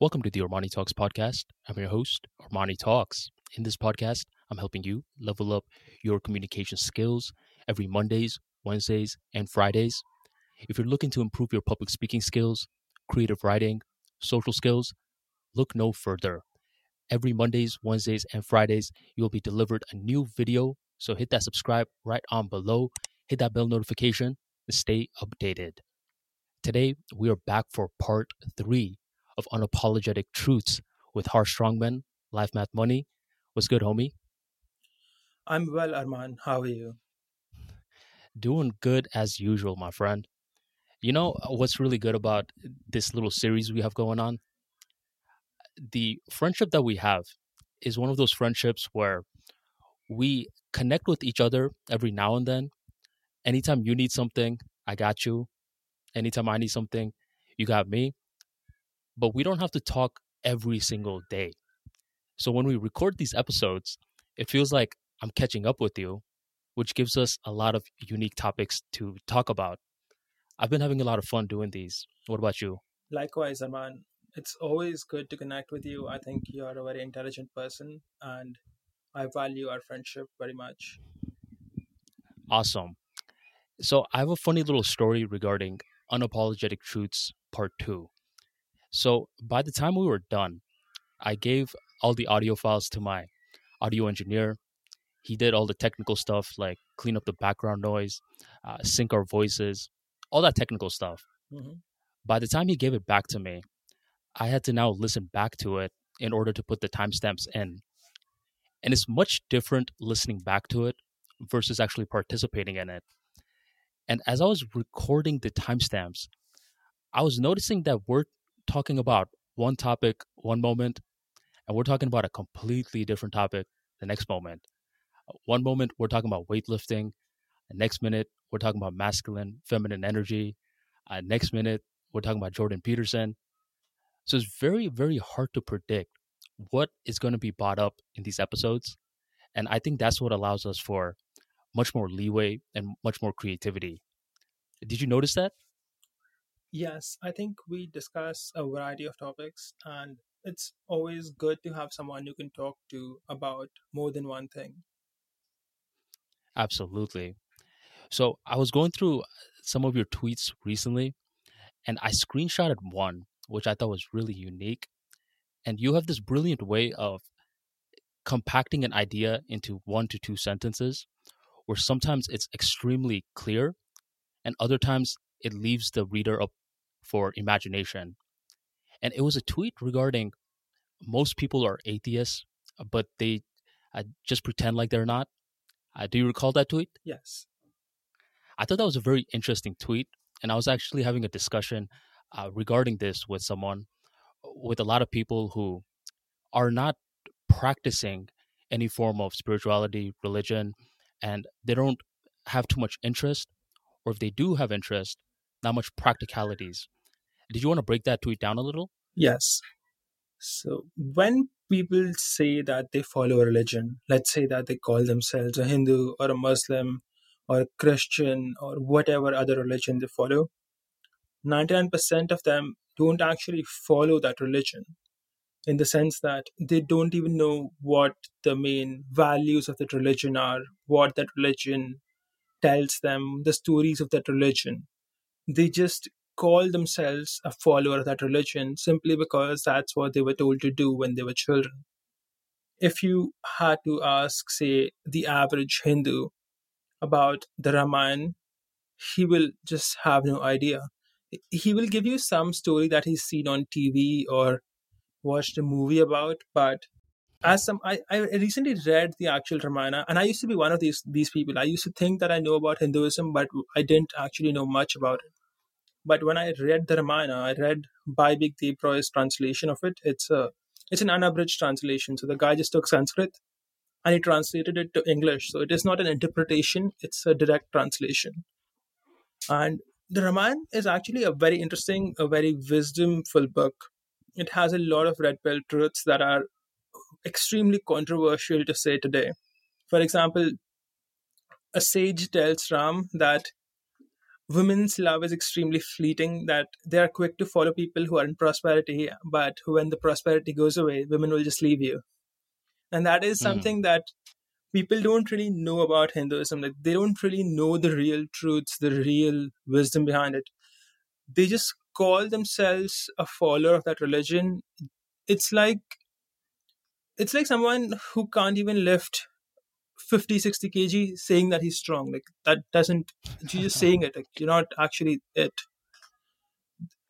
Welcome to the Armani Talks podcast. I'm your host, Armani Talks. In this podcast, I'm helping you level up your communication skills every Mondays, Wednesdays, and Fridays. If you're looking to improve your public speaking skills, creative writing, social skills, look no further. Every Mondays, Wednesdays, and Fridays, you'll be delivered a new video. So hit that subscribe right on below, hit that bell notification to stay updated. Today, we are back for part three of unapologetic truths with Harsh Strongman, Life Math Money. What's good, homie? I'm well, Arman. How are you? Doing good as usual, my friend. You know uh, what's really good about this little series we have going on? The friendship that we have is one of those friendships where we connect with each other every now and then. Anytime you need something, I got you. Anytime I need something, you got me. But we don't have to talk every single day. So when we record these episodes, it feels like I'm catching up with you, which gives us a lot of unique topics to talk about. I've been having a lot of fun doing these. What about you? Likewise, Arman. It's always good to connect with you. I think you are a very intelligent person and I value our friendship very much. Awesome. So I have a funny little story regarding Unapologetic Truths Part 2. So by the time we were done, I gave all the audio files to my audio engineer. He did all the technical stuff like clean up the background noise, uh, sync our voices, all that technical stuff. Mhm. By the time he gave it back to me, I had to now listen back to it in order to put the timestamps in. And it's much different listening back to it versus actually participating in it. And as I was recording the timestamps, I was noticing that we're talking about one topic one moment, and we're talking about a completely different topic the next moment. One moment we're talking about weightlifting, the next minute we're talking about masculine, feminine energy, uh, next minute we're talking about Jordan Peterson. So it's very, very hard to predict what is going to be brought up in these episodes, and I think that's what allows us for much more leeway and much more creativity. Did you notice that? Yes, I think we discuss a variety of topics and it's always good to have someone you can talk to about more than one thing. Absolutely. So I was going through some of your tweets recently, and I screenshotted one, which I thought was really unique. And you have this brilliant way of compacting an idea into one to two sentences, where sometimes it's extremely clear, and other times it leaves the reader up for imagination. And it was a tweet regarding most people are atheists, but they uh, just pretend like they're not. Uh, do you recall that tweet? Yes. I thought that was a very interesting tweet, and I was actually having a discussion uh, regarding this with someone, with a lot of people who are not practicing any form of spirituality, religion, and they don't have too much interest, or if they do have interest, not much practicalities. Did you want to break that tweet down a little? Yes. So when people say that they follow a religion, let's say that they call themselves a Hindu or a Muslim or a Christian or whatever other religion they follow, 99% of them don't actually follow that religion in the sense that they don't even know what the main values of that religion are, what that religion tells them, the stories of that religion. They just call themselves a follower of that religion simply because that's what they were told to do when they were children. If you had to ask, say, the average Hindu about the Ramayana, he will just have no idea. He will give you some story that he's seen on TV or watched a movie about, but as some I, I recently read the actual Ramayana and I used to be one of these these people. I used to think that I know about Hinduism, but I didn't actually know much about it. But when I read the Ramayana, I read Bibek Debroy's translation of it. It's a it's an unabridged translation. So the guy just took Sanskrit and he translated it to English. So it is not an interpretation, it's a direct translation. And the Ramayana is actually a very interesting, a very wisdomful book. It has a lot of red pill truths that are extremely controversial to say today. For example, a sage tells Ram that women's love is extremely fleeting that they are quick to follow people who are in prosperity but when the prosperity goes away women will just leave you. And that is Mm, something that people don't really know about hinduism. Like they don't really know the real truths the real wisdom behind it. They just call themselves a follower of that religion. It's like it's like someone who can't even lift 50 60 kg saying that he's strong like that doesn't you're just saying it like you're not actually it.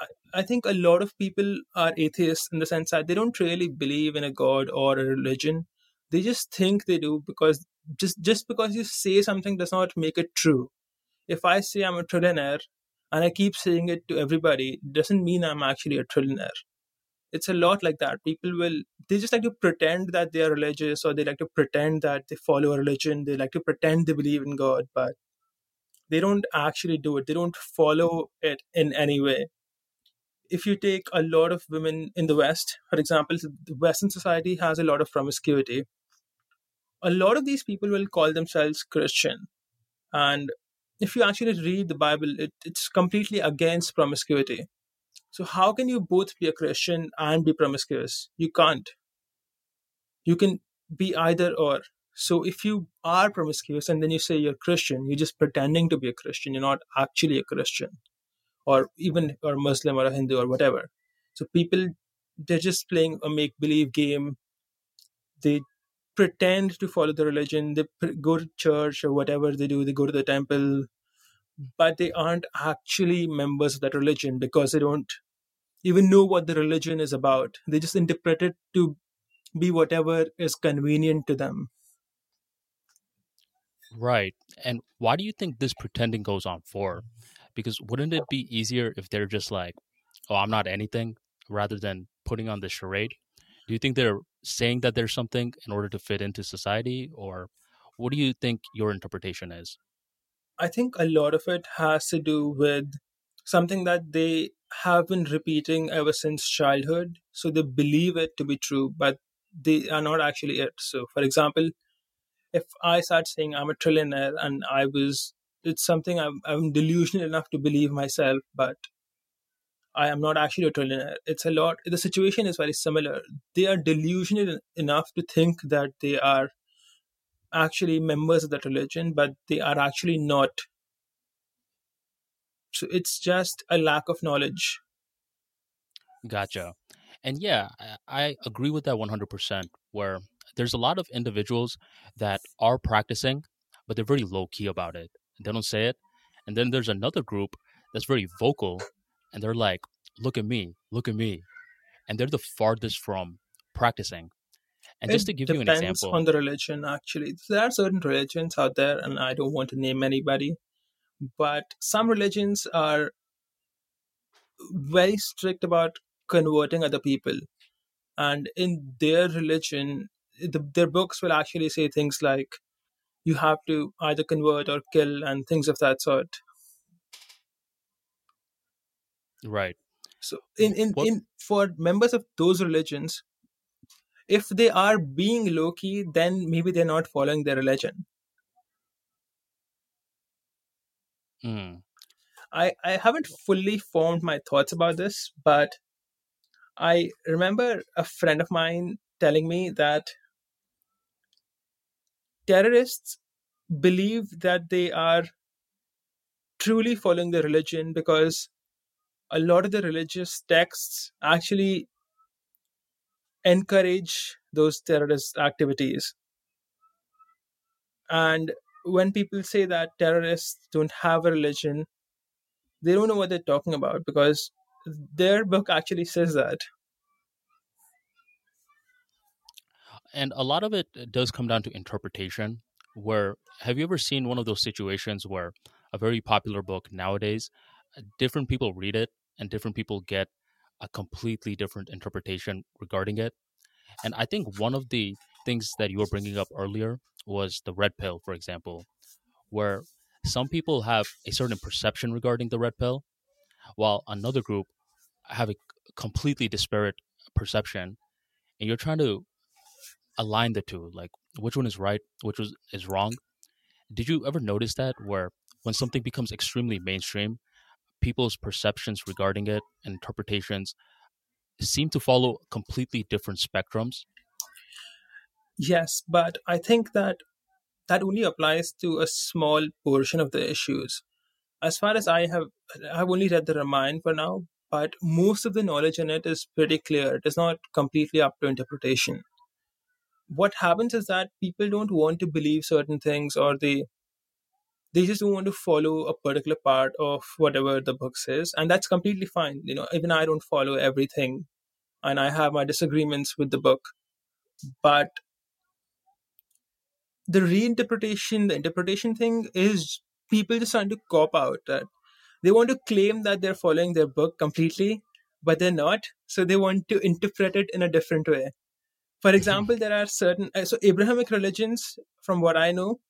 I, I think a lot of people are atheists in the sense that they don't really believe in a god or a religion. They just think they do because just just because you say something does not make it true. If i say i'm a trillionaire and i keep saying it to everybody doesn't mean i'm actually a trillionaire it's a lot like that. People will they just like to pretend that they are religious or they like to pretend that they follow a religion. They like to pretend they believe in god but they don't actually do it. They don't follow it in any way. If you take a lot of women in the west for example the western society has a lot of promiscuity. A lot of these people will call themselves christian. And if you actually read the bible it, it's completely against promiscuity so how can you both be a christian and be promiscuous? You can't. You can be either or. So if you are promiscuous and then you say you're christian you're just pretending to be a christian you're not actually a christian or even or muslim or a hindu or whatever. So people they're just playing a make believe game. They pretend to follow the religion. They go to church or whatever they do. They go to the temple but they aren't actually members of that religion because they don't even know what the religion is about they just interpret it to be whatever is convenient to them right. And why do you think this pretending goes on for? Because wouldn't it be easier if they're just like, "Oh, I'm not anything," rather than putting on the charade? Do you think they're saying that there's something in order to fit into society, or what do you think your interpretation is? I think a lot of it has to do with something that they have been repeating ever since childhood. So they believe it to be true, but they are not actually it. So, for example, if I start saying I'm a trillionaire and I was, it's something I'm, I'm delusional enough to believe myself, but I am not actually a trillionaire. It's a lot, the situation is very similar. They are delusional enough to think that they are actually members of that religion, but they are actually not So it's just a lack of knowledge. Gotcha. And yeah, I, agree with that 100%, where there's a lot of individuals that are practicing, but they're very low key about it. They don't say it. And then there's another group that's very vocal and they're like, look at me, look at me. And they're the farthest from practicing. And just It to give you an depends example, on the religion, actually. There are certain religions out there, and I don't want to name anybody, but some religions are very strict about converting other people. And in their religion, the, their books will actually say things like, you have to either convert or kill, and things of that sort. right. So, in, in, What? in for members of those religions, if they are being low key, then maybe they're not following their religion. Mm, I, I haven't fully formed my thoughts about this, but I remember a friend of mine telling me that terrorists believe that they are truly following the religion because a lot of the religious texts actually encourage those terrorist activities. And when people say that terrorists don't have a religion, they don't know what they're talking about because their book actually says that. and a lot of it does come down to interpretation. Where have you ever seen one of those situations where a very popular book nowadays, different people read it and different people get a completely different interpretation regarding it? And I think one of the things that you were bringing up earlier was the red pill, for example, where some people have a certain perception regarding the red pill, while another group have a completely disparate perception. And you're trying to align the two, like which one is right, which was is wrong. Did you ever notice that where when something becomes extremely mainstream, people's perceptions regarding it and interpretations seem to follow completely different spectrums. Yes, but I think that that only applies to a small portion of the issues. As far as I have, I've only read the Ramayana for now, but most of the knowledge in it is pretty clear. It is not completely up to interpretation. What happens is that people don't want to believe certain things, or they they just don't want to follow a particular part of whatever the book says, and that's completely fine. You know, even I don't follow everything, and I have my disagreements with the book, but the reinterpretation, the interpretation thing is people just trying to cop out that they want to claim that they're following their book completely, but they're not. So they want to interpret it in a different way. For example, there are certain uh, so Abrahamic religions, from what I know,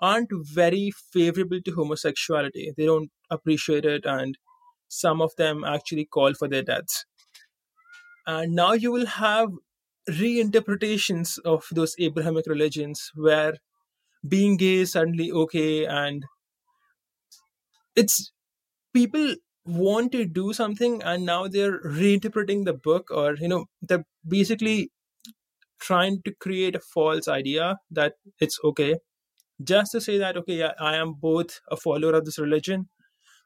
aren't very favorable to homosexuality. They don't appreciate it, and some of them actually call for their deaths. And now you will have reinterpretations of those Abrahamic religions where being gay is suddenly okay and it's people want to do something and now they're reinterpreting the book or you know they're basically trying to create a false idea that it's okay. Just to say that okay i am both a follower of this religion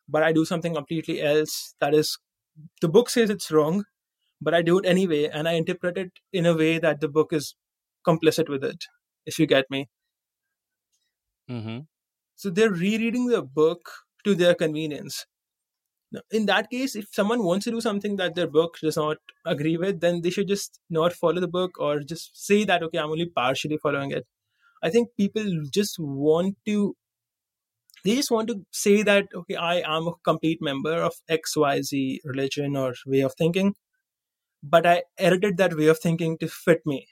but i do something completely else that is the book says it's wrong but I do it anyway, and I interpret it in a way that the book is complicit with it, if you get me. Mm-hmm. So they're rereading the book to their convenience. Now, in that case, if someone wants to do something that their book does not agree with, then they should just not follow the book or just say that, okay, I'm only partially following it. I think people just want to they just want to say that okay i am a complete member of xyz religion or way of thinking but I edited that way of thinking to fit me.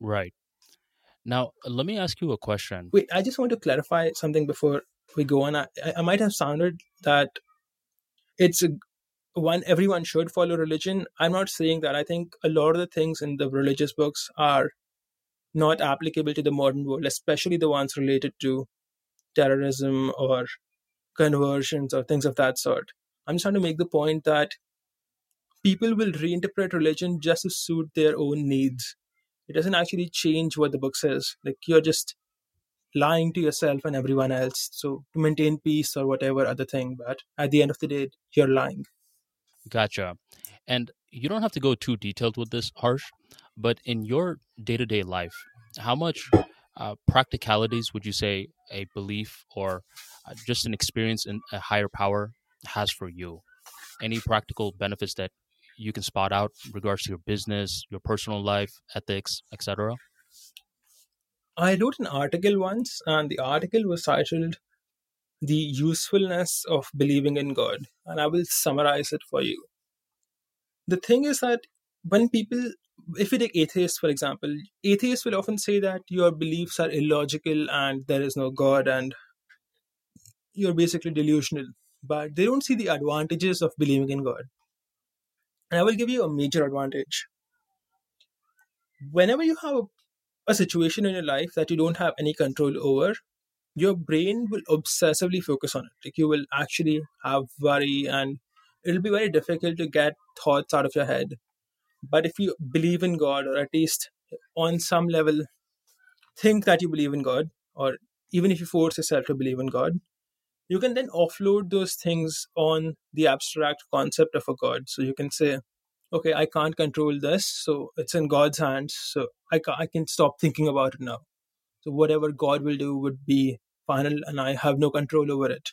Right. Now, let me ask you a question. Wait, I just want to clarify something before we go on. I, I might have sounded that it's a, one everyone should follow religion. I'm not saying that. I think a lot of the things in the religious books are not applicable to the modern world, especially the ones related to terrorism or conversions or things of that sort. I'm trying to make the point that people will reinterpret religion just to suit their own needs. It doesn't actually change what the book says. Like you're just lying to yourself and everyone else. So to maintain peace or whatever other thing, but at the end of the day, you're lying. Gotcha. And you don't have to go too detailed with this, Harsh, but in your day to day life, how much uh, practicalities would you say a belief or uh, just an experience in a higher power has for you? Any practical benefits that you can spot out regards to your business, your personal life, ethics, etc.? I wrote an article once, and the article was titled The Usefulness of Believing in God, and I will summarize it for you. The thing is that when people, if you take atheists for example, atheists will often say that your beliefs are illogical and there is no God and you're basically delusional but they don't see the advantages of believing in God. And I will give you a major advantage. Whenever you have a situation in your life that you don't have any control over, your brain will obsessively focus on it. Like you will actually have worry and it'll be very difficult to get thoughts out of your head. But if you believe in God, or at least on some level think that you believe in God, or even if you force yourself to believe in God, you can then offload those things on the abstract concept of a god. So you can say okay i can't control this so it's in god's hands so i, ca- I can stop thinking about it now. So whatever god will do would be final and i have no control over it.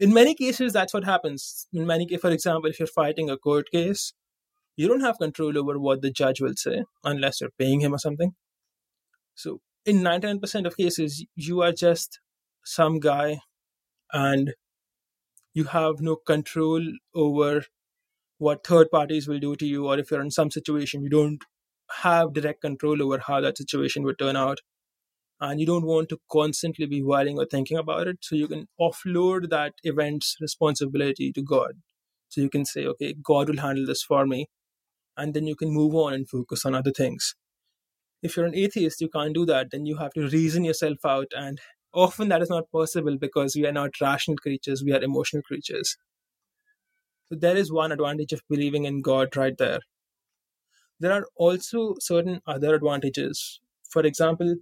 In many cases that's what happens. In many for example if you're fighting a court case you don't have control over what the judge will say unless you're paying him or something. So in 99% of cases you are just some guy and you have no control over what third parties will do to you or if you're in some situation you don't have direct control over how that situation would turn out. And you don't want to constantly be worrying or thinking about it. So you can offload that event's responsibility to god. So you can say okay god will handle this for me and then you can move on and focus on other things. If you're an atheist you can't do that. Then you have to reason yourself out and Often that is not possible because we are not rational creatures, we are emotional creatures. So there is one advantage of believing in God right there. There are also certain other advantages. For example,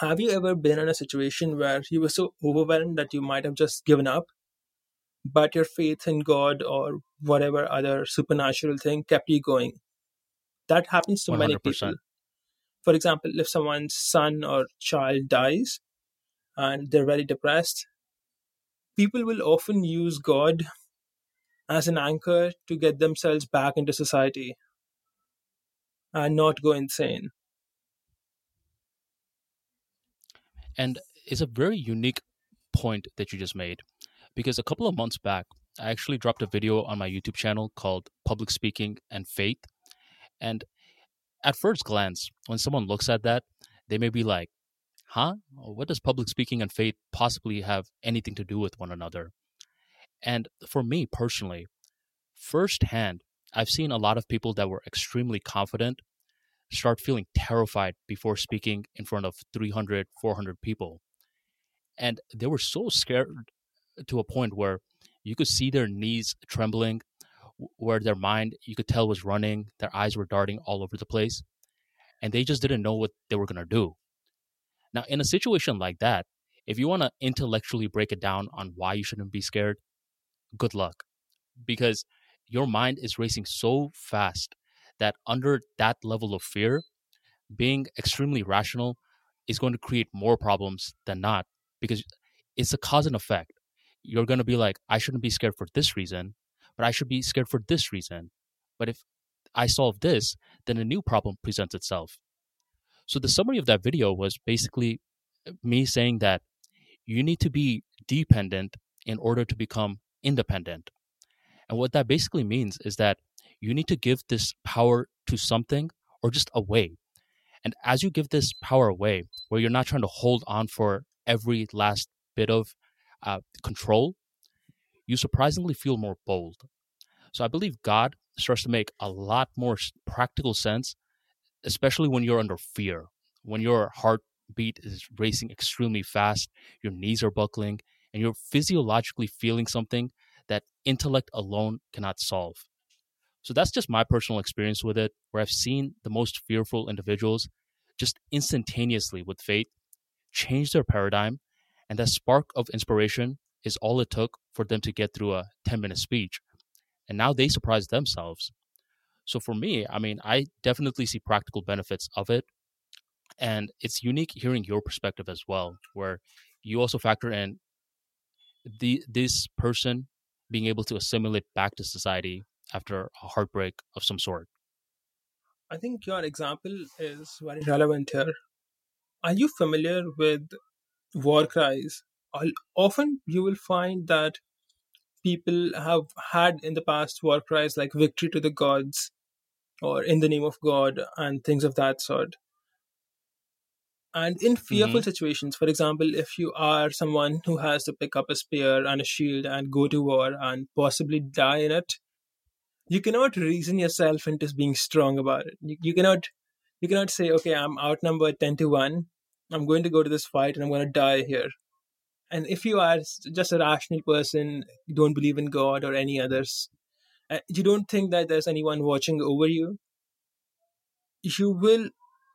have you ever been in a situation where you were so overwhelmed that you might have just given up, but your faith in God or whatever other supernatural thing kept you going? That happens to many 100%. people. For example, if someone's son or child dies and they're very depressed, people will often use God as an anchor to get themselves back into society and not go insane. And it's a very unique point that you just made because a couple of months back, I actually dropped a video on my YouTube channel called Public Speaking and Faith. And at first glance, when someone looks at that, they may be like, huh? What does public speaking and faith possibly have anything to do with one another? And for me personally, firsthand, I've seen a lot of people that were extremely confident start feeling terrified before speaking in front of 300, 400 people. And they were so scared to a point where you could see their knees trembling, where their mind, you could tell, was running, their eyes were darting all over the place, and they just didn't know what they were going to do. Now, in a situation like that, if you want to intellectually break it down on why you shouldn't be scared, good luck. Because your mind is racing so fast that under that level of fear, being extremely rational is going to create more problems than not because it's a cause and effect. You're going to be like, I shouldn't be scared for this reason, but I should be scared for this reason. But if I solve this, then a new problem presents itself. So the summary of that video was basically uh, me saying that you need to be dependent in order to become independent. And what that basically means is that you need to give this power to something or just away. And as you give this power away, where you're not trying to hold on for every last bit of uh, control, you surprisingly feel more bold. So I believe God starts to make a lot more practical sense, especially when you're under fear, when your heartbeat is racing extremely fast, your knees are buckling, and you're physiologically feeling something that intellect alone cannot solve. So that's just my personal experience with it, where I've seen the most fearful individuals just instantaneously with faith change their paradigm. And that spark of inspiration is all it took for them to get through a 10 minute speech. And now they surprise themselves. So for me, I mean, I definitely see practical benefits of it. And it's unique hearing your perspective as well, where you also factor in the this person being able to assimilate back to society after a heartbreak of some sort. I think your example is very relevant here. Are you familiar with war cries? Often you will find that people have had in the past war cries like victory to the gods or in the name of God and things of that sort. And in fearful Mm-hmm. situations, for example, if you are someone who has to pick up a spear and a shield and go to war and possibly die in it, you cannot reason yourself into being strong about it. You, you cannot you cannot say, okay, I'm outnumbered ten to one. I'm going to go to this fight and I'm going to die here. And if you are just a rational person, don't believe in God or any others, Uh, you don't think that there's anyone watching over you, you will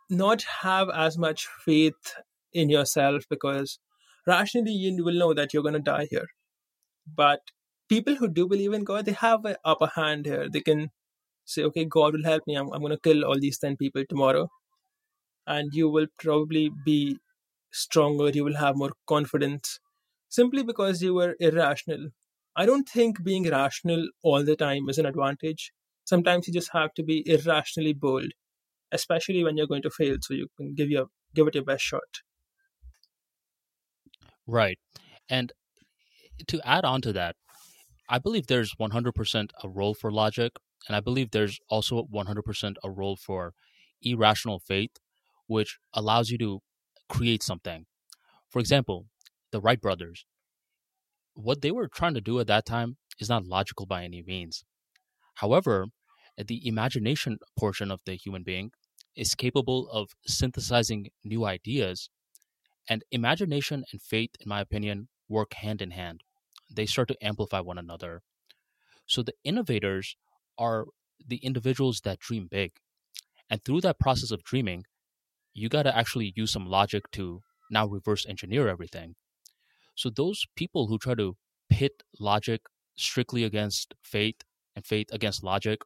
not have as much faith in yourself because rationally you will know that you're going to die here. But people who do believe in God, they have an upper hand here. They can say, okay, God will help me. I'm, I'm going to kill all these 10 people tomorrow. And you will probably be stronger. You will have more confidence simply because you were irrational. I don't think being rational all the time is an advantage. Sometimes you just have to be irrationally bold, especially when you're going to fail, so you can give your give it your best shot. Right. And to add on to that, I believe there's 100% a role for logic, and I believe there's also 100% a role for irrational faith, which allows you to create something. For example, the Wright brothers, what they were trying to do at that time is not logical by any means. However, the imagination portion of the human being is capable of synthesizing new ideas And imagination and faith, in my opinion, work hand in hand. They start to amplify one another. So the innovators are the individuals that dream big. And through that process of dreaming, you got to actually use some logic to now reverse engineer everything. So those people who try to pit logic strictly against faith and faith against logic,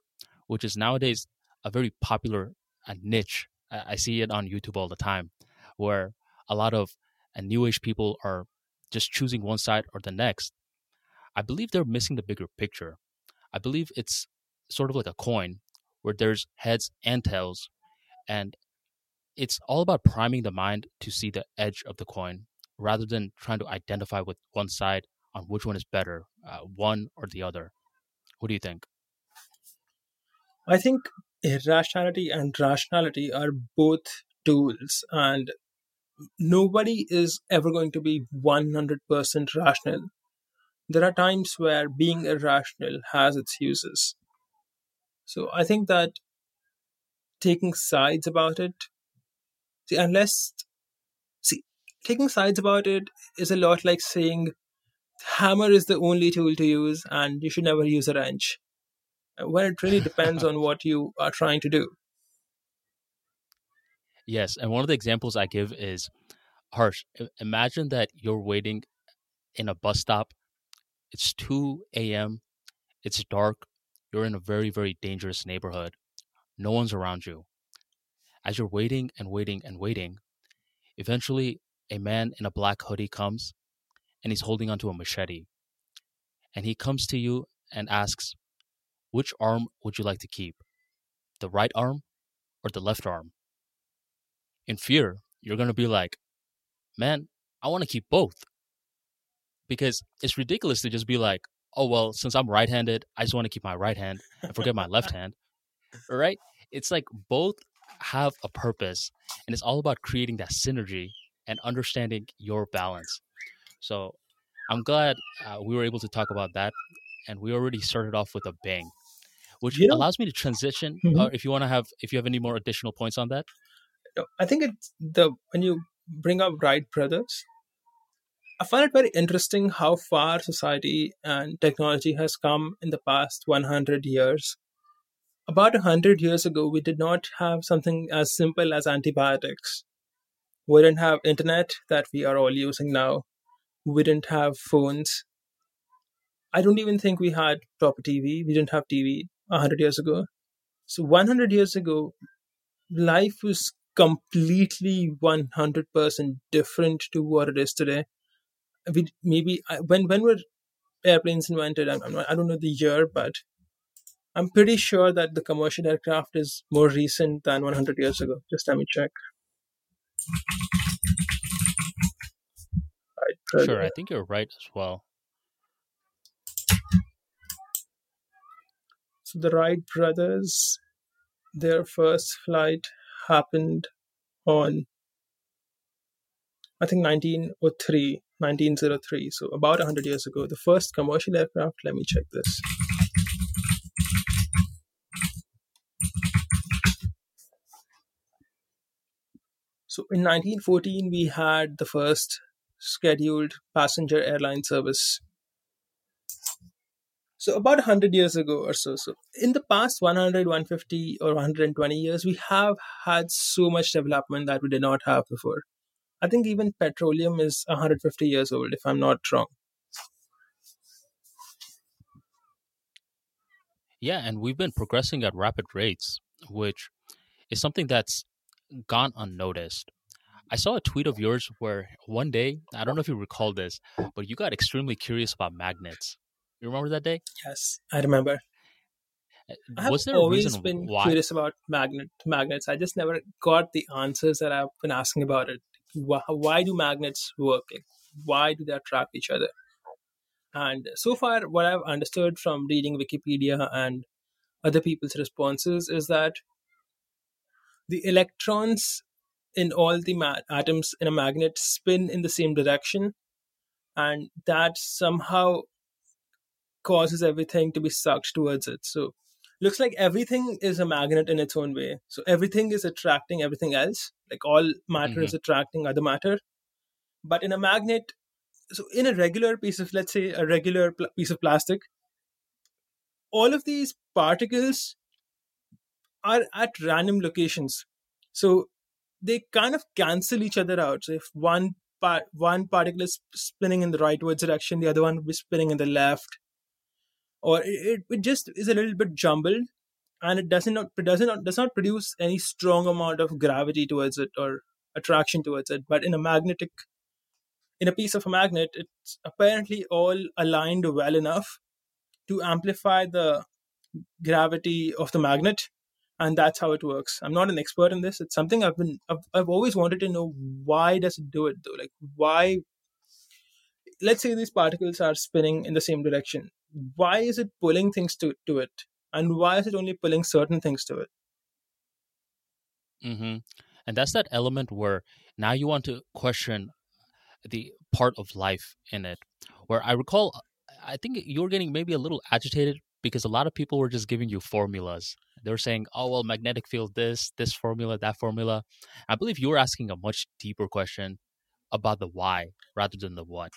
which is nowadays a very popular uh, niche. I see it on YouTube all the time, where a lot of uh, new age people are just choosing one side or the next. I believe they're missing the bigger picture. I believe it's sort of like a coin where there's heads and tails, and it's all about priming the mind to see the edge of the coin rather than trying to identify with one side on which one is better, uh, one or the other. What do you think? I think irrationality and rationality are both tools, and nobody is ever going to be 100% rational. There are times where being irrational has its uses. So I think that taking sides about it, see, unless, taking sides about it is a lot like saying hammer is the only tool to use and you should never use a wrench. When it really depends on what you are trying to do. Yes, and one of the examples I give is Harsh. Imagine that you're waiting in a bus stop. It's 2 a.m. It's dark. You're in a very, very dangerous neighborhood. No one's around you. As you're waiting and waiting and waiting, eventually a man in a black hoodie comes and he's holding onto a machete. And he comes to you and asks, Which arm would you like to keep? The right arm or the left arm? In fear, you're going to be like, Man, I want to keep both. Because it's ridiculous to just be like, Oh, well, since I'm right handed, I just want to keep my right hand and forget my left hand. Right? It's like both have a purpose, and it's all about creating that synergy and understanding your balance. So I'm glad uh, we were able to talk about that, and we already started off with a bang, which yeah. allows me to transition. Mm-hmm. Uh, if you want to have, if you have any more additional points on that, I think it's the when you bring up Wright brothers, I find it very interesting how far society and technology has come in the past 100 years. About 100 years ago, we did not have something as simple as antibiotics. We didn't have internet that we are all using now we didn't have phones. I don't even think we had proper TV. We didn't have TV 100 years ago. So 100 years ago, life was completely 100% different to what it is today. We, maybe when when were airplanes invented? I'm, not, I don't know the year, but I'm pretty sure that the commercial aircraft is more recent than 100 years ago. Just let me check. Sure, I think you're right as well. So the Wright brothers, their first flight happened on, I think, 1903, 1903. So about 100 years ago. The first commercial aircraft, let me check this. So in 1914, we had the first scheduled passenger airline service. So about 100 years ago or so. So in the past 100, 150 or 120 years, we have had so much development that we did not have before. I think even petroleum is 150 years old, if I'm not wrong. Yeah, and we've been progressing at rapid rates, which is something that's gone unnoticed. I saw a tweet of yours where one day, I don't know if you recall this, but you got extremely curious about magnets. You remember that day? Yes, I remember. Uh, I Was there always been why? curious about magnet magnets. I just never got the answers that I've been asking about it. Why, why do magnets work? Why do they attract each other? And so far, what I've understood from reading Wikipedia and other people's responses is that the electrons in all the ma- atoms in a magnet spin in the same direction and that somehow causes everything to be sucked towards it. So looks like everything is a magnet in its own way. So everything is attracting everything else like all matter mm-hmm. is attracting other matter. But in a magnet so in a regular piece of let's say a regular pl- piece of plastic all of these particles are at random locations. So they kind of cancel each other out. So if one part one particle is spinning in the rightwards direction the other one will be spinning in the left. Or it, it just is a little bit jumbled and it doesn't not doesn't not, does not produce any strong amount of gravity towards it or attraction towards it. But in a magnetic in a piece of a magnet it's apparently all aligned well enough to amplify the gravity of the magnet and that's how it works i'm not an expert in this it's something i've been i've, I've always wanted to know why does it do it though like why let's say these particles are spinning in the same direction why is it pulling things to, to it and why is it only pulling certain things to it mm-hmm. And that's that element where now you want to question the part of life in it. Where I recall, I think you were getting maybe a little agitated because a lot of people were just giving you formulas. They were saying, oh, well, magnetic field this, this formula, that formula. I believe you were asking a much deeper question about the why rather than the what.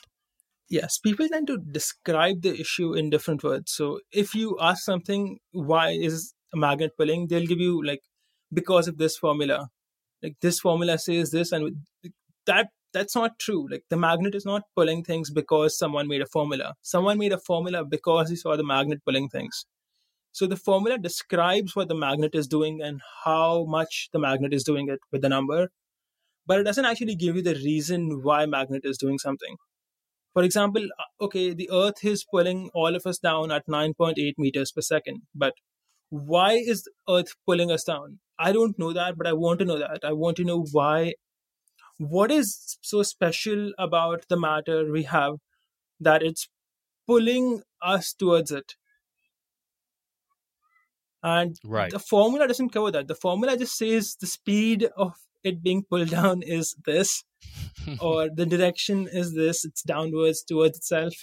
yes people tend to describe the issue in different words. So if you ask something why is a magnet pulling? they'll give you like because of this formula. Like this formula says this and that that's not true. Like the magnet is not pulling things because someone made a formula. Someone made a formula because he saw the magnet pulling things so the formula describes what the magnet is doing and how much the magnet is doing it with the number but it doesn't actually give you the reason why magnet is doing something. For example uh, okay the earth is pulling all of us down at 9.8 meters per second but why is earth pulling us down? I don't know that but i want to know that. I want to know why. What is so special about the matter we have that it's pulling us towards it and Right. the formula doesn't cover that. The formula just says the speed of it being pulled down is this or the direction is this. It's downwards towards itself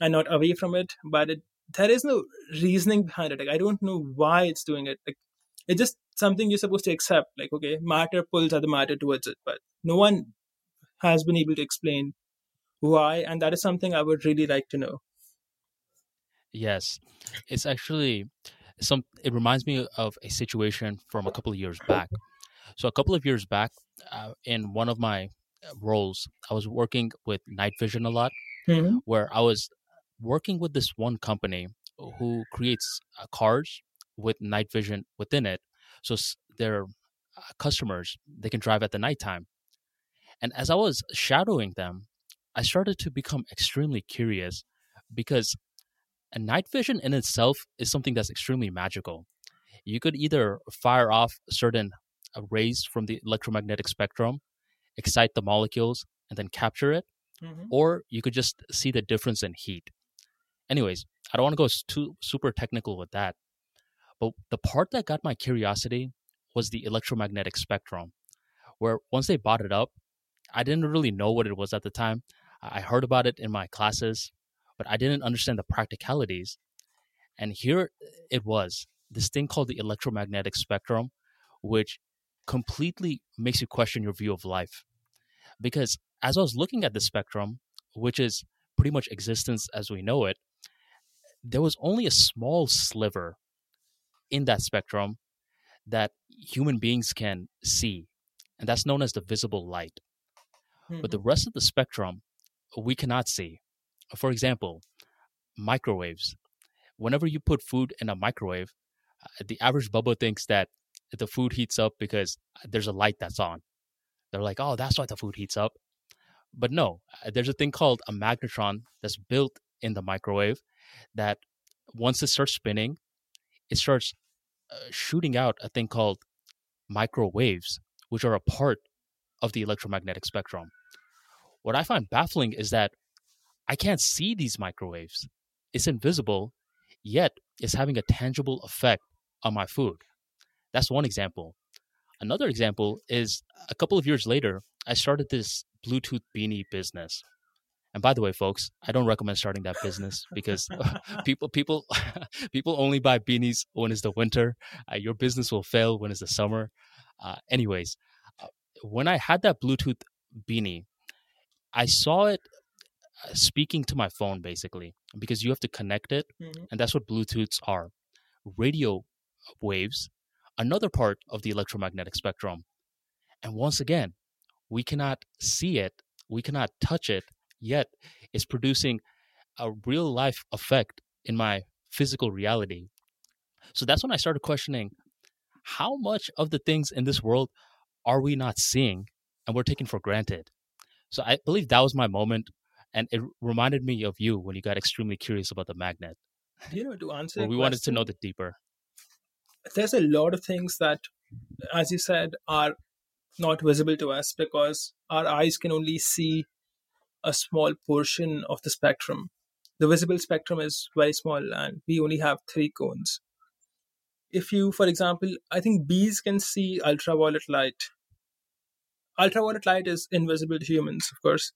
and not away from it. But it there is no reasoning behind it. Like i don't know why it's doing it. Like it's just something you're supposed to accept. Like okay matter pulls other matter towards it. But no one has been able to explain why. And that is something i would really like to know. Yes. It's actually some, it reminds me of a situation from a couple of years back. So, a couple of years back, uh, in one of my uh, roles, I was working with night vision a lot. mm-hmm. where I was working with this one company who creates uh, cars with night vision within it. So s- their uh, customers they can drive at the nighttime. And as I was shadowing them, I started to become extremely curious because a night vision in itself is something that's extremely magical. You could either fire off certain uh, rays from the electromagnetic spectrum, excite the molecules, and then capture it Mm-hmm. or you could just see the difference in heat. Anyways, I don't want to go too super technical with that, but the part that got my curiosity was the electromagnetic spectrum, where once they brought it up, I didn't really know what it was at the time. I heard about it in my classes, but I didn't understand the practicalities. And here it was this thing called the electromagnetic spectrum, which completely makes you question your view of life because as I was looking at the spectrum, which is pretty much existence as we know it, there was only a small sliver in that spectrum that human beings can see, and that's known as the visible light. But mm-hmm. the rest of the spectrum we cannot see. For example, microwaves. Whenever you put food in a microwave, uh, the average bubble thinks that the food heats up because there's a light that's on. They're like, oh, that's why the food heats up. But no, uh, there's a thing called a magnetron that's built in the microwave that once it starts spinning, it starts uh, shooting out a thing called microwaves, which are a part of the electromagnetic spectrum. What I find baffling is that I can't see these microwaves. It's invisible, yet it's having a tangible effect on my food. That's one example. Another example is a couple of years later, I started this Bluetooth beanie business. And by the way, folks, I don't recommend starting that business because people people people only buy beanies when it's the winter. Uh, your business will fail when it's the summer. Uh, anyways, uh, when I had that Bluetooth beanie, I saw it speaking to my phone basically because you have to connect it, Mhm. and that's what Bluetooths are radio waves, another part of the electromagnetic spectrum. And once again, we cannot see it, we cannot touch it, yet it's producing a real life effect in my physical reality. So that's when I started questioning how much of the things in this world are we not seeing and we're taking for granted? So I believe that was my moment. And it reminded me of you when you got extremely curious about the magnet. You know, to answer your we wanted to know the deeper. there's a lot of things that, as you said, are not visible to us because our eyes can only see a small portion of the spectrum. The visible spectrum is very small and we only have three cones. If you, for example, I think bees can see ultraviolet light. Ultraviolet light is invisible to humans, of course.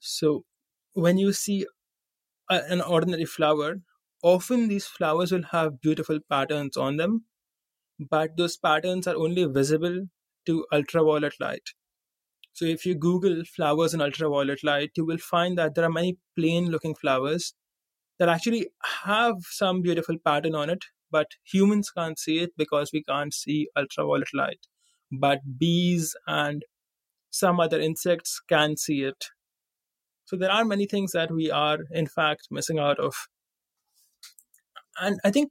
So when you see a, an ordinary flower, often these flowers will have beautiful patterns on them, but those patterns are only visible to ultraviolet light. So if you Google flowers in ultraviolet light, you will find that there are many plain looking flowers that actually have some beautiful pattern on it, but humans can't see it because we can't see ultraviolet light. But bees and some other insects can see it. So there are many things that we are in fact missing out of. And I think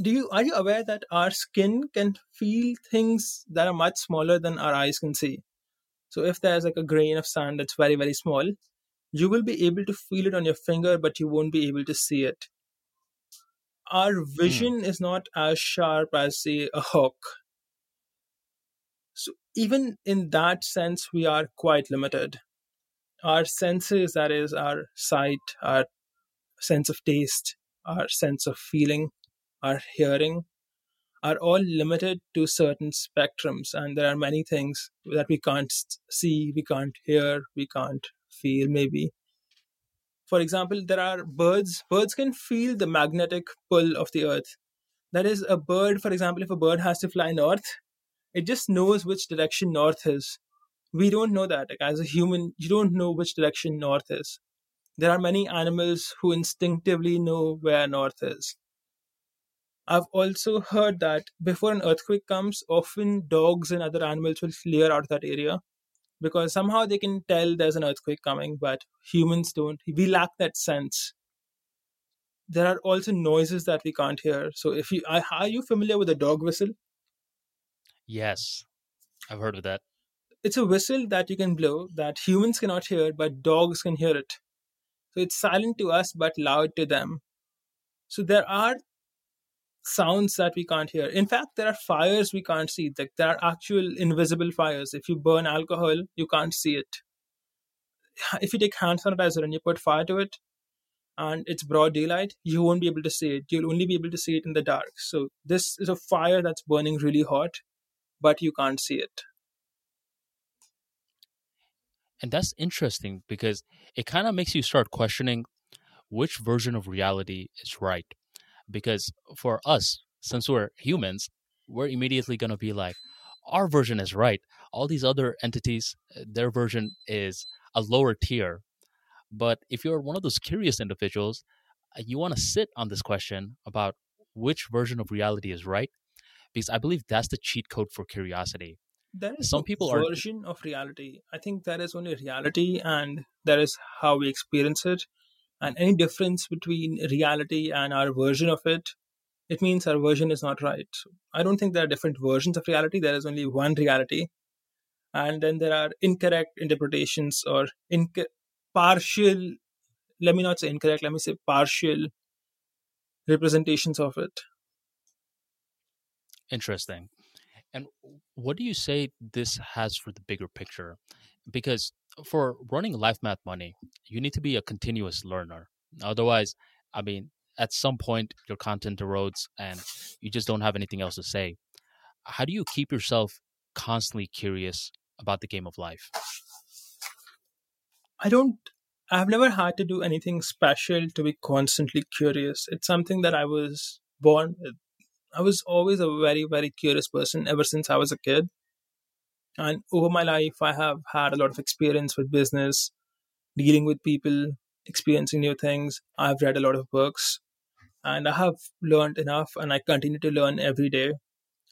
do you are you aware that our skin can feel things that are much smaller than our eyes can see? So if there's like a grain of sand that's very, very small, you will be able to feel it on your finger, but you won't be able to see it. Our vision hmm. is not as sharp as, say, a hawk. So even in that sense, we are quite limited. Our senses, that is, our sight, our sense of taste, our sense of feeling, our hearing, are all limited to certain spectrums. And there are many things that we can't see we can't hear we can't feel maybe. For example there are birds. Birds can feel the magnetic pull of the earth. That is a bird for example if a bird has to fly north it just knows which direction north is we don't know that like, as a human you don't know which direction north is there are many animals who instinctively know where north is I've also heard that before an earthquake comes, often dogs and other animals will clear out of that area because somehow they can tell there's an earthquake coming, but humans don't. We lack that sense. There are also noises that we can't hear. So, if you are you familiar with a dog whistle? Yes, I've heard of that. It's a whistle that you can blow that humans cannot hear, but dogs can hear it. So it's silent to us but loud to them. So there are sounds that we can't hear. In fact, there are fires we can't see. Like there are actual invisible fires. If you burn alcohol, you can't see it. If you take hand sanitizer and you put fire to it, and it's broad daylight, you won't be able to see it. You'll only be able to see it in the dark. So this is a fire that's burning really hot, but you can't see it. And that's interesting because it kind of makes you start questioning which version of reality is right. Because for us, since we're humans, we're immediately going to be like, our version is right. All these other entities, uh, their version is a lower tier. But if you're one of those curious individuals, uh, you want to sit on this question about which version of reality is right, because I believe that's the cheat code for curiosity. There is Some people are version of reality. I think there is only reality, and there is how we experience it. And any difference between reality and our version of it, it means our version is not right. I don't think there are different versions of reality. There is only one reality, and then there are incorrect interpretations or inc- partial. Let me not say incorrect. Let me say partial representations of it. interesting. And what do you say this has for the bigger picture? Because for running Life Math Money, you need to be a continuous learner. Otherwise, I mean, at some point your content erodes and you just don't have anything else to say. How do you keep yourself constantly curious about the game of life? I don't. I've never had to do anything special to be constantly curious. It's something that I was born with. I was always a very, very curious person ever since I was a kid. And over my life, I have had a lot of experience with business. dealing with people, experiencing new things. I've read a lot of books and I have learned enough and I continue to learn every day.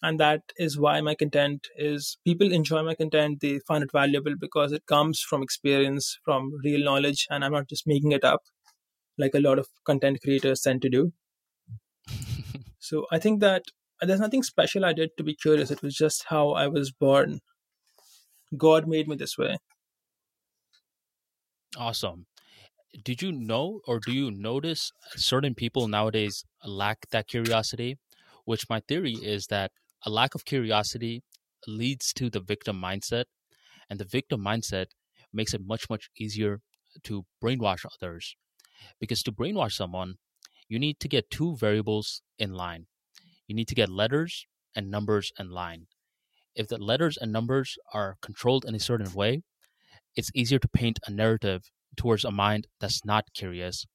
And that is why my content is people enjoy my content. They find it valuable because it comes from experience, from real knowledge, and I'm not just making it up like a lot of content creators tend to do. So I think that uh, there's nothing special I did to be curious. It was just how I was born. God made me this way. Awesome. Did you know or do you notice certain people nowadays lack that curiosity? Which my theory is that a lack of curiosity leads to the victim mindset, and the victim mindset makes it much, much easier to brainwash others. Because to brainwash someone, you need to get two variables in line. You need to get letters and numbers in line. If the letters and numbers are controlled in a certain way, it's easier to paint a narrative towards a mind that's not curious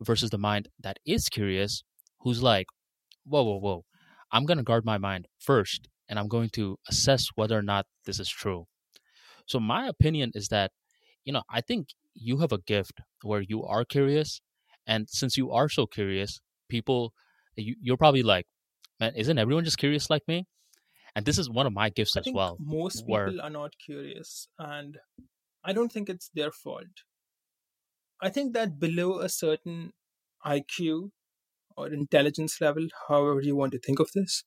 versus the mind that is curious, who's like, whoa, whoa, whoa, I'm going to guard my mind first and I'm going to assess whether or not this is true. So, my opinion is that, you know, I think you have a gift where you are curious. And since you are so curious, people, you, you're probably like, man, isn't everyone just curious like me? And this is one of my gifts I as think well. most where- people are not curious, and I don't think it's their fault. I think that below a certain IQ or intelligence level, however you want to think of this,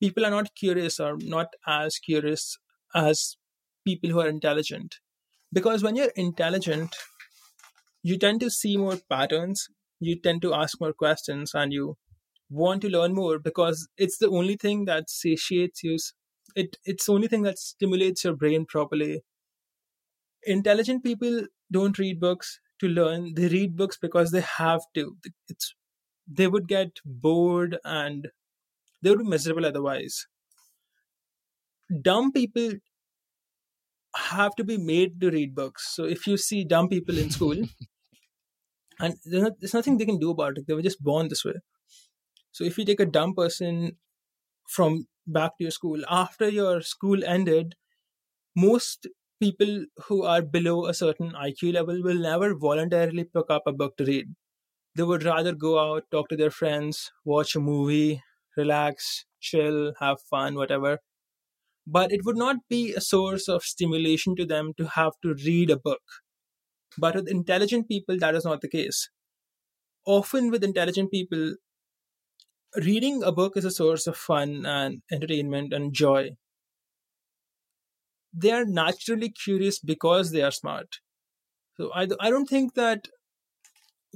people are not curious or not as curious as people who are intelligent. Because when you're intelligent, you tend to see more patterns, you tend to ask more questions, and you want to learn more because it's the only thing that satiates you. It, it's the only thing that stimulates your brain properly. Intelligent people don't read books to learn, they read books because they have to. It's they would get bored and they would be miserable otherwise. Dumb people have to be made to read books. So if you see dumb people in school, and there's, not, there's nothing they can do about it, they were just born this way. So if you take a dumb person from back to your school after your school ended, most people who are below a certain IQ level will never voluntarily pick up a book to read they would rather go out, talk to their friends, watch a movie, relax, chill, have fun, whatever. But it would not be a source of stimulation to them to have to read a book. But with intelligent people, that is not the case. Often, with intelligent people, reading a book is a source of fun and entertainment and joy. They are naturally curious because they are smart. So I, I don't think that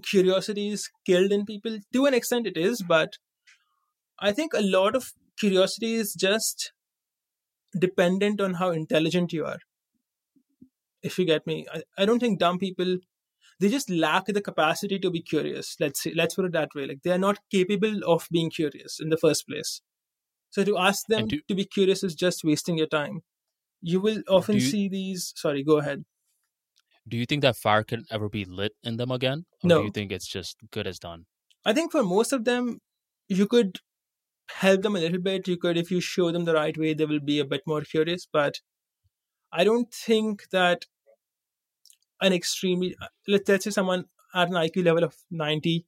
curiosity is killed in people. To an extent, it is, but I think a lot of curiosity is just dependent on how intelligent you are. If you get me, I, I don't think dumb people they just lack the capacity to be curious. Let's say, let's put it that way. Like they are not capable of being curious in the first place. So to ask them do- to be curious is just wasting your time. You will often you- see these. Sorry, go ahead. Do you think that fire can ever be lit in them again? Or No. do you think it's just good as done? I think for most of them, you could help them a little bit. You could, if you show them the right way, they will be a bit more curious. But I don't think that an extremely, let, let's say someone at an IQ level of 90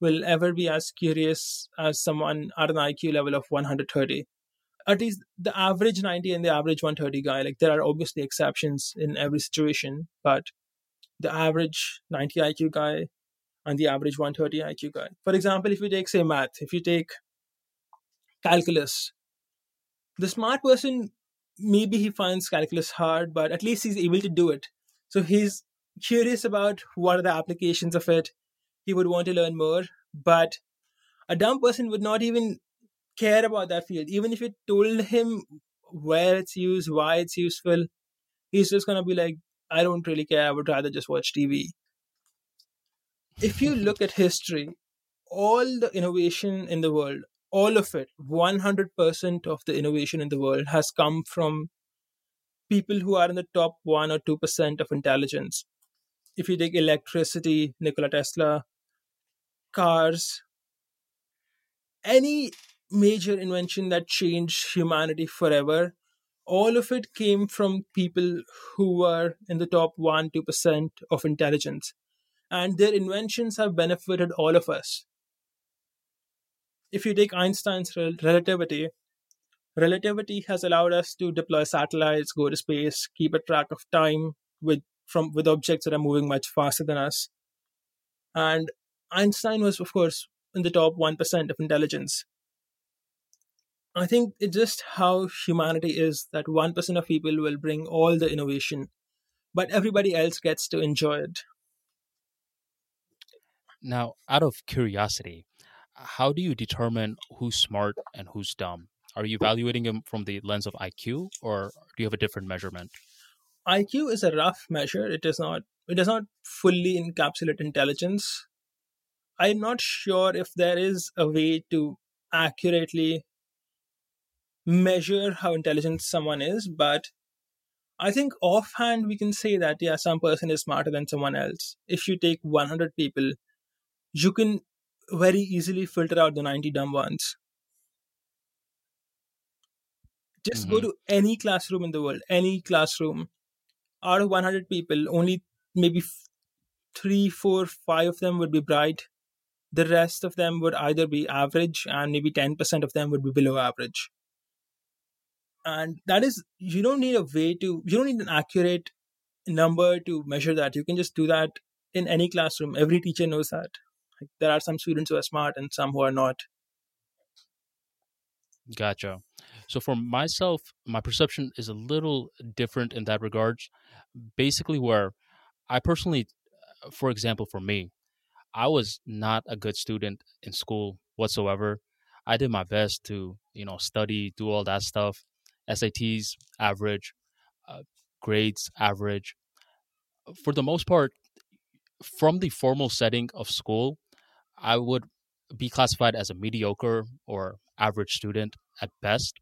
will ever be as curious as someone at an IQ level of 130. At least the average 90 and the average 130 guy, like there are obviously exceptions in every situation, but the average 90 IQ guy and the average 130 IQ guy. For example, if you take, say, math, if you take calculus, the smart person, maybe he finds calculus hard, but at least he's able to do it. So he's curious about what are the applications of it. He would want to learn more, but a dumb person would not even care about that field. Even if you told him where it's used, why it's useful, he's just going to be like, I don't really care. I would rather just watch TV if you look at history, all the innovation in the world, all of it, 100% of the innovation in the world has come from people who are in the top 1 or 2% of intelligence. If you take electricity, Nikola Tesla, cars, any major invention that changed humanity forever, all of it came from people who were in the top 1 2% of intelligence and their inventions have benefited all of us if you take einstein's rel- relativity relativity has allowed us to deploy satellites go to space keep a track of time with from with objects that are moving much faster than us and einstein was of course in the top 1% of intelligence I think it's just how humanity is that 1% of people will bring all the innovation, but everybody else gets to enjoy it. Now, out of curiosity, how do you determine who's smart and who's dumb? Are you evaluating them from the lens of IQ or do you have a different measurement? IQ is a rough measure. It does not it does not fully encapsulate intelligence. I'm not sure if there is a way to accurately measure how intelligent someone is, but I think offhand we can say that yeah, some person is smarter than someone else. If you take 100 people, you can very easily filter out the 90 dumb ones. Just mm-hmm. go to any classroom in the world, any classroom. Out of 100 people, only maybe three, four, five of them would be bright. The rest of them would either be average, and maybe 10% of them would be below average and that is you don't need a way to you don't need an accurate number to measure that you can just do that in any classroom every teacher knows that there are some students who are smart and some who are not. Gotcha. So for myself my perception is a little different in that regards. Basically where i personally for example for me i was not a good student in school whatsoever. I did my best to you know study do all that stuff. SATs average, uh, grades average. For the most part, from the formal setting of school, I would be classified as a mediocre or average student at best.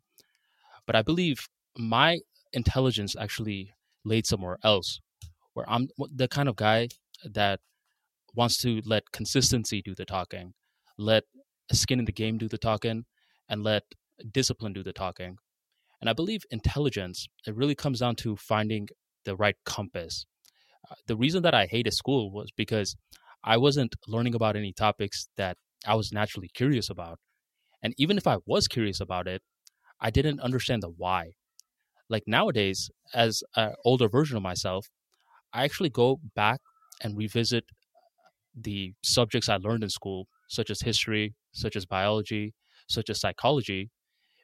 But I believe my intelligence actually laid somewhere else, where I'm the kind of guy that wants to let consistency do the talking, let skin in the game do the talking, and let discipline do the talking. And I believe intelligence, it really comes down to finding the right compass. Uh, the reason that I hated school was because I wasn't learning about any topics that I was naturally curious about. And even if I was curious about it, I didn't understand the why. Like nowadays, as an older version of myself, I actually go back and revisit the subjects I learned in school, such as history, such as biology, such as psychology,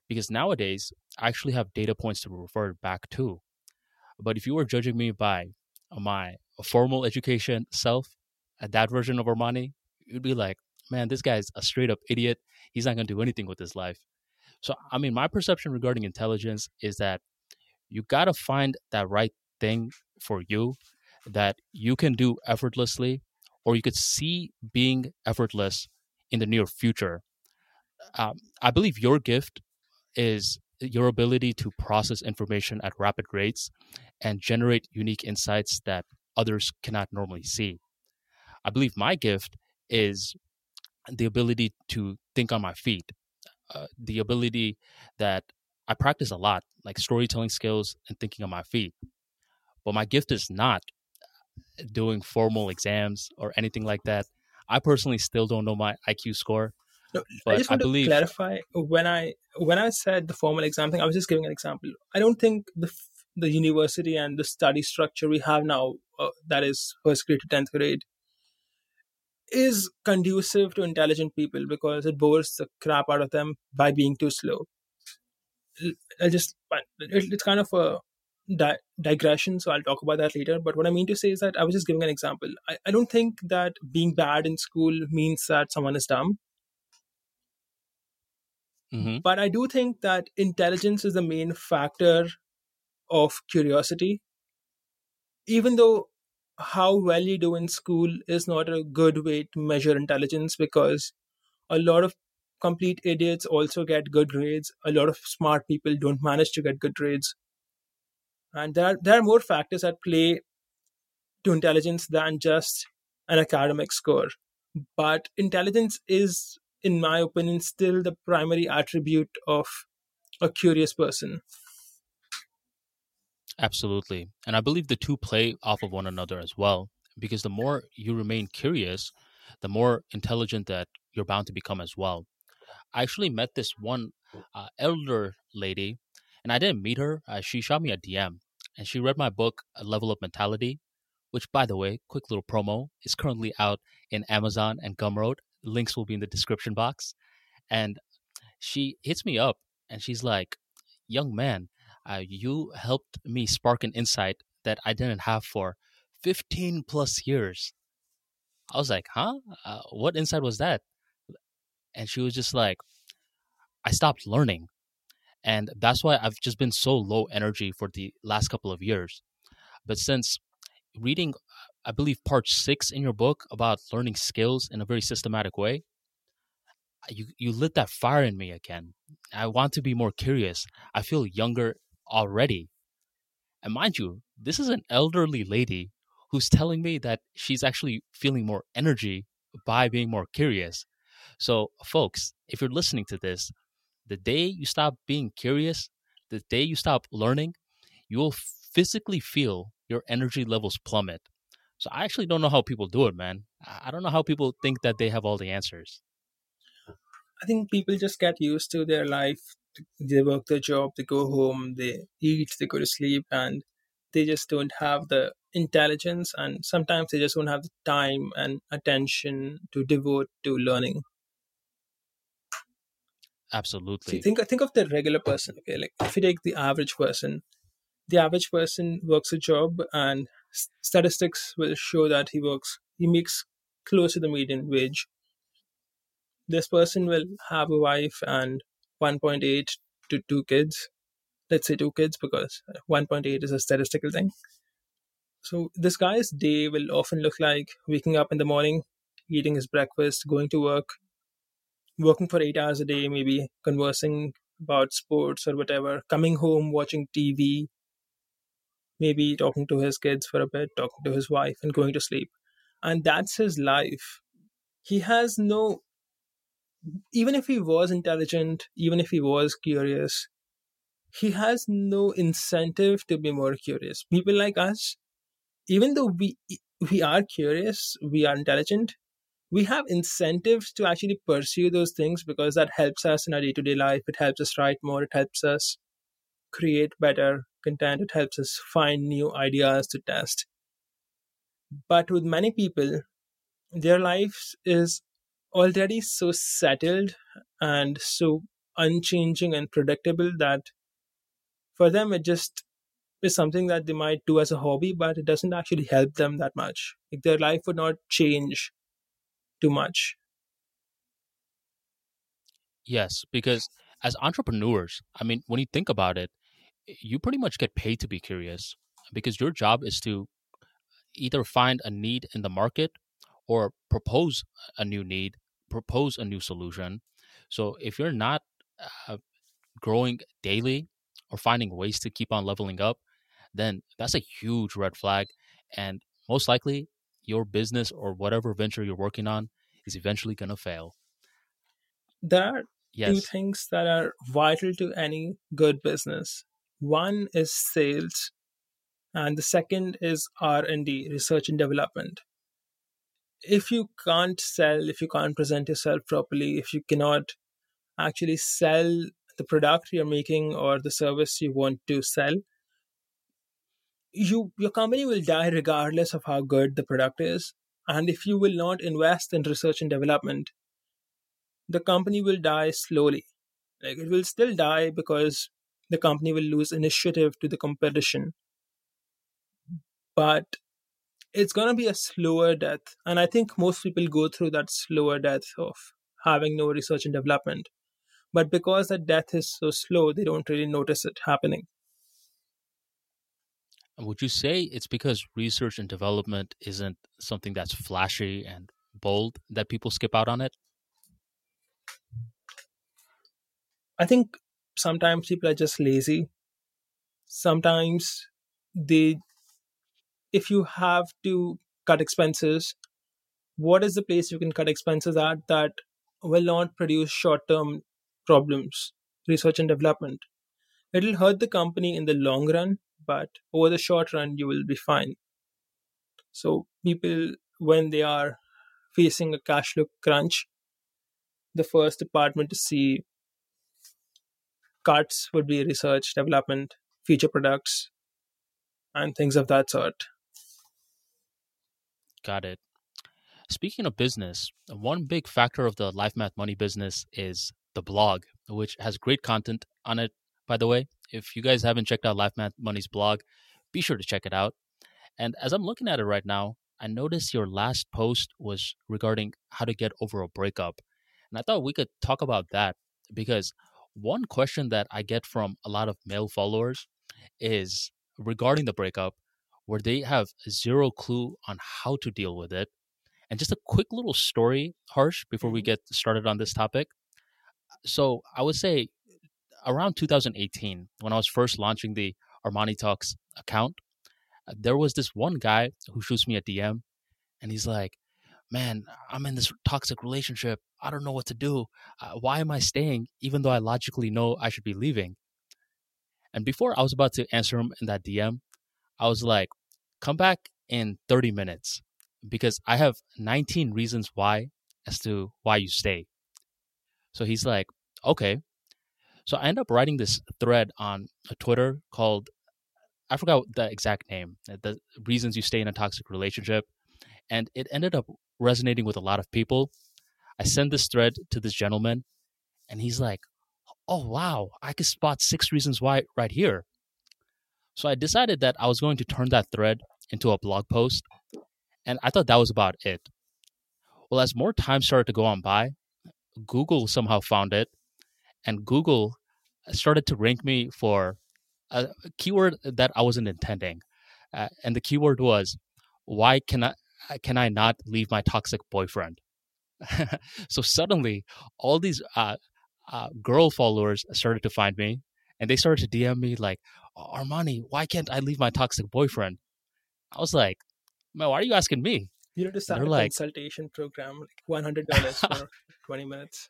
because nowadays I actually have data points to refer back to. But if you were judging me by my formal education self at that version of Armani, you'd be like, man, this guy's a straight up idiot. He's not going to do anything with his life. So, I mean, my perception regarding intelligence is that you got to find that right thing for you that you can do effortlessly, or you could see being effortless in the near future. Um, I believe your gift is your ability to process information at rapid rates and generate unique insights that others cannot normally see. I believe my gift is the ability to think on my feet, uh, the ability that I practice a lot, like storytelling skills and thinking on my feet. But my gift is not doing formal exams or anything like that. I personally still don't know my IQ score. No, but I just want I believe... to clarify when I when I said the formal exam thing, I was just giving an example. I don't think the the university and the study structure we have now, uh, that is first grade to tenth grade, is conducive to intelligent people because it bores the crap out of them by being too slow. I just it's kind of a di- digression, so I'll talk about that later. But what I mean to say is that I was just giving an example. I, I don't think that being bad in school means that someone is dumb. Mm-hmm. But I do think that intelligence is the main factor of curiosity. Even though how well you do in school is not a good way to measure intelligence because a lot of complete idiots also get good grades. A lot of smart people don't manage to get good grades. And there are, there are more factors at play to intelligence than just an academic score. But intelligence is in my opinion, still the primary attribute of a curious person. Absolutely. And I believe the two play off of one another as well, because the more you remain curious, the more intelligent that you're bound to become as well. I actually met this one uh, elder lady, and I didn't meet her. Uh, she shot me a DM, and she read my book, A Level Up Mentality, which, by the way, quick little promo, is currently out in Amazon and Gumroad. Links will be in the description box. And she hits me up, and she's like, Young man, uh, you helped me spark an insight that I didn't have for 15 plus years. I was like, huh? Uh, what insight was that? And she was just like, I stopped learning. And that's why I've just been so low energy for the last couple of years. But since reading, I believe, part six in your book about learning skills in a very systematic way, you, you lit that fire in me again. I want to be more curious. I feel younger already. And mind you, this is an elderly lady who's telling me that she's actually feeling more energy by being more curious. So, folks, if you're listening to this, the day you stop being curious, the day you stop learning, you will physically feel your energy levels plummet. So, I actually don't know how people do it, man. I don't know how people think that they have all the answers. I think people just get used to their life. They work their job, they go home, they eat, they go to sleep, and they just don't have the intelligence and sometimes they just don't have the time and attention to devote to learning. Absolutely. See, think think of the regular person okay? Like if you take the average person the average person works a job and statistics will show that he works he makes close to the median wage. This person will have a wife and 1.8 to 2 kids let's say two kids because 1.8 is a statistical thing. So this guy's day will often look like waking up in the morning, eating his breakfast, going to work, working for eight hours a day, maybe conversing about sports or whatever, coming home, watching TV, maybe talking to his kids for a bit, talking to his wife, and going to sleep. And that's his life. He has no, even if he was intelligent, even if he was curious, he has no incentive to be more curious. People like us, even though we we are curious, we are intelligent, we have incentives to actually pursue those things because that helps us in our day-to-day life. It helps us write more, it helps us create better content, it helps us find new ideas to test. But with many people, their lives is already so settled and so unchanging and predictable that for them it just is something that they might do as a hobby but it doesn't actually help them that much. Like their life would not change too much. Yes because as entrepreneurs i mean when you think about it you pretty much get paid to be curious because your job is to either find a need in the market or propose a new need propose a new solution so if you're not uh, growing daily or finding ways to keep on leveling up, then that's a huge red flag. And most likely, your business or whatever venture you're working on is eventually going to fail. There are yes. two things that are vital to any good business. One is sales, and the second is R&D, research and development. If you can't sell, if you can't present yourself properly, if you cannot actually sell the product you're making or the service you want to sell you your company will die regardless of how good the product is. And if you will not invest in research and development the company will die slowly. Like it will still die because the company will lose initiative to the competition. But it's going to be a slower death and i think most people go through that slower death of having no research and development but because the death is so slow, they don't really notice it happening. Would you say it's because research and development isn't something that's flashy and bold that people skip out on it? I think sometimes people are just lazy. Sometimes they, if you have to cut expenses, what is the place you can cut expenses at that will not produce short term problems, research and development. It'll hurt the company in the long run, but over the short run, you will be fine. So, people, when they are facing a cash flow crunch, the first department to see cuts would be research, development, future products, and things of that sort. Got it. Speaking of business, one big factor of the Life Math Money business is the blog, which has great content on it, by the way. If you guys haven't checked out Life Math Money's blog, be sure to check it out. And as I'm looking at it right now, I noticed your last post was regarding how to get over a breakup. And I thought we could talk about that because one question that I get from a lot of male followers is regarding the breakup, where they have zero clue on how to deal with it. And just a quick little story, Harsh, before we Mhm. get started on this topic. So I would say around 2018, when I was first launching the Armani Talks account, uh, there was this one guy who shoots me a DM and he's like, Man, I'm in this toxic relationship. I don't know what to do. Uh, why am I staying even though I logically know I should be leaving? And before I was about to answer him in that DM, I was like, Come back in 30 minutes because I have 19 reasons why as to why you stay. So he's like, Okay. So I end up writing this thread on a Twitter called I forgot the exact name, the reasons you stay in a toxic relationship. And it ended up resonating with a lot of people. I send this thread to this gentleman, and he's like, Oh, wow, I could spot six reasons why right here. So I decided that I was going to turn that thread into a blog post, and I thought that was about it. Well, as more time started to go on by, Google somehow found it, and Google started to rank me for a keyword that I wasn't intending, uh, and the keyword was, "Why can I can I not leave my toxic boyfriend?" so suddenly, all these uh, uh, girl followers started to find me, and they started to DM me like, "Armani, why can't I leave my toxic boyfriend?" I was like, "Man, why are you asking me?" You need to start a like- consultation program, like one hundred dollars for twenty minutes.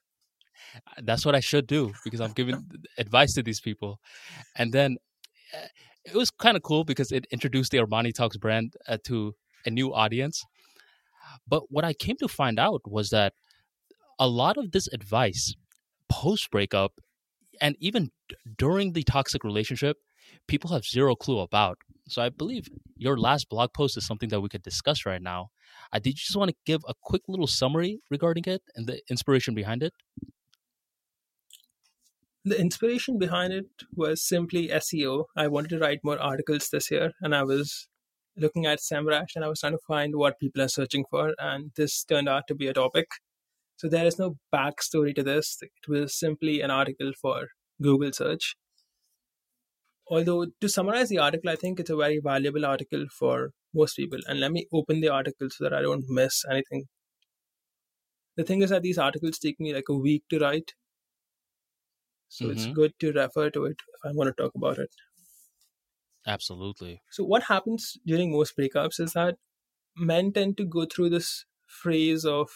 that's what I should do because I'm giving advice to these people. And then uh, it was kind of cool because it introduced the Armani Talks brand uh, to a new audience. But what I came to find out was that a lot of this advice post breakup and even d- during the toxic relationship, people have zero clue about. So I believe your last blog post is something that we could discuss right now. Uh, did you just want to give a quick little summary regarding it and the inspiration behind it? The inspiration behind it was simply SEO. I wanted to write more articles this year, and I was looking at SEMrush and I was trying to find what people are searching for, and this turned out to be a topic. So there is no backstory to this. It was simply an article for Google search. Although, to summarize the article, I think it's a very valuable article for most people. And let me open the article so that I don't miss anything. The thing is that these articles take me like a week to write. So it's Mhm. good to refer to it if I want to talk about it. Absolutely. So, what happens during most breakups is that men tend to go through this phase of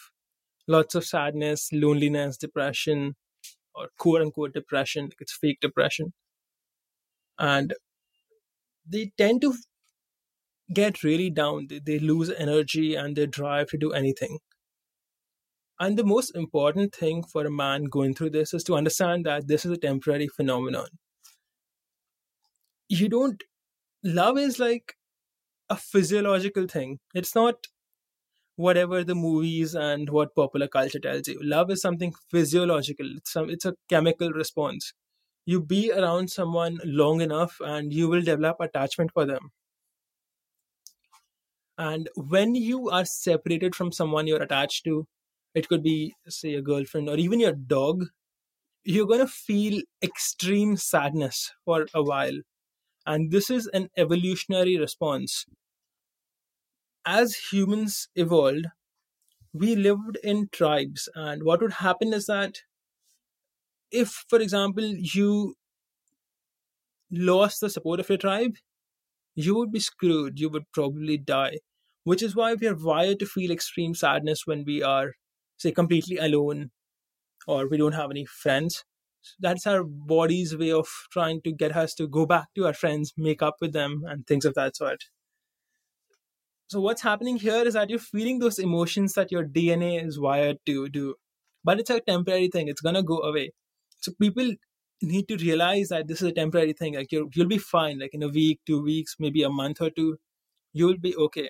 lots of sadness, loneliness, depression, or quote unquote depression, like it's fake depression. And they tend to get really down. They, they lose energy and their drive to do anything. And the most important thing for a man going through this is to understand that this is a temporary phenomenon. You don't, love is like a physiological thing. It's not whatever the movies and what popular culture tells you. Love is something physiological. It's some it's a chemical response. You be around someone long enough and you will develop attachment for them. And when you are separated from someone you're attached to, it could be say a girlfriend or even your dog, you're going to feel extreme sadness for a while. And this is an evolutionary response as humans evolved, we lived in tribes. And what would happen is that if, for example, you lost the support of your tribe, you would be screwed. You would probably die. Which is why we are wired to feel extreme sadness when we are, say, completely alone or we don't have any friends. That's our body's way of trying to get us to go back to our friends, make up with them, and things of that sort. So, what's happening here is that you're feeling those emotions that your DNA is wired to do, but it's a temporary thing, it's gonna go away. So, people need to realize that this is a temporary thing. Like, you you'll be fine, like in a week, two weeks, maybe a month or two, you'll be okay.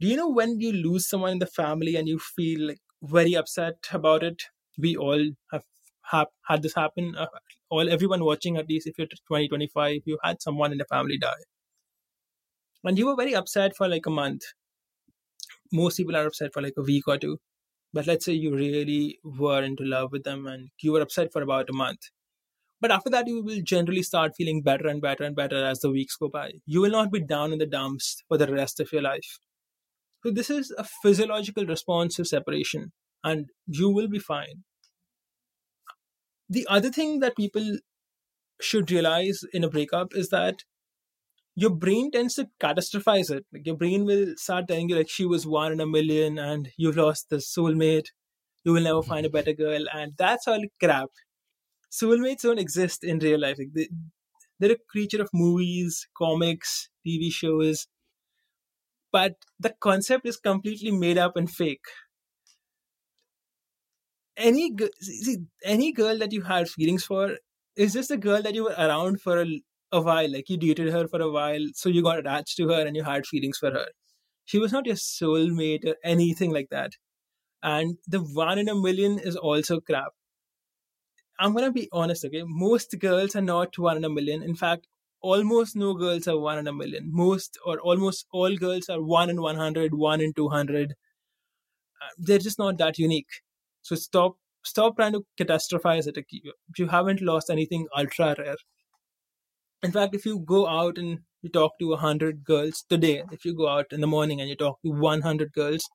Do you know when you lose someone in the family and you feel like very upset about it? We all have, have had this happen. Uh, all everyone watching, at least if you're 20, 25, you had someone in the family die. And you were very upset for like a month. Most people are upset for like a week or two. But let's say you really were into love with them and you were upset for about a month. But after that, you will generally start feeling better and better and better as the weeks go by. You will not be down in the dumps for the rest of your life. So, this is a physiological response to separation, and you will be fine. The other thing that people should realize in a breakup is that your brain tends to catastrophize it. Like your brain will start telling you like she was one in a million and you've lost the soulmate. You will never find a better girl, and that's all crap. Soulmates don't exist in real life. Like they, they're a creature of movies, comics, TV shows, but the concept is completely made up and fake. Any see, any girl that you had feelings for is just a girl that you were around for a, a while. Like you dated her for a while, so you got attached to her and you had feelings for her. She was not your soulmate or anything like that. And the one in a million is also crap. I'm gonna be honest, okay? Most girls are not one in a million. In fact, almost no girls are one in a million. Most or almost all girls are one in 100, one in 200. Uh, they're just not that unique. So stop stop trying to catastrophize it. You haven't lost anything ultra rare. In fact, if you go out and you talk to 100 girls today, if you go out in the morning and you talk to 100 girls,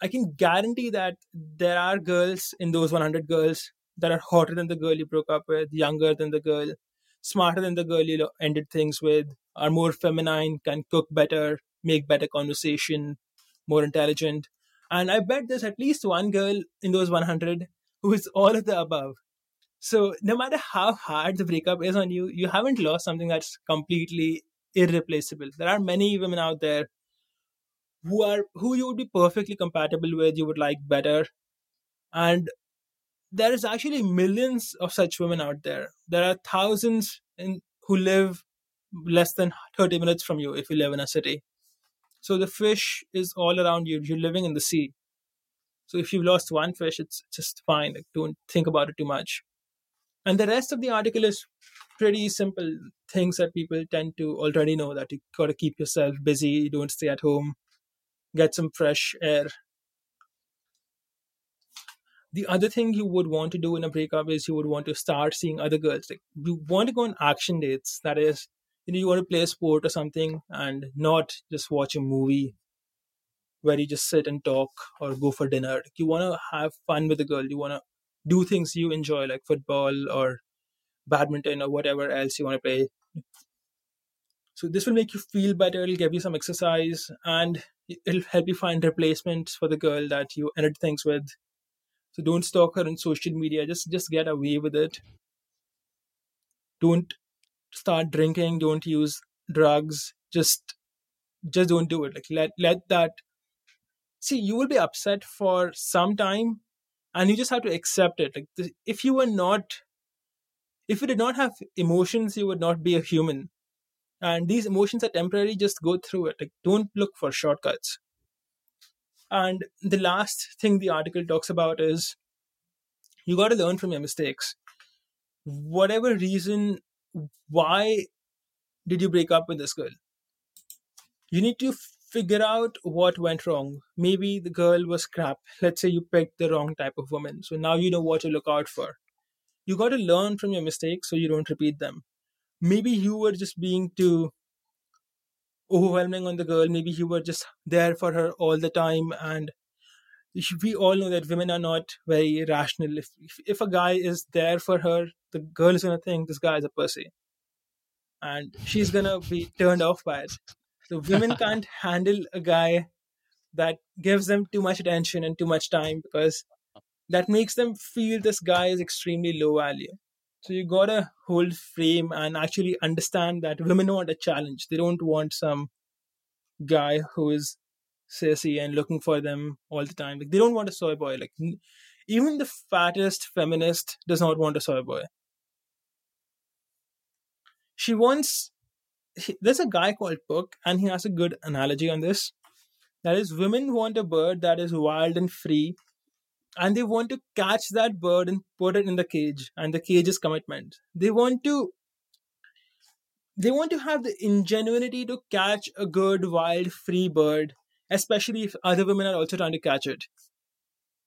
I can guarantee that there are girls in those 100 girls that are hotter than the girl you broke up with, younger than the girl, smarter than the girl you ended things with, are more feminine, can cook better, make better conversation, more intelligent. And I bet there's at least one girl in those 100 who is all of the above. So no matter how hard the breakup is on you, you haven't lost something that's completely irreplaceable. There are many women out there who are who you would be perfectly compatible with, you would like better. And there is actually millions of such women out there. There are thousands in, who live less than 30 minutes from you if you live in a city. So the fish is all around you. You're living in the sea. So if you've lost one fish, it's just fine. Like, don't think about it too much. And the rest of the article is pretty simple things that people tend to already know that you got to keep yourself busy, don't stay at home, get some fresh air, the other thing you would want to do in a breakup is you would want to start seeing other girls. Like you want to go on action dates. That is, you know, you want to play a sport or something and not just watch a movie where you just sit and talk or go for dinner. You want to have fun with the girl. You want to do things you enjoy, like football or badminton or whatever else you want to play. So this will make you feel better. It'll give you some exercise and it'll help you find replacements for the girl that you ended things with so don't stalk her on social media. Just just get away with it. Don't start drinking. Don't use drugs. Just just don't do it. Like let let that. See, you will be upset for some time, and you just have to accept it. Like if you were not, if you did not have emotions, you would not be a human. And these emotions are temporary. Just go through it. Like don't look for shortcuts. And the last thing the article talks about is you got to learn from your mistakes. Whatever reason, why did you break up with this girl? You need to figure out what went wrong. Maybe the girl was crap. Let's say you picked the wrong type of woman. So now you know what to look out for. You got to learn from your mistakes so you don't repeat them. Maybe you were just being too overwhelming on the girl. Maybe you were just there for her all the time. And we all know that women are not very rational. If, if, if a guy is there for her, the girl is going to think this guy is a pussy. And she's going to be turned off by it. So women can't handle a guy that gives them too much attention and too much time because that makes them feel this guy is extremely low value. So you gotta hold frame and actually understand that women want a challenge. They don't want some guy who is sassy and looking for them all the time. Like they don't want a soy boy. Like even the fattest feminist does not want a soy boy. She wants. There's a guy called Pook, and he has a good analogy on this. That is, women want a bird that is wild and free, and they want to catch that bird and put it in the cage, and the cage is commitment. They want to they want to have the ingenuity to catch a good wild free bird especially if other women are also trying to catch it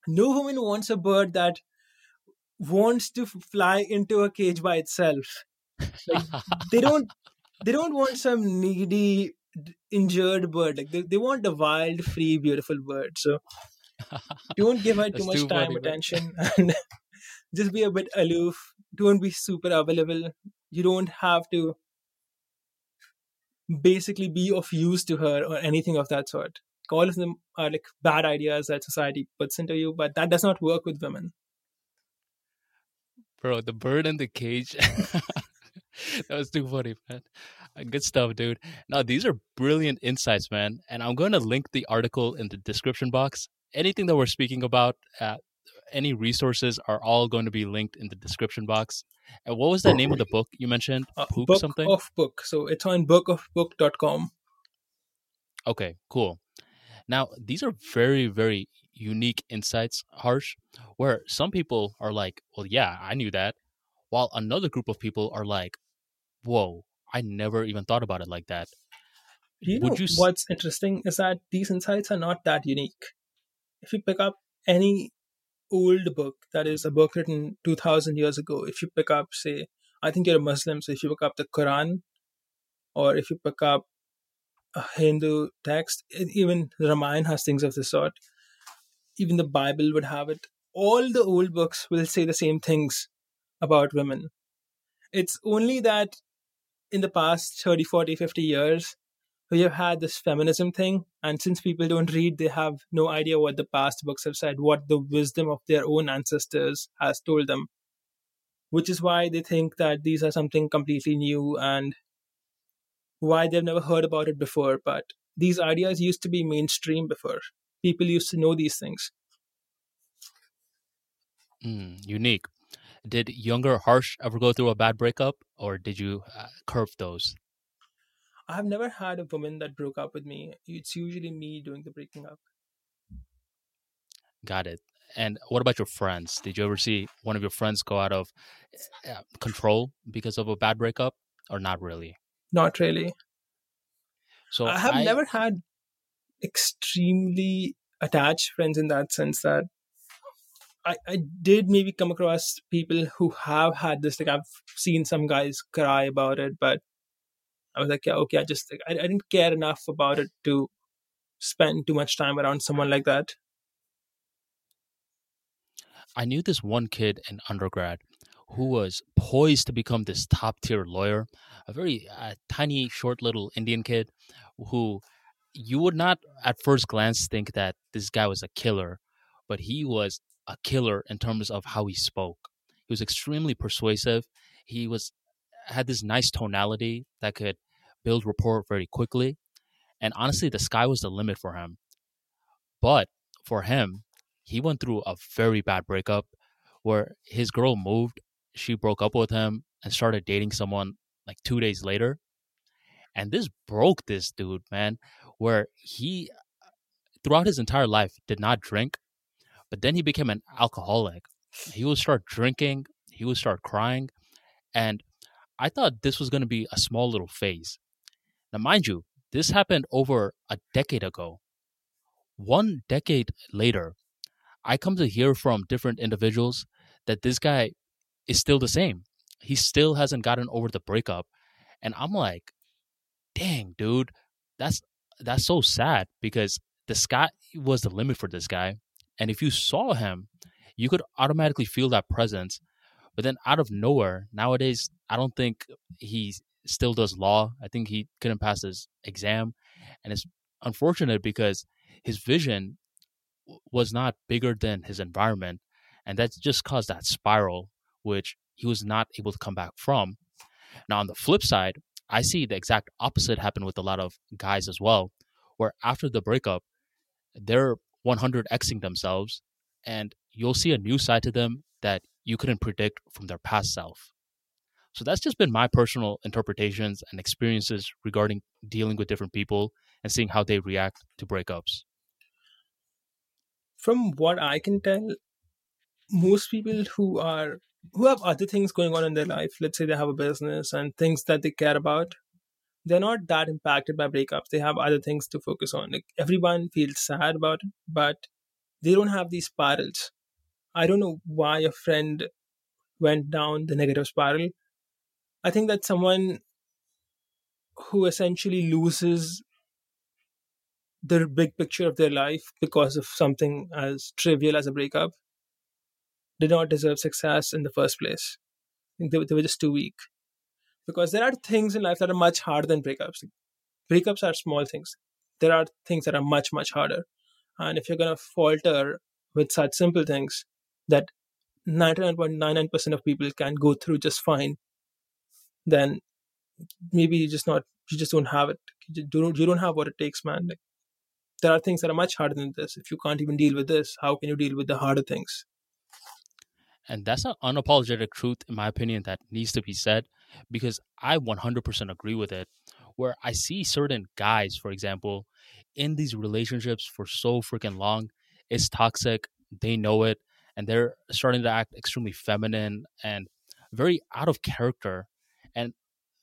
no woman wants a bird that wants to fly into a cage by itself like they don't they don't want some needy injured bird. Like they, they want a wild free beautiful bird. So don't give her too much too time funny, attention and just be a bit aloof. Don't be super available. You don't have to basically be of use to her or anything of that sort. All of them are like bad ideas that society puts into you but that does not work with women. Bro the bird in the cage that was too funny man. Uh, good stuff dude. Now these are brilliant insights man and i'm going to link the article in the description box. Anything that we're speaking about uh, any resources are all going to be linked in the description box. And what was the name of the book you mentioned? Uh, Pook something? of Pook. So it's on bookofpook.com okay cool. Now, these are very, very unique insights, Harsh, where some people are like, well, yeah, I knew that. While another group of people are like, whoa, I never even thought about it like that. You know, you... what's interesting is that these insights are not that unique. If you pick up any old book that is a book written 2000 years ago, if you pick up, say, I think you're a Muslim, so if you pick up the Quran, or if you pick up a Hindu text, even the Ramayana has things of this sort. Even the Bible would have it. All the old books will say the same things about women. It's only that in the past 30, 40, 50 years, we have had this feminism thing. And since people don't read, they have no idea what the past books have said, what the wisdom of their own ancestors has told them. Which is why they think that these are something completely new and why they've never heard about it before, but these ideas used to be mainstream before. People used to know these things. Mm, unique. Did younger Harsh ever go through a bad breakup, or did you uh, curb those? I've never had a woman that broke up with me. It's usually me doing the breaking up. Got it. And what about your friends? Did you ever see one of your friends go out of uh, control because of a bad breakup, or not really? Not really. So I have I, never had extremely attached friends in that sense that I, I did maybe come across people who have had this like I've seen some guys cry about it but I was like yeah okay I just like, I, I didn't care enough about it to spend too much time around someone like that. I knew this one kid in undergrad who was poised to become this top tier lawyer, a very uh, tiny, short little Indian kid who you would not at first glance think that this guy was a killer, but he was a killer in terms of how he spoke. He was extremely persuasive. He was had this nice tonality that could build rapport very quickly. And honestly, the sky was the limit for him. But for him, he went through a very bad breakup where his girl moved she broke up with him and started dating someone like two days later. And this broke this dude, man, where he, throughout his entire life, did not drink, but then he became an alcoholic. He would start drinking, he would start crying. And I thought this was going to be a small little phase. Now, mind you, this happened over a decade ago. One decade later, I come to hear from different individuals that this guy is still the same. He still hasn't gotten over the breakup. And I'm like, dang, dude, that's that's so sad because the sky was the limit for this guy. And if you saw him, you could automatically feel that presence. But then out of nowhere, nowadays, I don't think he still does law. I think he couldn't pass his exam. And it's unfortunate because his vision was not bigger than his environment. and that just caused that spiral, which he was not able to come back from. Now, on the flip side, I see the exact opposite happen with a lot of guys as well, where after the breakup, they're 100xing themselves, and you'll see a new side to them that you couldn't predict from their past self. So that's just been my personal interpretations and experiences regarding dealing with different people and seeing how they react to breakups. From what I can tell, most people who are who have other things going on in their life, let's say they have a business and things that they care about, they're not that impacted by breakups. They have other things to focus on. Like everyone feels sad about it, but they don't have these spirals. I don't know why a friend went down the negative spiral. I think that someone who essentially loses the big picture of their life because of something as trivial as a breakup did not deserve success in the first place. They, they were just too weak. Because there are things in life that are much harder than breakups. Breakups are small things. There are things that are much, much harder. And if you're going to falter with such simple things that 99.99% of people can go through just fine, then maybe you just not you just don't have it. You don't you don't have what it takes, man. Like there are things that are much harder than this. If you can't even deal with this, how can you deal with the harder things? And that's an unapologetic truth, in my opinion, that needs to be said because I 100% agree with it. Where I see certain guys, for example, in these relationships for so freaking long, it's toxic. They know it, and they're starting to act extremely feminine and very out of character. And,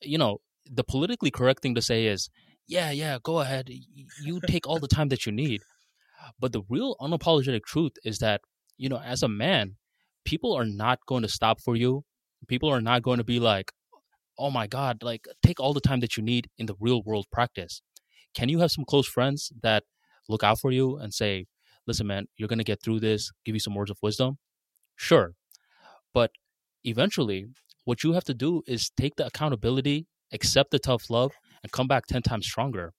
you know, the politically correct thing to say is, yeah, yeah, go ahead. You take all the time that you need. But the real unapologetic truth is that, you know, as a man, people are not going to stop for you. People are not going to be like, oh my God, like take all the time that you need in the real world practice. Can you have some close friends that look out for you and say, listen, man, you're going to get through this, give you some words of wisdom? Sure. But eventually, what you have to do is take the accountability, accept the tough love, and come back 10 times stronger.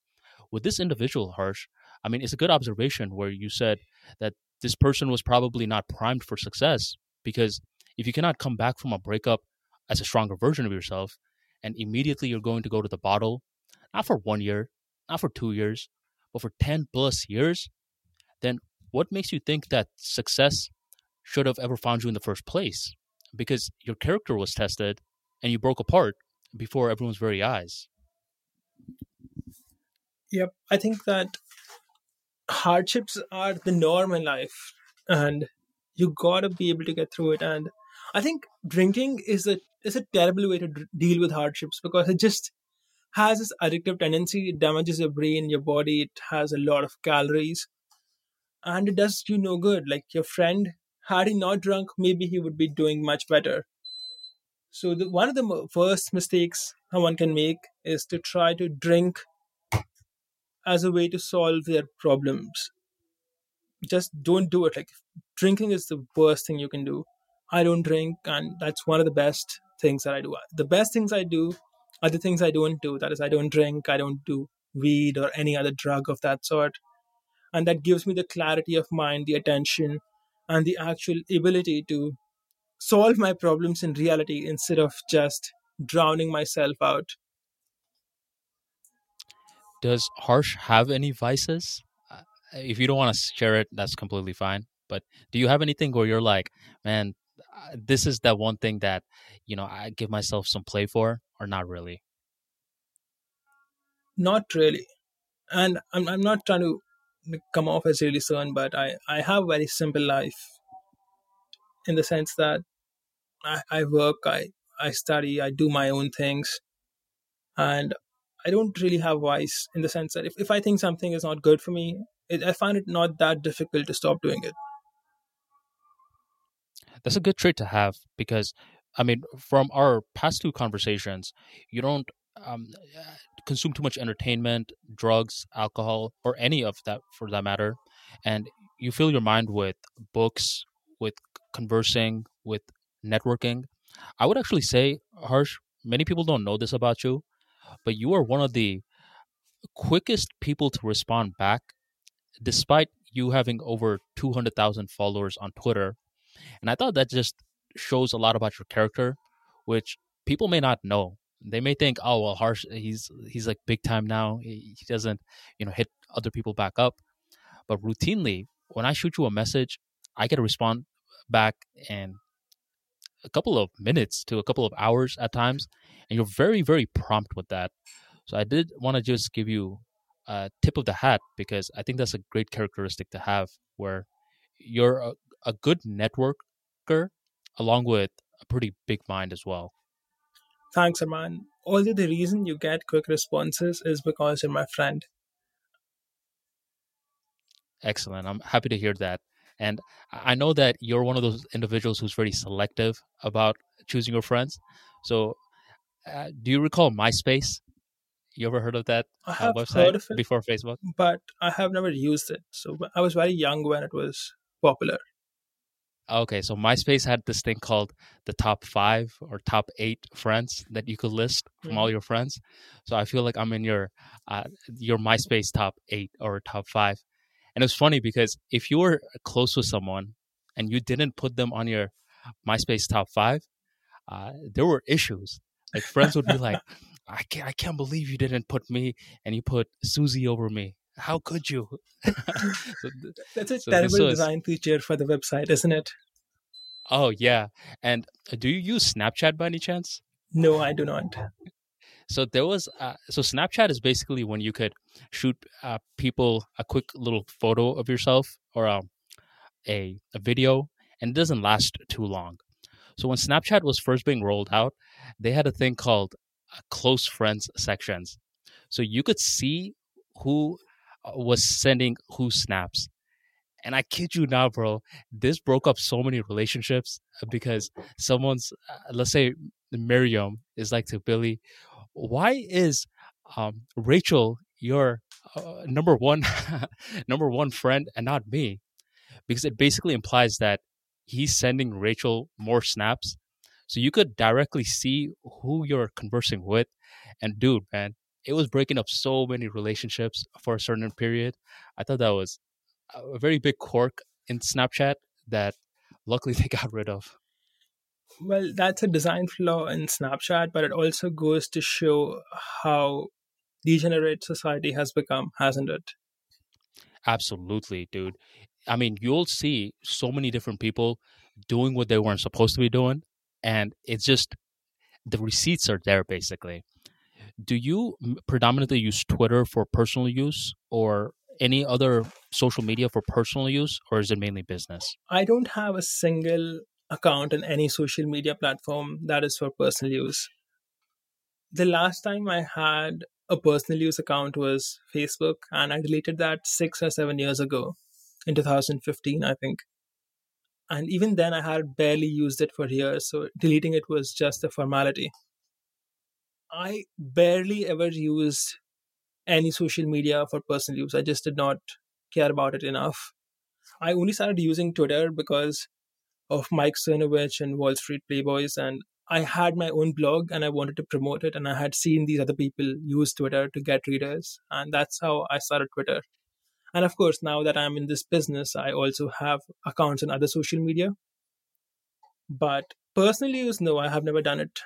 With this individual, Harsh, I mean, it's a good observation where you said that this person was probably not primed for success because if you cannot come back from a breakup as a stronger version of yourself and immediately you're going to go to the bottle, not for one year, not for two years, but for 10 plus years, then what makes you think that success should have ever found you in the first place? Because your character was tested and you broke apart before everyone's very eyes. Yep. I think that hardships are the norm in life and you gotta be able to get through it and i think drinking is a is a terrible way to d- deal with hardships because it just has this addictive tendency. It damages your brain your body. It has a lot of calories. And it does you no good. Like your friend had he not drunk maybe he would be doing much better. So the, one of the first mistakes someone can make is to try to drink as a way to solve their problems. Just don't do it. Like drinking is the worst thing you can do. I don't drink and that's one of the best things that i do. Uh, the best things i do are the things i don't do. That is i don't drink i don't do weed or any other drug of that sort. And that gives me the clarity of mind the attention and the actual ability to solve my problems in reality instead of just drowning myself out. Does harsh have any vices? Uh, if you don't want to share it, that's completely fine. But do you have anything where you're like, man, uh, this is that one thing that you know I give myself some play for, or not really? Not really, and I'm I'm not trying to come off as really stern, but I I have a very simple life, in the sense that I I work, I I study, I do my own things, and I don't really have vice in the sense that if, if I think something is not good for me, it, I find it not that difficult to stop doing it. That's a good trait to have because, I mean, from our past two conversations, you don't um, consume too much entertainment, drugs, alcohol, or any of that for that matter, and you fill your mind with books, with conversing, with networking. I would actually say, Harsh, many people don't know this about you, but you are one of the quickest people to respond back despite you having over 200,000 followers on Twitter, And I thought that just shows a lot about your character, which people may not know. They may think, oh well, harsh. He's he's like big time now. He, he doesn't, you know, hit other people back up. But routinely, when I shoot you a message, I get a response back in a couple of minutes to a couple of hours at times, and you're very very prompt with that. So I did want to just give you a tip of the hat because I think that's a great characteristic to have, where you're a, a good networker along with a pretty big mind as well. Thanks, Arman. Although the reason you get quick responses is because you're my friend. Excellent. I'm happy to hear that. And I know that you're one of those individuals who's very selective about choosing your friends. So, uh, do you recall MySpace? You ever heard of that I uh, have website heard of it, before Facebook? but I have never used it. So I was very young when it was popular. Okay, so MySpace had this thing called the top five or top eight friends that you could list from all your friends. So I feel like I'm in your uh, your MySpace top eight or top five. And it's funny because if you were close with someone and you didn't put them on your MySpace top five, uh, there were issues. Like friends would be like, "I can't, I can't believe you didn't put me and you put Susie over me. How could you?" so, That's a So terrible was- design feature for the website, isn't it? oh yeah. And uh, do you use Snapchat by any chance? No, I do not. So there was uh, so Snapchat is basically when you could shoot uh, people a quick little photo of yourself or um, a a video, and it doesn't last too long. So when Snapchat was first being rolled out, they had a thing called uh, close friends sections. So you could see who was sending who snaps. And I kid you not, bro, this broke up so many relationships uh, because someone's, uh, let's say Miriam is like to Billy, why is um, Rachel your uh, number one number one friend and not me? Because it basically implies that he's sending Rachel more snaps, so you could directly see who you're conversing with. And dude, man, it was breaking up so many relationships for a certain period. I thought that was a very big quirk in Snapchat that luckily they got rid of. Well, that's a design flaw in Snapchat, but it also goes to show how degenerate society has become, hasn't it? Absolutely, dude. I mean, you'll see so many different people doing what they weren't supposed to be doing, and it's just the receipts are there basically. Do you predominantly use Twitter for personal use or any other social media for personal use, or is it mainly business? I don't have a single account in any social media platform that is for personal use. The last time I had a personal use account was Facebook, and I deleted that six or seven years ago in 2015, I think. And even then, I had barely used it for years, so deleting it was just a formality. I barely ever used any social media for personal use. I just did not care about it enough. I only started using Twitter because of Mike Cernovich and Wall Street Playboys, and I had my own blog and I wanted to promote it, and I had seen these other people use Twitter to get readers, and that's how I started Twitter. And of course, now that I'm in this business, I also have accounts on other social media. But personal use, no, I have never done it.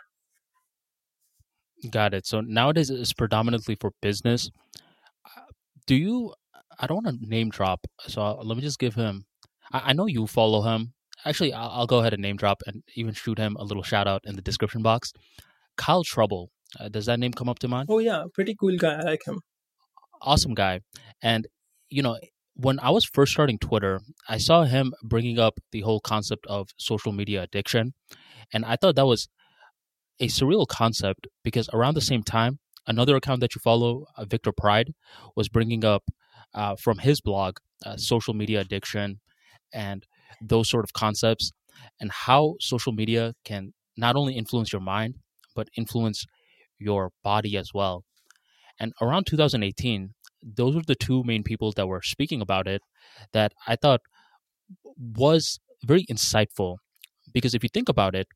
Got it. So nowadays it's predominantly for business. Do you? I don't want to name drop, so let me just give him. I, I know you follow him. Actually, I'll, I'll go ahead and name drop and even shoot him a little shout out in the description box. Kyle Trouble. Uh, does that name come up to mind? Oh, yeah, pretty cool guy. I like him. awesome guy. And you know, when I was first starting Twitter, I saw him bringing up the whole concept of social media addiction, and I thought that was a surreal concept because around the same time, another account that you follow, uh, Victor Pride, was bringing up uh, from his blog uh, social media addiction and those sort of concepts and how social media can not only influence your mind but influence your body as well. And around 2018, those were the two main people that were speaking about it that I thought was very insightful. Because if you think about it,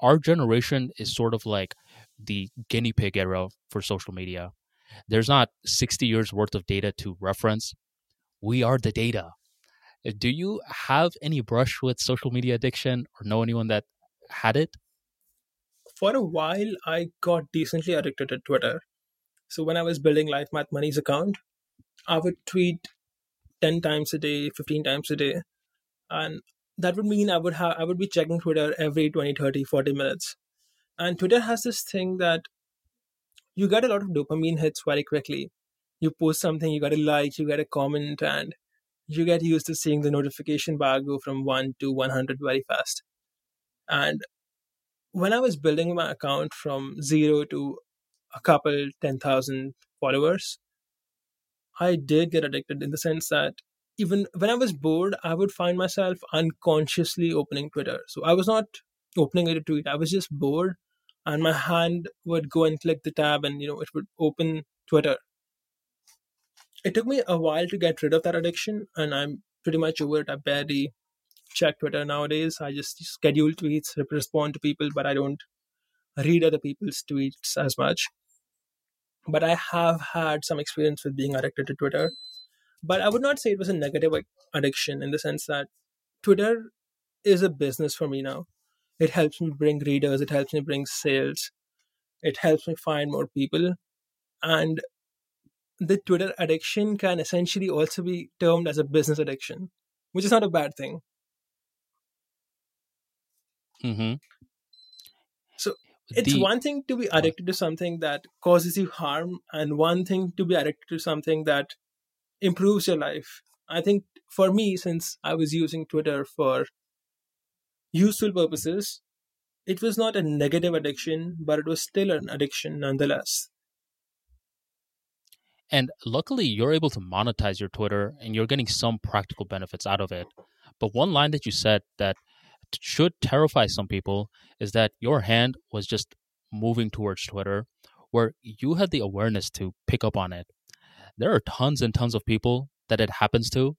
our generation is sort of like the guinea pig era for social media. There's not 60 years worth of data to reference. We are the data. Uh, Do you have any brush with social media addiction or know anyone that had it? For a while, I got decently addicted to Twitter. So when I was building Life Math Money's account, I would tweet 10 times a day, 15 times a day. And that would mean I would have I would be checking Twitter every 20, 30, 40 minutes. And Twitter has this thing that you get a lot of dopamine hits very quickly. You post something, you get a like, you get a comment, and you get used to seeing the notification bar go from 1 to 100 very fast. And when I was building my account from zero to a couple 10,000 followers, I did get addicted in the sense that even when I was bored, I would find myself unconsciously opening Twitter. So I was not opening it to tweet, I was just bored, and my hand would go and click the tab, and you know, it would open Twitter. It took me a while to get rid of that addiction, and I'm pretty much over it. I barely check Twitter nowadays. I just schedule tweets, respond to people, but I don't read other people's tweets as much. But I have had some experience with being addicted to Twitter. But I would not say it was a negative addiction in the sense that Twitter is a business for me now. It helps me bring readers, it helps me bring sales, it helps me find more people. And the Twitter addiction can essentially also be termed as a business addiction, which is not a bad thing. Mm-hmm. So it's The one thing to be addicted to something that causes you harm, and one thing to be addicted to something that improves your life. I think for me, since I was using Twitter for useful purposes, it was not a negative addiction, but it was still an addiction nonetheless. And luckily, you're able to monetize your Twitter and you're getting some practical benefits out of it. But one line that you said that should terrify some people is that your hand was just moving towards Twitter, where you had the awareness to pick up on it. There are tons and tons of people that it happens to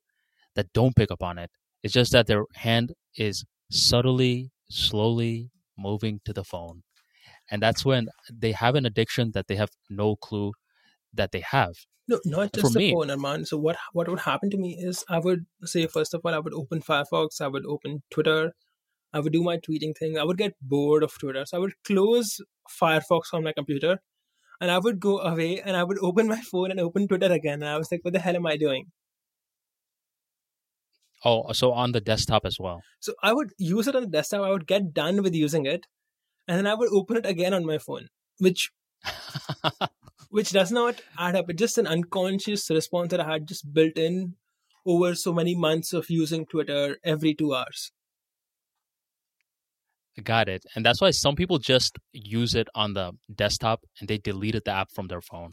that don't pick up on it. It's just that their hand is subtly, slowly moving to the phone. And that's when they have an addiction that they have no clue that they have. No, not For just the me, phone, Arman. So what what would happen to me is I would say first of all I would open Firefox, I would open Twitter, I would do my tweeting thing. I would get bored of Twitter, so I would close Firefox on my computer, and I would go away and I would open my phone and open Twitter again. And I was like, what the hell am I doing? oh, uh, so on the desktop as well. So I would use it on the desktop. I would get done with using it, and then I would open it again on my phone, which which does not add up. It's just an unconscious response that I had just built in over so many months of using Twitter every two hours. Got it. And that's why some people just use it on the desktop and they deleted the app from their phone.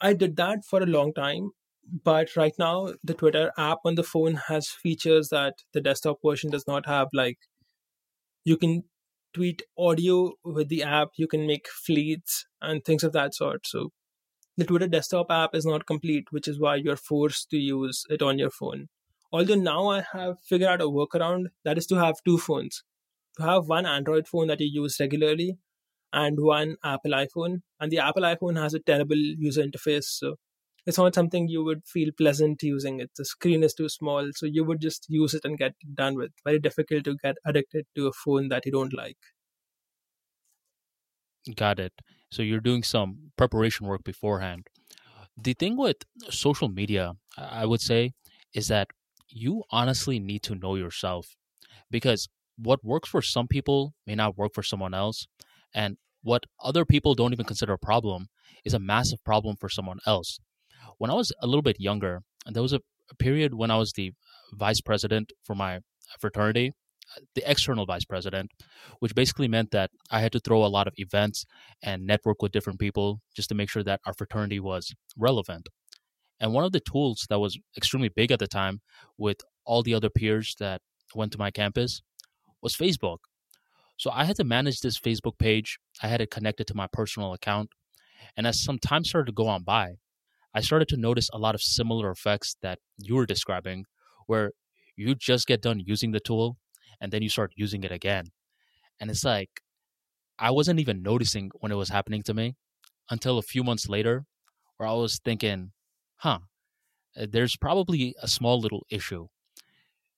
I did that for a long time, but right now the Twitter app on the phone has features that the desktop version does not have. Like you can tweet audio with the app, you can make fleets and things of that sort. So the Twitter desktop app is not complete, which is why you're forced to use it on your phone. Although now I have figured out a workaround that is to have two phones. Have one Android phone that you use regularly and one Apple iPhone. And the Apple iPhone has a terrible user interface, so it's not something you would feel pleasant using it. The screen is too small, so you would just use it and get done with. Very difficult to get addicted to a phone that you don't like. Got it. So you're doing some preparation work beforehand. The thing with social media, I would say, is that you honestly need to know yourself because what works for some people may not work for someone else. And what other people don't even consider a problem is a massive problem for someone else. When I was a little bit younger, there was a, period when I was the vice president for my fraternity, the external vice president, which basically meant that I had to throw a lot of events and network with different people just to make sure that our fraternity was relevant. And one of the tools that was extremely big at the time with all the other peers that went to my campus was Facebook. So I had to manage this Facebook page. I had it connected to my personal account. And as some time started to go on by, I started to notice a lot of similar effects that you were describing, where you just get done using the tool and then you start using it again. And it's like, I wasn't even noticing when it was happening to me until a few months later, where I was thinking, huh, uh, there's probably a small little issue.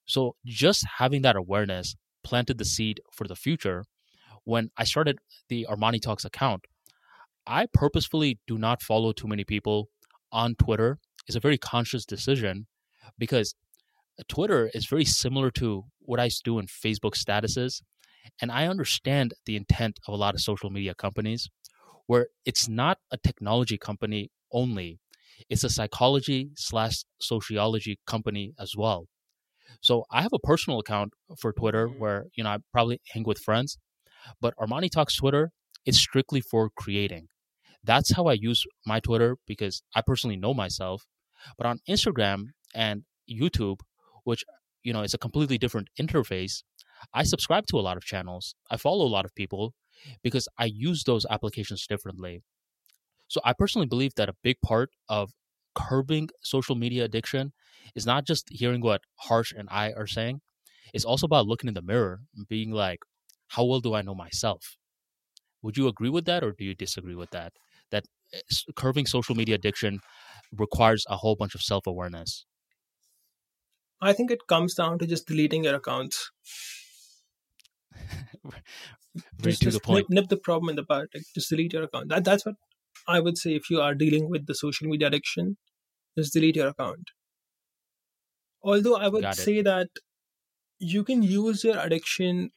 So just having that awareness planted the seed for the future. When I started the Armani Talks account, I purposefully do not follow too many people on Twitter. It's a very conscious decision because Twitter is very similar to what I do in Facebook statuses. And I understand the intent of a lot of social media companies where it's not a technology company only, it's a psychology slash sociology company as well. So I have a personal account for Twitter Mhm. where, you know, I probably hang with friends, but Armani Talks Twitter is strictly for creating. That's how I use my Twitter because I personally know myself. But on Instagram and YouTube, which, you know, is a completely different interface, I subscribe to a lot of channels. I follow a lot of people because I use those applications differently. So I personally believe that a big part of curbing social media addiction is not just hearing what Harsh and I are saying. It's also about looking in the mirror and being like, how well do I know myself? Would you agree with that or do you disagree with that? That eh, curbing social media addiction requires a whole bunch of self awareness. I think it comes down to just deleting your accounts. Just, to the point. nip, nip the problem in the bud. Like, just delete your account. That, that's what I would say if you are dealing with the social media addiction. Just delete your account. Although I would say that you can use your addiction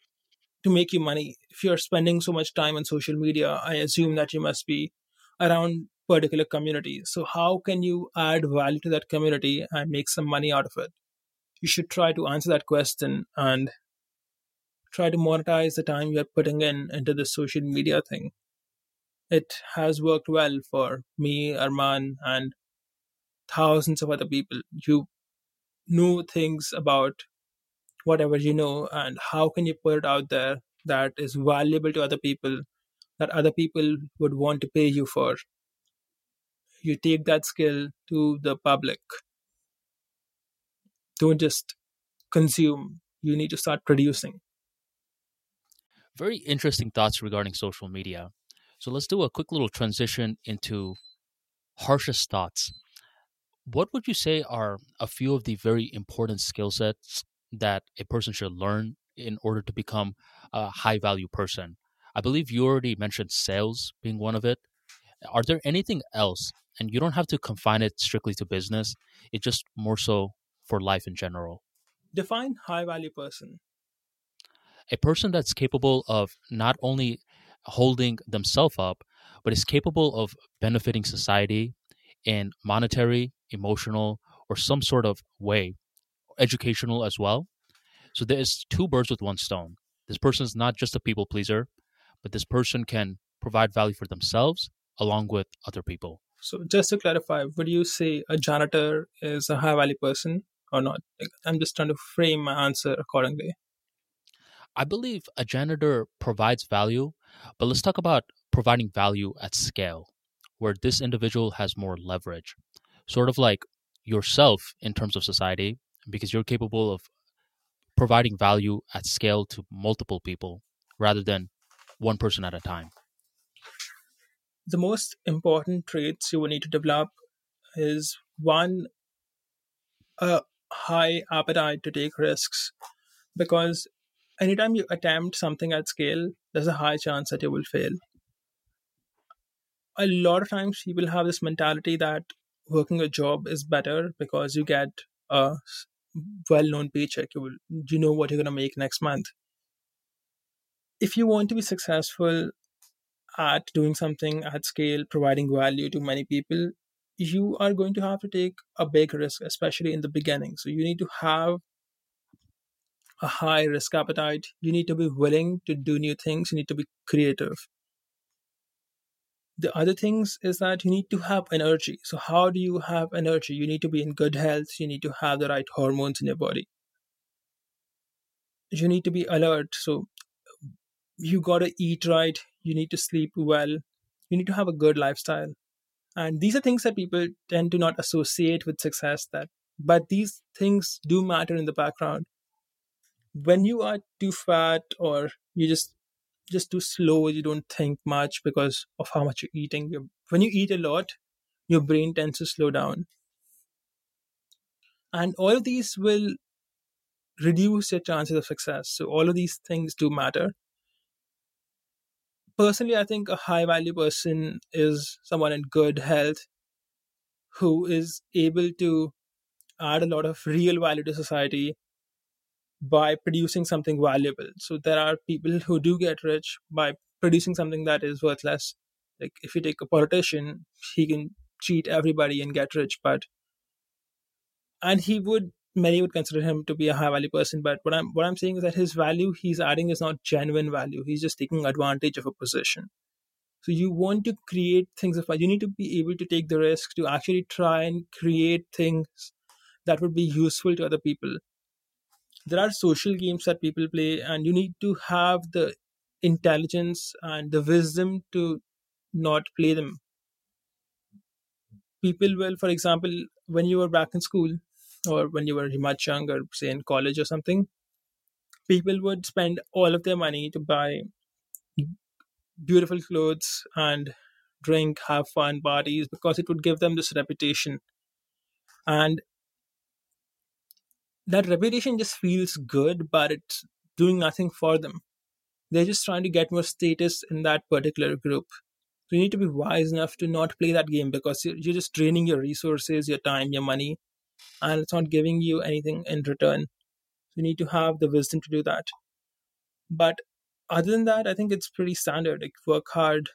to make you money. If you're spending so much time on social media, I assume that you must be around particular communities. So how can you add value to that community and make some money out of it? You should try to answer that question and try to monetize the time you're putting in into the social media thing. It has worked well for me, Arman, and thousands of other people. You know things about whatever you know and how can you put it out there that is valuable to other people that other people would want to pay you for you take that skill to the public don't just consume you need to start producing Very interesting thoughts regarding social media. So let's do a quick little transition into Harsh's thoughts. What would you say are a few of the very important skill sets that a person should learn in order to become a high value person? I believe you already mentioned sales being one of it. Are there anything else? And you don't have to confine it strictly to business, it's just more so for life in general. define high value person A person that's capable of not only holding themselves up, but is capable of benefiting society in monetary, emotional, or some sort of way, educational as well. So there's two birds with one stone. This person is not just a people pleaser, but this person can provide value for themselves along with other people. so just to clarify would you say a janitor is a high value person or not i'm just trying to frame my answer accordingly I believe a janitor provides value, but let's talk about providing value at scale, where this individual has more leverage, sort of like yourself in terms of society, because you're capable of providing value at scale to multiple people rather than one person at a time. the most important traits you will need to develop is one a high appetite to take risks because anytime you attempt something at scale there's a high chance that you will fail. A lot of times people have this mentality that working a job is better because you get a well-known paycheck. You will you know what you're going to make next month. If you want to be successful at doing something at scale providing value to many people you are going to have to take a big risk especially in the beginning. So you need to have a high risk appetite you need to be willing to do new things you need to be creative. The other things is that you need to have energy. So how do you have energy? You need to be in good health you need to have the right hormones in your body. You need to be alert. So you got to eat right you need to sleep well you need to have a good lifestyle. And these are things that people tend to not associate with success that but these things do matter in the background when you are too fat or you just just too slow you don't think much because of how much you're eating you when you eat a lot your brain tends to slow down and all of these will reduce your chances of success. So all of these things do matter. Personally, I think a high value person is someone in good health who is able to add a lot of real value to society by producing something valuable. So there are people who do get rich by producing something that is worthless. Like if you take a politician, he can cheat everybody and get rich, but and he would many would consider him to be a high value person. But what I'm what I'm saying is that his value he's adding is not genuine value. He's just taking advantage of a position. So you want to create things of you need to be able to take the risk to actually try and create things that would be useful to other people. There are social games that people play, and you need to have the intelligence and the wisdom to not play them. People will, for example, when you were back in school or when you were much younger, say in college or something, people would spend all of their money to buy beautiful clothes and drink, have fun parties because it would give them this reputation. And that reputation just feels good, but it's doing nothing for them. They're just trying to get more status in that particular group. So you need to be wise enough to not play that game because you're, you're just draining your resources, your time, your money, and it's not giving you anything in return. So you need to have the wisdom to do that. But other than that, I think it's pretty standard. Like work hard,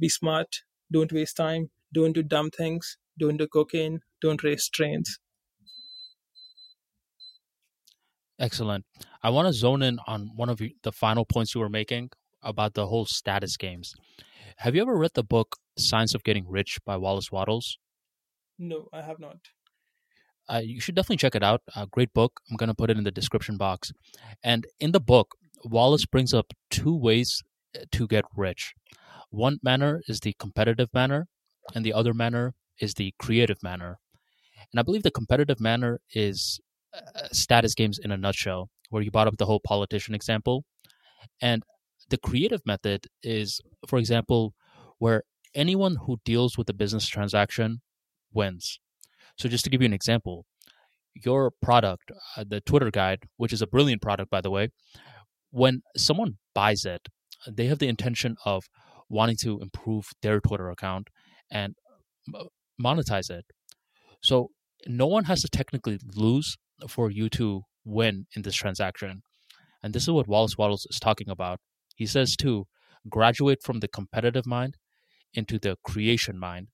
be smart, don't waste time, don't do dumb things, don't do cocaine, don't race trains. Excellent. I want to zone in on one of the final points you were making about the whole status games. Have you ever read the book Science of Getting Rich by Wallace Wattles? No, I have not. Uh, you should definitely check it out. A great book. I'm going to put it in the description box. And in the book, Wallace brings up two ways uh, to get rich. One manner is the competitive manner, and the other manner is the creative manner. And I believe the competitive manner is uh, status games in a nutshell, where you brought up the whole politician example. And the creative method is, for example, where anyone who deals with a business transaction wins. So, just to give you an example, your product, uh, the Twitter guide, which is a brilliant product, by the way, when someone buys it, they have the intention of wanting to improve their Twitter account and monetize it. So, no one has to technically lose for you to win in this transaction. And this is what Wallace Wattles is talking about. He says to graduate from the competitive mind into the creation mind.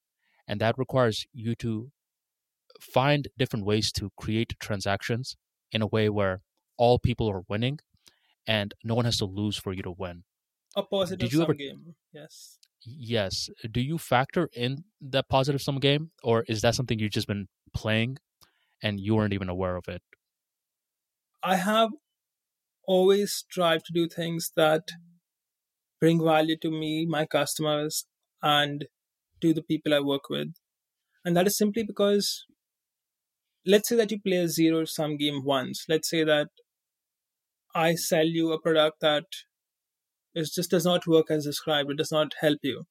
And that requires you to find different ways to create transactions in a way where all people are winning and no one has to lose for you to win. A positive Did you ever, game, yes. Yes. Do you factor in that positive sum game, or is that something you've just been playing and you weren't even aware of it? I have always strived to do things that bring value to me, my customers, and to the people I work with. And that is simply because, let's say that you play a zero sum game once. Let's say that I sell you a product that it just does not work as described, it does not help you.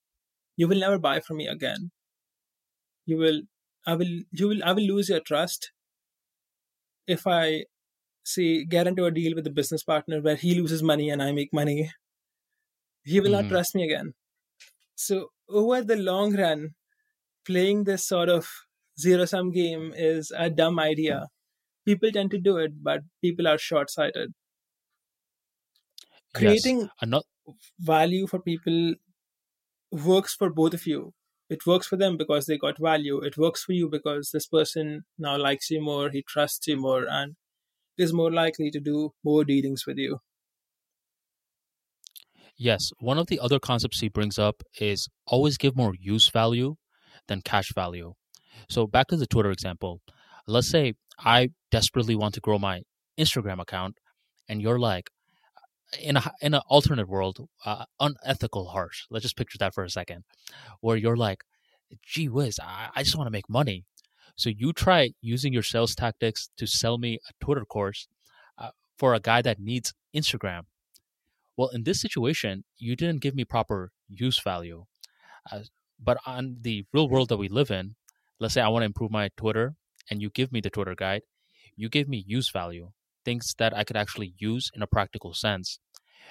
You will never buy from me again. You will I will you will I will lose your trust if I say get into a deal with a business partner where he loses money and I make money, he will mm-hmm. not trust me again. So over the long run, playing this sort of zero sum game is a dumb idea. People tend to do it, but people are short sighted. Creating yes. not- value for people works for both of you it works for them because they got value. It works for you because this person now likes you more he trusts you more and is more likely to do more dealings with you. Yes one of the other concepts he brings up is always give more use value than cash value. So back to the twitter example. Let's say i desperately want to grow my instagram account and you're like in a in an alternate world, uh, unethical harsh. Let's just picture that for a second, where you're like, "Gee whiz, I, I just want to make money." So you try using your sales tactics to sell me a Twitter course uh, for a guy that needs Instagram. Well, in this situation, you didn't give me proper use value. Uh, but on the real world that we live in, let's say I want to improve my Twitter, and you give me the Twitter guide, you give me use value. Things that I could actually use in a practical sense,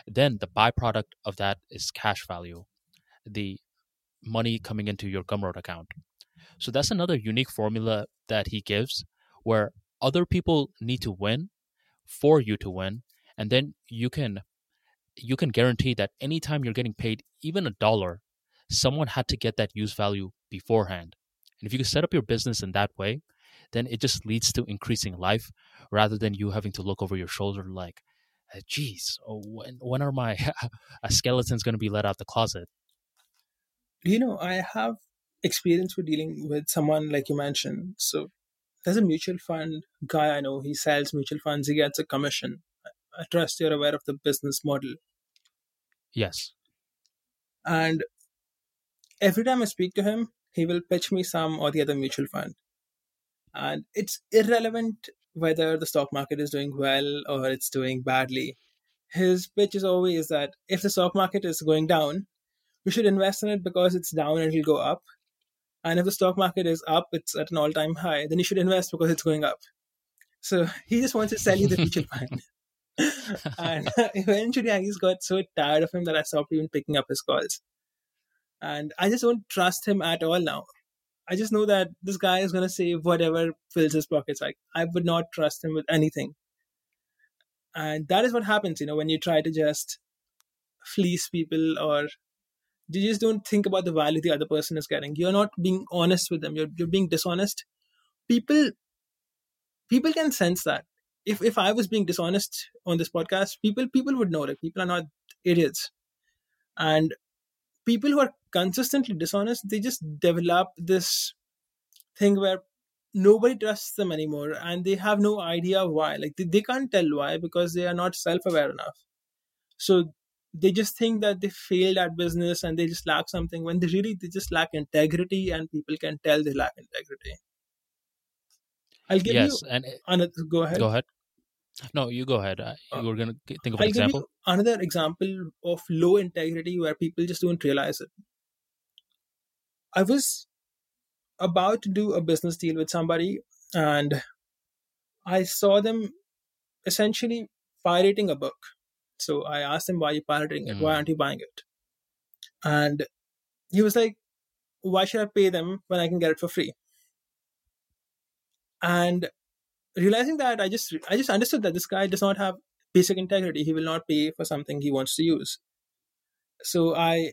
then the byproduct of that is cash value, the money coming into your Gumroad account. So that's another unique formula that he gives where other people need to win for you to win and then you can you can guarantee that anytime you're getting paid even a dollar someone had to get that use value beforehand and if you can set up your business in that way then it just leads to increasing life rather than you having to look over your shoulder like uh, geez oh, when, when are my skeletons going to be let out the closet you know i have experience with dealing with someone like you mentioned so there's a mutual fund guy I know. He sells mutual funds. He gets a commission. I trust you're aware of the business model. Yes. And every time I speak to him, he will pitch me some or the other mutual fund. And it's irrelevant whether the stock market is doing well or it's doing badly. His pitch is always that if the stock market is going down, we should invest in it because it's down and it'll go up. And if the stock market is up, it's at an all time high, then you should invest because it's going up. So he just wants to sell you the mutual fund. and eventually I just got so tired of him that I stopped even picking up his calls. And I just don't trust him at all now. I just know that this guy is going to say whatever fills his pockets. Like, I would not trust him with anything. And that is what happens, you know, when you try to just fleece people or you just don't think about the value the other person is getting. You're not being honest with them. You're, you're being dishonest. People people can sense that. If if i was being dishonest on this podcast people people would know that people are not idiots. And people who are consistently dishonest they just develop this thing where nobody trusts them anymore and they have no idea why. Like they, they can't tell why because they are not self-aware enough. So they just think that they failed at business and they just lack something when they really they just lack integrity and people can tell they lack integrity. I'll give yes, you and another go ahead. Go ahead no you go ahead uh, you were going to think of an I'll example another example of low integrity where people just don't realize it i was about to do a business deal with somebody and i saw them essentially pirating a book so I asked him, why are you pirating it? Mm. Why aren't you buying it? And he was like, why should I pay them when I can get it for free? And realizing that, I just I just understood that this guy does not have basic integrity. He will not pay for something he wants to use. So I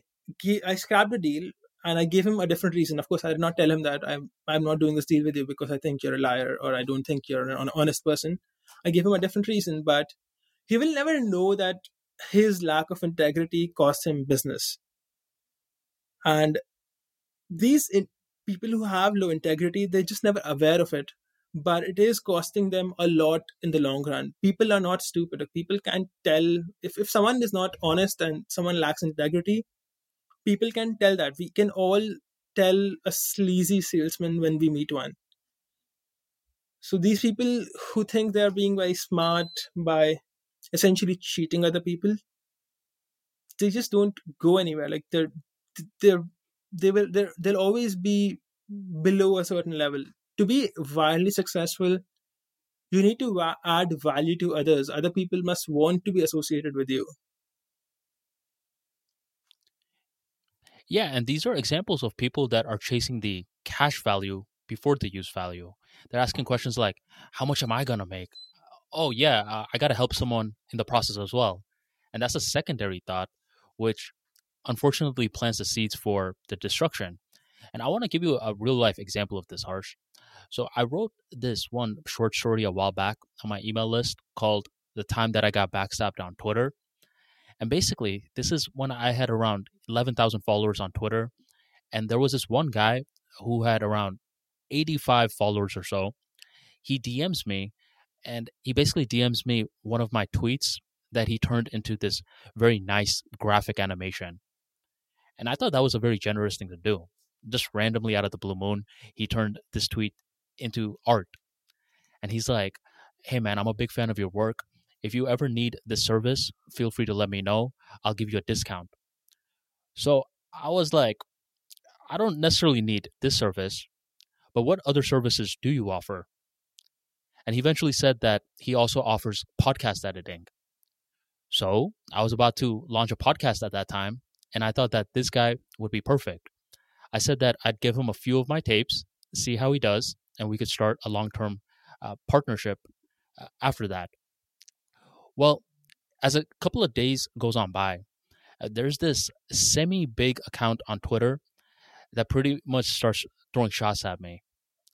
I scrapped the deal and I gave him a different reason. Of course, I did not tell him that I'm I'm not doing this deal with you because I think you're a liar or I don't think you're an honest person. I gave him a different reason, but he will never know that his lack of integrity cost him business. And these in, people who have low integrity, they're just never aware of it. But it is costing them a lot in the long run. People are not stupid. People can tell if, if someone is not honest and someone lacks integrity, people can tell that. We can all tell a sleazy salesman when we meet one. So these people who think they're being very smart by essentially cheating other people they just don't go anywhere like they're they're they will they they'll always be below a certain level to be wildly successful you need to add value to others other people must want to be associated with you yeah and these are examples of people that are chasing the cash value before the use value they're asking questions like how much am i going to make oh yeah, uh, I got to help someone in the process as well. And that's a secondary thought, which unfortunately plants the seeds for the destruction. And I want to give you a real life example of this, Harsh. So I wrote this one short story a while back on my email list called The Time That I Got Backstabbed on Twitter. And basically, this is when I had around 11,000 followers on Twitter. And there was this one guy who had around 85 followers or so. He DMs me and he basically DMs me one of my tweets that he turned into this very nice graphic animation. And I thought that was a very generous thing to do. Just randomly out of the blue moon, he turned this tweet into art. And he's like, Hey man, I'm a big fan of your work. If you ever need this service, feel free to let me know. I'll give you a discount. So I was like, I don't necessarily need this service, but what other services do you offer? And he eventually said that he also offers podcast editing. So I was about to launch a podcast at that time, and I thought that this guy would be perfect. I said that I'd give him a few of my tapes, see how he does, and we could start a long term uh, partnership uh, after that. Well, as a couple of days goes on by, uh, there's this semi big account on Twitter that pretty much starts throwing shots at me.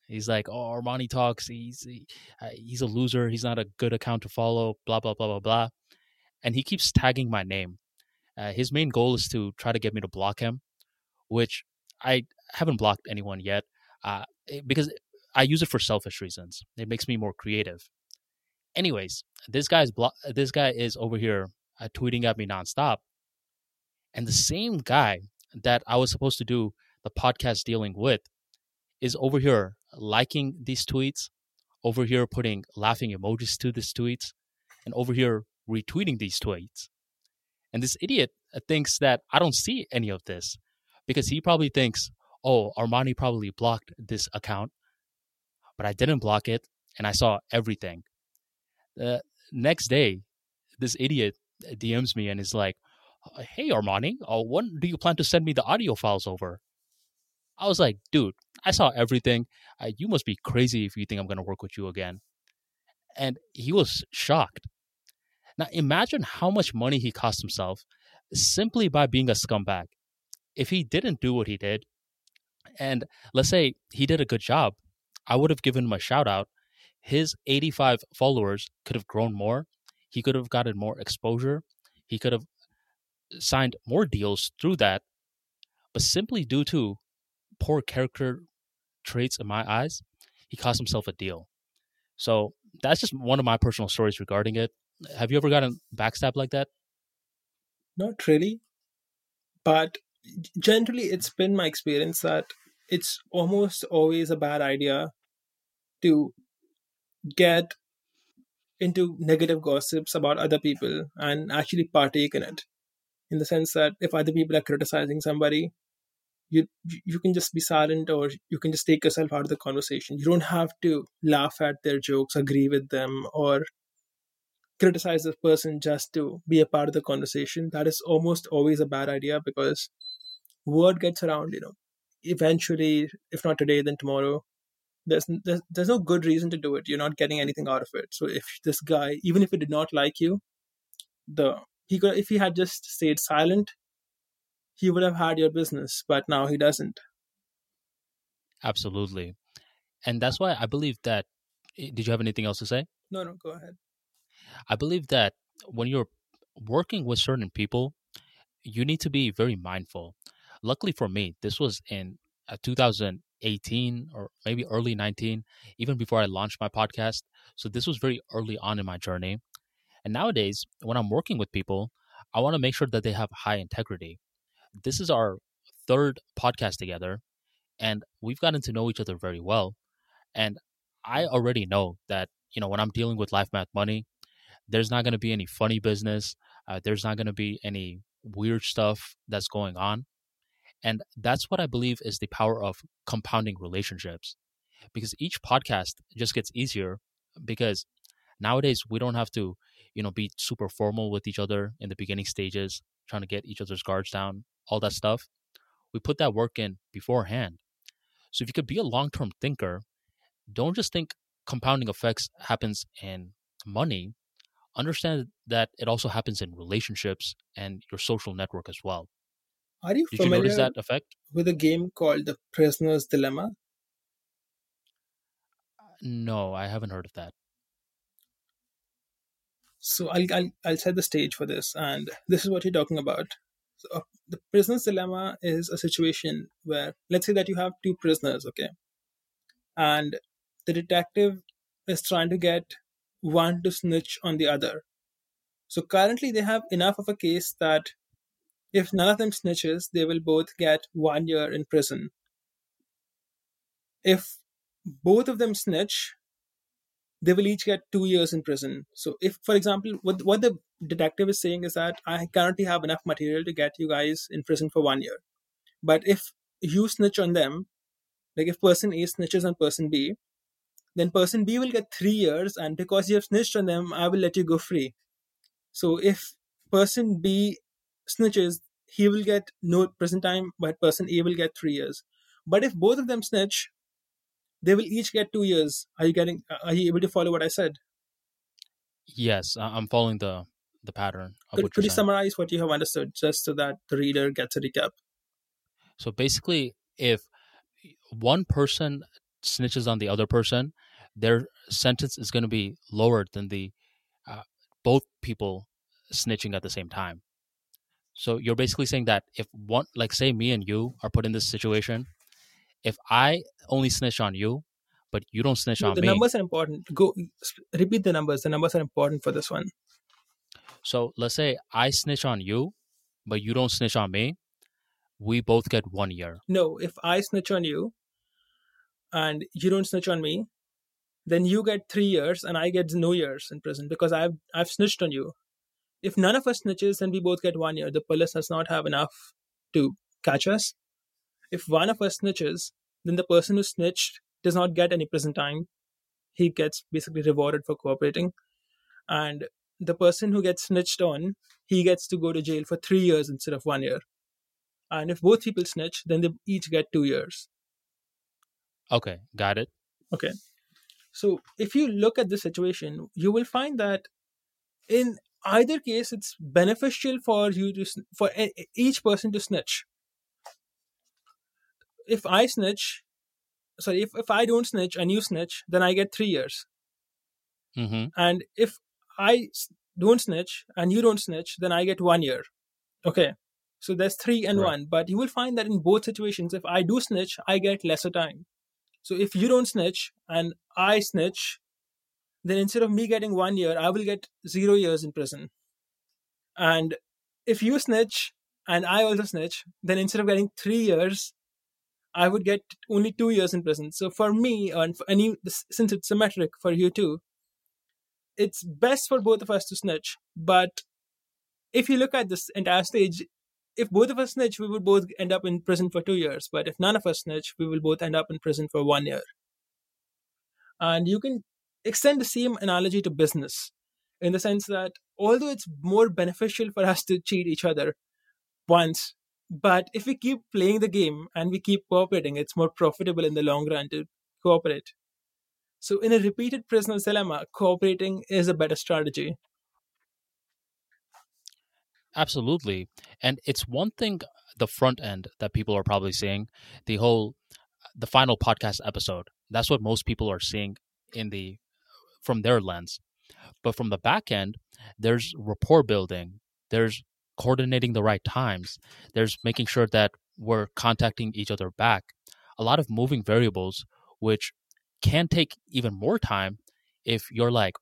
He's like, "Oh, Armani talks. He's he, uh, he's a loser. He's not a good account to follow." Blah blah blah blah blah, and he keeps tagging my name. Uh, his main goal is to try to get me to block him, which I haven't blocked anyone yet uh, eh, because I use it for selfish reasons. It makes me more creative. Anyways, this guy's blo- this guy is over here uh, tweeting at me nonstop, and the same guy that I was supposed to do the podcast dealing with is over here liking these tweets, over here putting laughing emojis to these tweets, and over here retweeting these tweets. And this idiot uh, thinks that I don't see any of this because he probably thinks, oh, Armani probably blocked this account, but I didn't block it and I saw everything. The next day, this idiot DMs me and is like, hey, Armani, uh, when do you plan to send me the audio files over? I was like, dude, I saw everything. Uh, you must be crazy if you think I'm going to work with you again. And he was shocked. Now, imagine how much money he cost himself simply by being a scumbag. If he didn't do what he did, and let's say he did a good job, I would have given him a shout out. His 85 followers could have grown more. He could have gotten more exposure. He could have signed more deals through that. But simply due to poor character traits in my eyes, he cost himself a deal. So that's just one of my personal stories regarding it. Have you ever gotten backstabbed like that? Not really. But generally, it's been my experience that it's almost always a bad idea to get into negative gossips about other people and actually partake in it. In the sense that if other people are criticizing somebody you you can just be silent or you can just take yourself out of the conversation. You don't have to laugh at their jokes agree with them or criticize this person just to be a part of the conversation. That is almost always a bad idea because word gets around you know eventually if not today then tomorrow there's, there's there's no good reason to do it you're not getting anything out of it so if this guy even if he did not like you the he could if he had just stayed silent he would have had your business, but now he doesn't. Absolutely. And that's why I believe that. Eh, did you have anything else to say? No, no, go ahead. I believe that when you're working with certain people, you need to be very mindful. Luckily for me, this was in uh, 2018 or maybe early 19, even before I launched my podcast. So this was very early on in my journey. And nowadays, when I'm working with people, I want to make sure that they have high integrity this is our third podcast together, and we've gotten to know each other very well. And I already know that you know when I'm dealing with life math money, there's not going to be any funny business. Uh, there's not going to be any weird stuff that's going on. And that's what I believe is the power of compounding relationships. Because each podcast just gets easier because nowadays we don't have to, you know, be super formal with each other in the beginning stages, trying to get each other's guards down all that stuff, we put that work in beforehand. So if you could be a long term thinker, don't just think compounding effects happens in money. Understand that it also happens in relationships and your social network as well. Are you Did familiar you that effect? with a game called The Prisoner's Dilemma? No, I haven't heard of that. So I'll, I'll I'll set the stage for this, and this is what you're talking about. So uh, the prisoner's dilemma is a situation where, let's say that you have two prisoners, okay, and the detective is trying to get one to snitch on the other. So currently, they have enough of a case that if none of them snitches, they will both get one year in prison. If both of them snitch, they will each get two years in prison. So, if, for example, what what the detective is saying is that I currently have enough material to get you guys in prison for one year, but if you snitch on them, like if person A snitches on person B, then person B will get three years, and because you have snitched on them, I will let you go free. So if person B snitches, he will get no prison time, but person A will get three years. But if both of them snitch, they will each get two years. Are you getting? Are you able to follow what I said? Yes, I'm following the the pattern of Could, could you summarize what you have understood, just so that the reader gets a recap? So basically, if one person snitches on the other person, their sentence is going to be lower than the uh, both people snitching at the same time. So you're basically saying that if one, like say me and you are put in this situation, if I only snitch on you, but you don't snitch No, on the me, The numbers are important. Go repeat the numbers. The numbers are important for this one. so let's say I snitch on you, but you don't snitch on me, we both get one year. No, if I snitch on you and you don't snitch on me, then you get three years and I get no years in prison because I've I've snitched on you. If none of us snitches, then we both get one year. The police does not have enough to catch us. If one of us snitches, then the person who snitched does not get any prison time. He gets basically rewarded for cooperating. And the person who gets snitched on, he gets to go to jail for three years instead of one year. And if both people snitch, then they each get two years. Okay, got it. Okay. So if you look at the situation, you will find that in either case, it's beneficial for you to for each person to snitch. If I snitch, sorry, if, if I don't snitch and you snitch, then I get three years. hmm And if I don't snitch and you don't snitch, then I get one year. Okay. So there's three and Right. one. But you will find that in both situations, if I do snitch, I get lesser time. So if you don't snitch and I snitch, then instead of me getting one year, I will get zero years in prison. And if you snitch and I also snitch, then instead of getting three years, I would get only two years in prison. So for me, and, for, and you, since it's symmetric for you too, it's best for both of us to snitch. But if you look at this entire stage, if both of us snitch, we would both end up in prison for two years. But if none of us snitch, we will both end up in prison for one year. And you can extend the same analogy to business in the sense that although it's more beneficial for us to cheat each other once, but if we keep playing the game and we keep cooperating, it's more profitable in the long run to cooperate. So, in a repeated prisoner's dilemma, cooperating is a better strategy. Absolutely. And it's one thing, the front end that people are probably seeing, the whole, the final podcast episode. That's what most people are seeing in the, from their lens. But from the back end, there's rapport building, there's coordinating the right times, there's making sure that we're contacting each other back. A lot of moving variables, which can take even more time if you're like,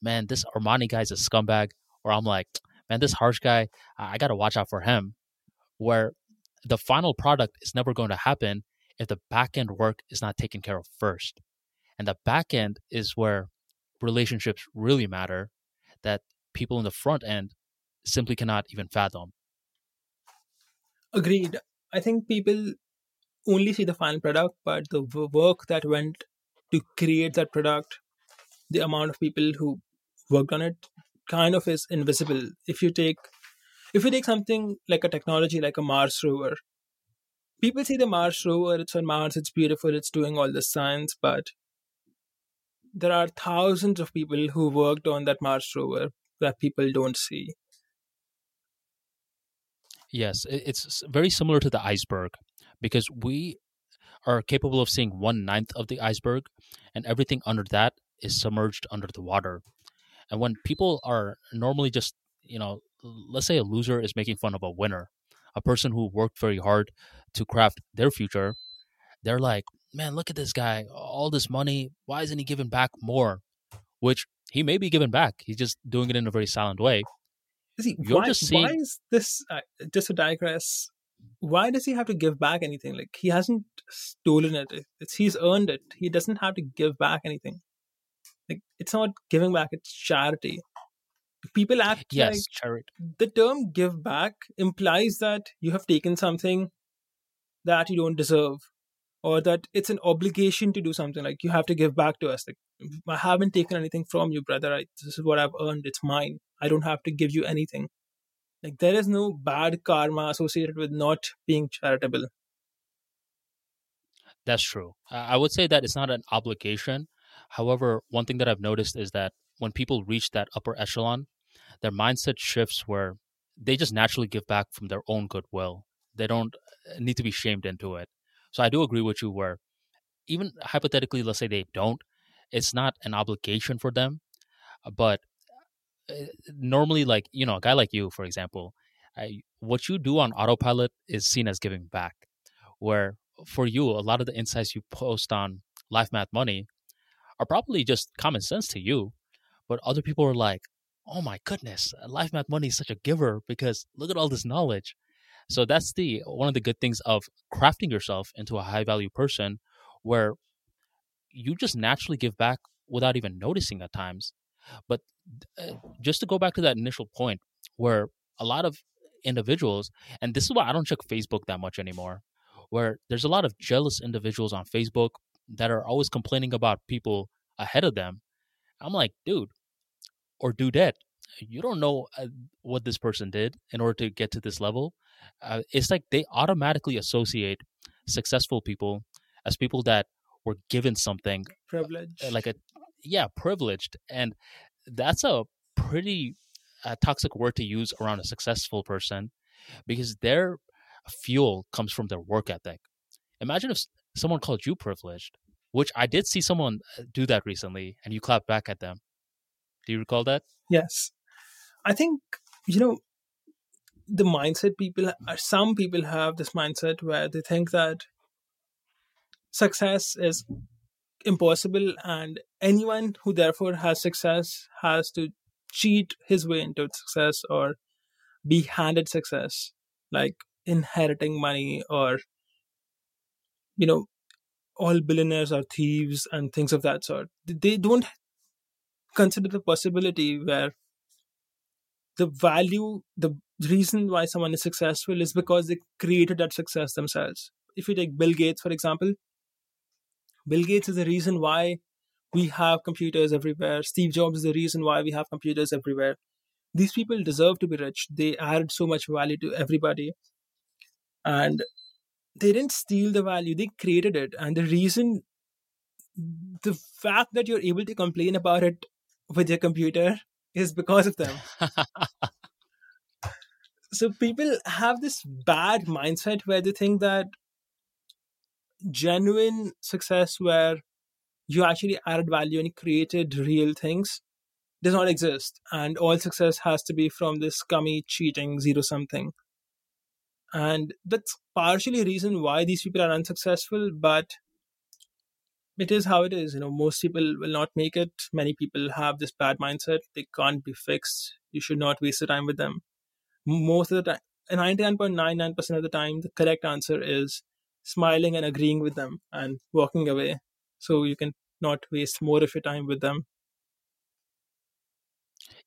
man, this Armani guy's a scumbag, or I'm like, man, this harsh guy, I got to watch out for him. Where the final product is never going to happen if the back end work is not taken care of first. And the back end is where relationships really matter that people in the front end simply cannot even fathom. Agreed. I think people only see the final product, but the work that went to create that product, the amount of people who worked on it, kind of is invisible. If you take, if you take something like a technology like a Mars rover, people see the Mars rover. It's on Mars. It's beautiful. It's doing all this science, but there are thousands of people who worked on that Mars rover that people don't see. Yes, it's very similar to the iceberg because we are capable of seeing one ninth of the iceberg, and everything under that is submerged under the water. And when people are normally just, you know, let's say a loser is making fun of a winner, a person who worked very hard to craft their future, they're like, man, look at this guy, all this money, why isn't he giving back more? Which he may be giving back, he's just doing it in a very silent way. See, You're why, just why is this? Uh, just to digress, why does he have to give back anything? Like he hasn't stolen it. It- It's he's earned it. He doesn't have to give back anything. Like it's not giving back. It's charity. People act Yes, like charity. the term "give back" implies that you have taken something that you don't deserve. Or that it's an obligation to do something like you have to give back to us like i haven't taken anything from you brother I, this is what i've earned it's mine i don't have to give you anything like there is no bad karma associated with not being charitable That's true. I would say that it's not an obligation. However, one thing that I've noticed is that when people reach that upper echelon, their mindset shifts where they just naturally give back from their own goodwill. They don't need to be shamed into it. So I do agree with you where even hypothetically, let's say they don't, it's not an obligation for them. uh, But uh, normally, like, you know, a guy like you, for example, I, what you do on autopilot is seen as giving back. Where for you, a lot of the insights you post on Life Math Money are probably just common sense to you, but other people are like, "Oh my goodness, Life Math Money is such a giver because look at all this knowledge." So that's the one of the good things of crafting yourself into a high value person, where you just naturally give back without even noticing at times. But uh, just to go back to that initial point, where a lot of individuals, and this is why I don't check Facebook that much anymore, where there's a lot of jealous individuals on Facebook that are always complaining about people ahead of them. I'm like, dude, or dudette, you don't know uh, what this person did in order to get to this level. Uh, it's like they automatically associate successful people as people that were given something uh, privilege like a yeah privileged and that's a pretty uh, toxic word to use around a successful person because their fuel comes from their work ethic. Imagine if someone called you privileged which i did see someone uh, do that recently and you clapped back at them. Do you recall that? Yes i think you know the mindset people are uh, some people have this mindset where they think that success is impossible and anyone who therefore has success has to cheat his way into success or be handed success like inheriting money or you know all billionaires are thieves and things of that sort. They don't consider the possibility where the value the reason why someone is successful is because they created that success themselves. If you take bill gates for example bill gates is the reason why we have computers everywhere. Steve jobs is the reason why we have computers everywhere. These people deserve to be rich. They added so much value to everybody. And they didn't steal the value. They created it. And the reason the fact that you're able to complain about it with your computer is because of them. So people have this bad mindset where they think that genuine success where you actually added value and created real things does not exist. And all success has to be from this scummy cheating zero something. And that's partially reason why these people are unsuccessful but it is how it is you know most people will not make it. Many people have this bad mindset. They can't be fixed. You should not waste your time with them. Most of the time 99.99% of the time the correct answer is smiling and agreeing with them and walking away. So you can not waste more of your time with them.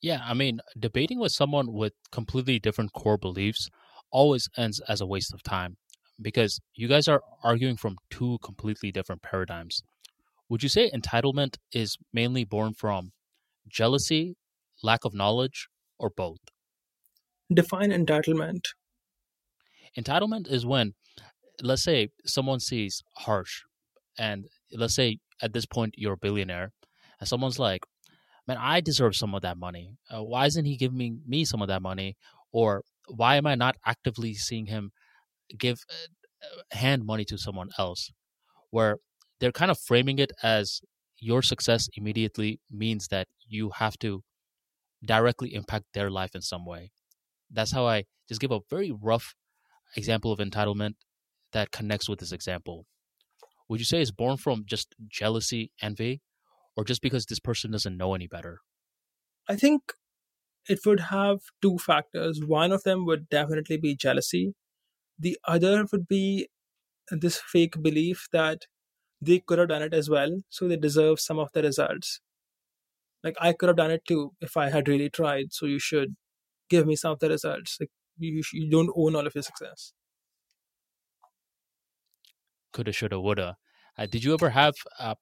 Yeah i mean debating with someone with completely different core beliefs always ends as a waste of time because you guys are arguing from two completely different paradigms would you say entitlement is mainly born from jealousy lack of knowledge or both? Define entitlement. Entitlement is when let's say someone sees harsh and let's say at this point you're a billionaire and someone's like man i deserve some of that money. Uh, why isn't he giving me, me some of that money? Or why am i not actively seeing him give uh, hand money to someone else? Where they're kind of framing it as your success immediately means that you have to directly impact their life in some way. That's how i just give a very rough example of entitlement that connects with this example. Would you say it's born from just jealousy, envy, or just because this person doesn't know any better? i think it would have two factors. One of them would definitely be jealousy. The other would be this fake belief that they could have done it as well so they deserve some of the results. Like i could have done it too if i had really tried so you should give me some of the results. Like you, you don't own all of your success. Coulda, shoulda, woulda. Uh, did you ever have uh,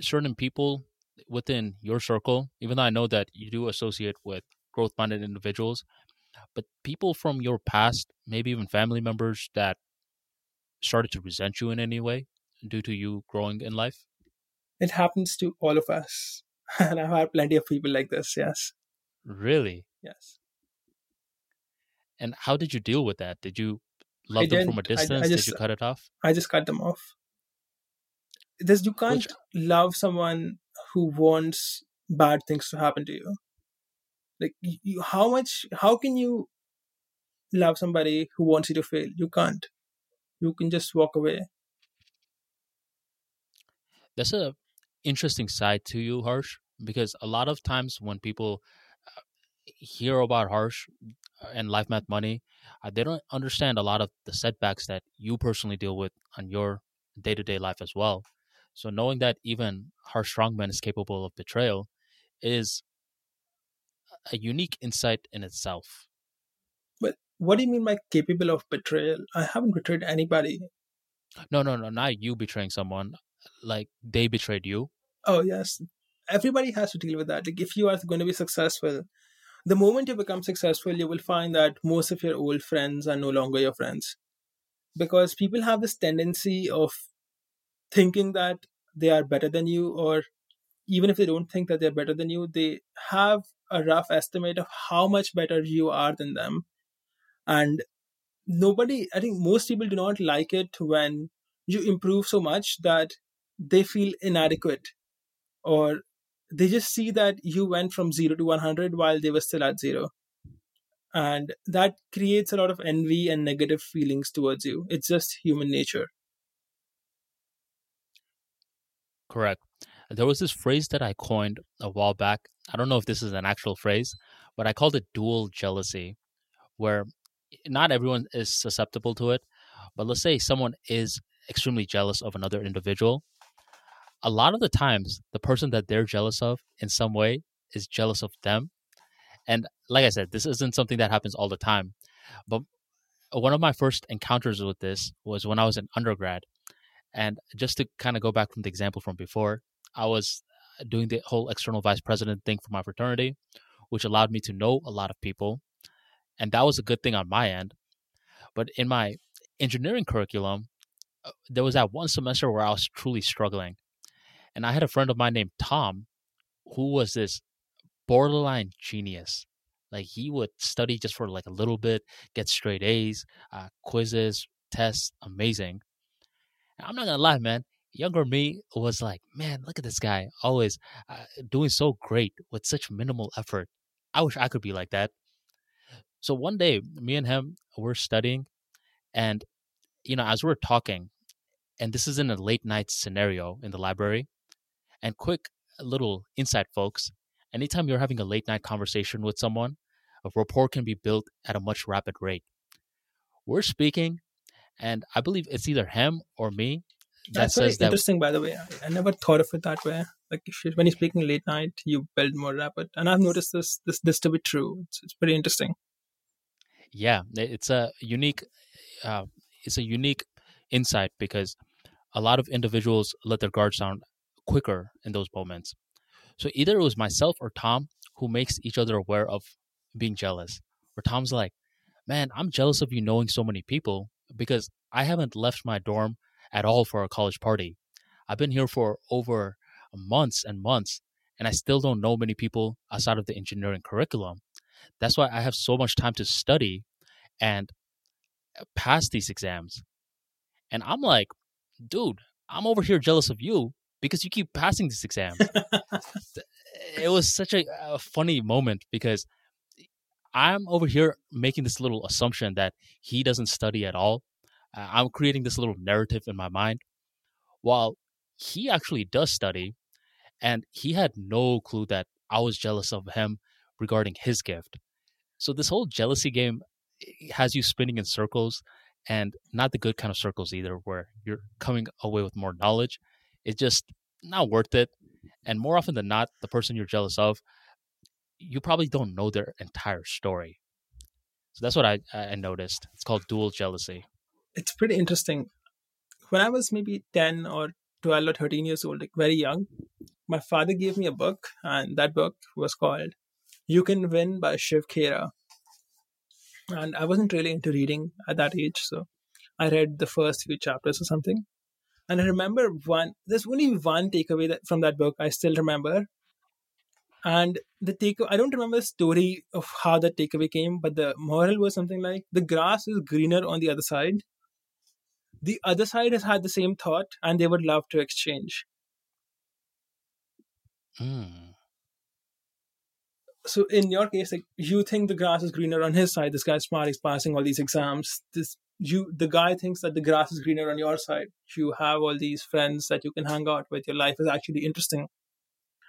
certain people within your circle, even though I know that you do associate with growth minded individuals, but people from your past, maybe even family members that started to resent you in any way due to you growing in life? It happens to all of us. and I've had plenty of people like this, yes. Really? Yes. And how did you deal with that? Did you love them from a distance? I, I just, did you cut it off? I just cut them off. This you can't Which... love someone who wants bad things to happen to you. Like you, how much? How can you love somebody who wants you to fail? You can't. You can just walk away. That's a interesting side to you, Harsh, because a lot of times when people uh, hear about Harsh uh, and Life Math Money, uh, they don't understand a lot of the setbacks that you personally deal with on your day to day life as well. So knowing that even Harsh Strongman is capable of betrayal is a unique insight in itself. But what do you mean by capable of betrayal? I haven't betrayed anybody. No, no, no, not you betraying someone. Like they betrayed you. Oh yes, everybody has to deal with that. Like if you are going to be successful, the moment you become successful, you will find that most of your old friends are no longer your friends, because people have this tendency of thinking that they are better than you, or even if they don't think that they're better than you, they have a rough estimate of how much better you are than them. And nobody, I think most people do not like it when you improve so much that they feel inadequate or they just see that you went from 0 to 100 while they were still at 0 and that creates a lot of envy and negative feelings towards you. It's just human nature. Correct. There was this phrase that i coined a while back. I don't know if this is an actual phrase but i called it dual jealousy where not everyone is susceptible to it but let's say someone is extremely jealous of another individual a lot of the times the person that they're jealous of in some way is jealous of them. And like i said this isn't something that happens all the time. But one of my first encounters with this was when i was an undergrad. And just to kind of go back from the example from before i was doing the whole external vice president thing for my fraternity which allowed me to know a lot of people. And that was a good thing on my end. But in my engineering curriculum uh, there was that one semester where i was truly struggling and I had a friend of mine named Tom who was this borderline genius. Like he would study just for like a little bit, get straight A's, uh, quizzes, tests, amazing. I'm not gonna lie, man. Younger me was like, man, look at this guy, always uh, doing so great with such minimal effort. I wish I could be like that. So one day, me and him were studying, and you know, as we we're talking, and this is in a late night scenario in the library, and quick little insight, folks. Anytime you're having a late night conversation with someone, a rapport can be built at a much rapid rate. We're speaking, and I believe it's either him or me that That's says that. Interesting, by the way. I never thought of it that way. Like when you're speaking late night, you build more rapid, and I've noticed this this this to be true. It's, it's pretty interesting. Yeah, it's a unique, uh, it's a unique insight because a lot of individuals let their guards down quicker in those moments. So either it was myself or Tom who makes each other aware of being jealous. Where Tom's like, Man, I'm jealous of you knowing so many people because I haven't left my dorm at all for a college party. I've been here for over months and months, and I still don't know many people outside of the engineering curriculum. That's why I have so much time to study and pass these exams. And I'm like, dude, I'm over here jealous of you because you keep passing this exam. it was such a, a, funny moment because I'm over here making this little assumption that he doesn't study at all. Uh, I'm creating this little narrative in my mind while he actually does study and he had no clue that I was jealous of him regarding his gift. So this whole jealousy game has you spinning in circles and not the good kind of circles either where you're coming away with more knowledge it's just not worth it. And more often than not, the person you're jealous of, you probably don't know their entire story. So that's what I, I noticed. It's called dual jealousy. It's pretty interesting. when I was maybe 10 or 12 or 13 years old, like very young, my father gave me a book, and that book was called You Can Win by Shiv Khera. And I wasn't really into reading at that age, so I read the first few chapters or something. And I remember one, there's only one takeaway that, from that book I still remember. And the take, I don't remember the story of how the takeaway came, but the moral was something like the grass is greener on the other side. The other side has had the same thought and they would love to exchange. Mm. So in your case, like you think the grass is greener on his side. This guy's smart. He's passing all these exams. This you the guy thinks that the grass is greener on your side. You have all these friends that you can hang out with. Your life is actually interesting,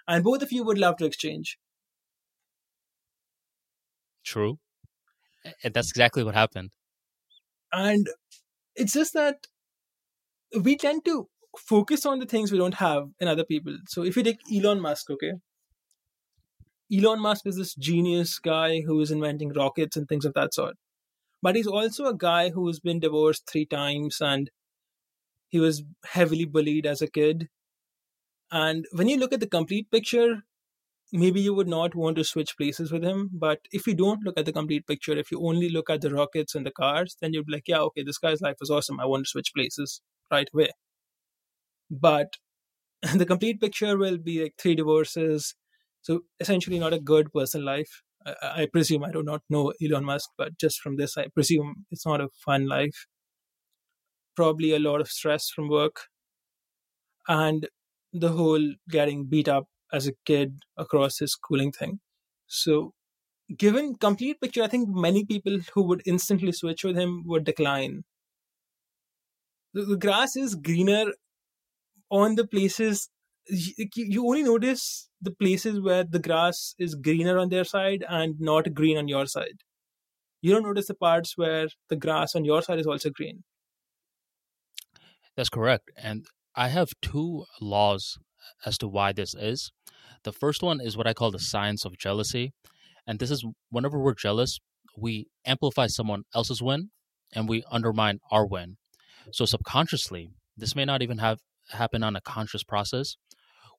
and both of you would love to exchange. True. And that's exactly what happened. And it's just that we tend to focus on the things we don't have in other people. So if you take Elon Musk, okay, Elon Musk is this genius guy who is inventing rockets and things of that sort. But he's also a guy who has been divorced three times and he was heavily bullied as a kid. And when you look at the complete picture, maybe you would not want to switch places with him. But if you don't look at the complete picture, if you only look at the rockets and the cars, then you'd be like, yeah, okay, this guy's life is awesome. I want to switch places right away. But the complete picture will be like three divorces. So essentially, not a good personal life. I, presume I do not know Elon Musk, but just from this, I presume it's not a fun life. Probably a lot of stress from work, and the whole getting beat up as a kid across his schooling thing. So, given complete picture, I think many people who would instantly switch with him would decline. The grass is greener on the places you only notice the places where the grass is greener on their side and not green on your side. You don't notice the parts where the grass on your side is also green. That's correct. And I have two laws as to why this is. The first one is what I call the science of jealousy. And this is whenever we're jealous, we amplify someone else's win and we undermine our win. So subconsciously, this may not even have happen on a conscious process,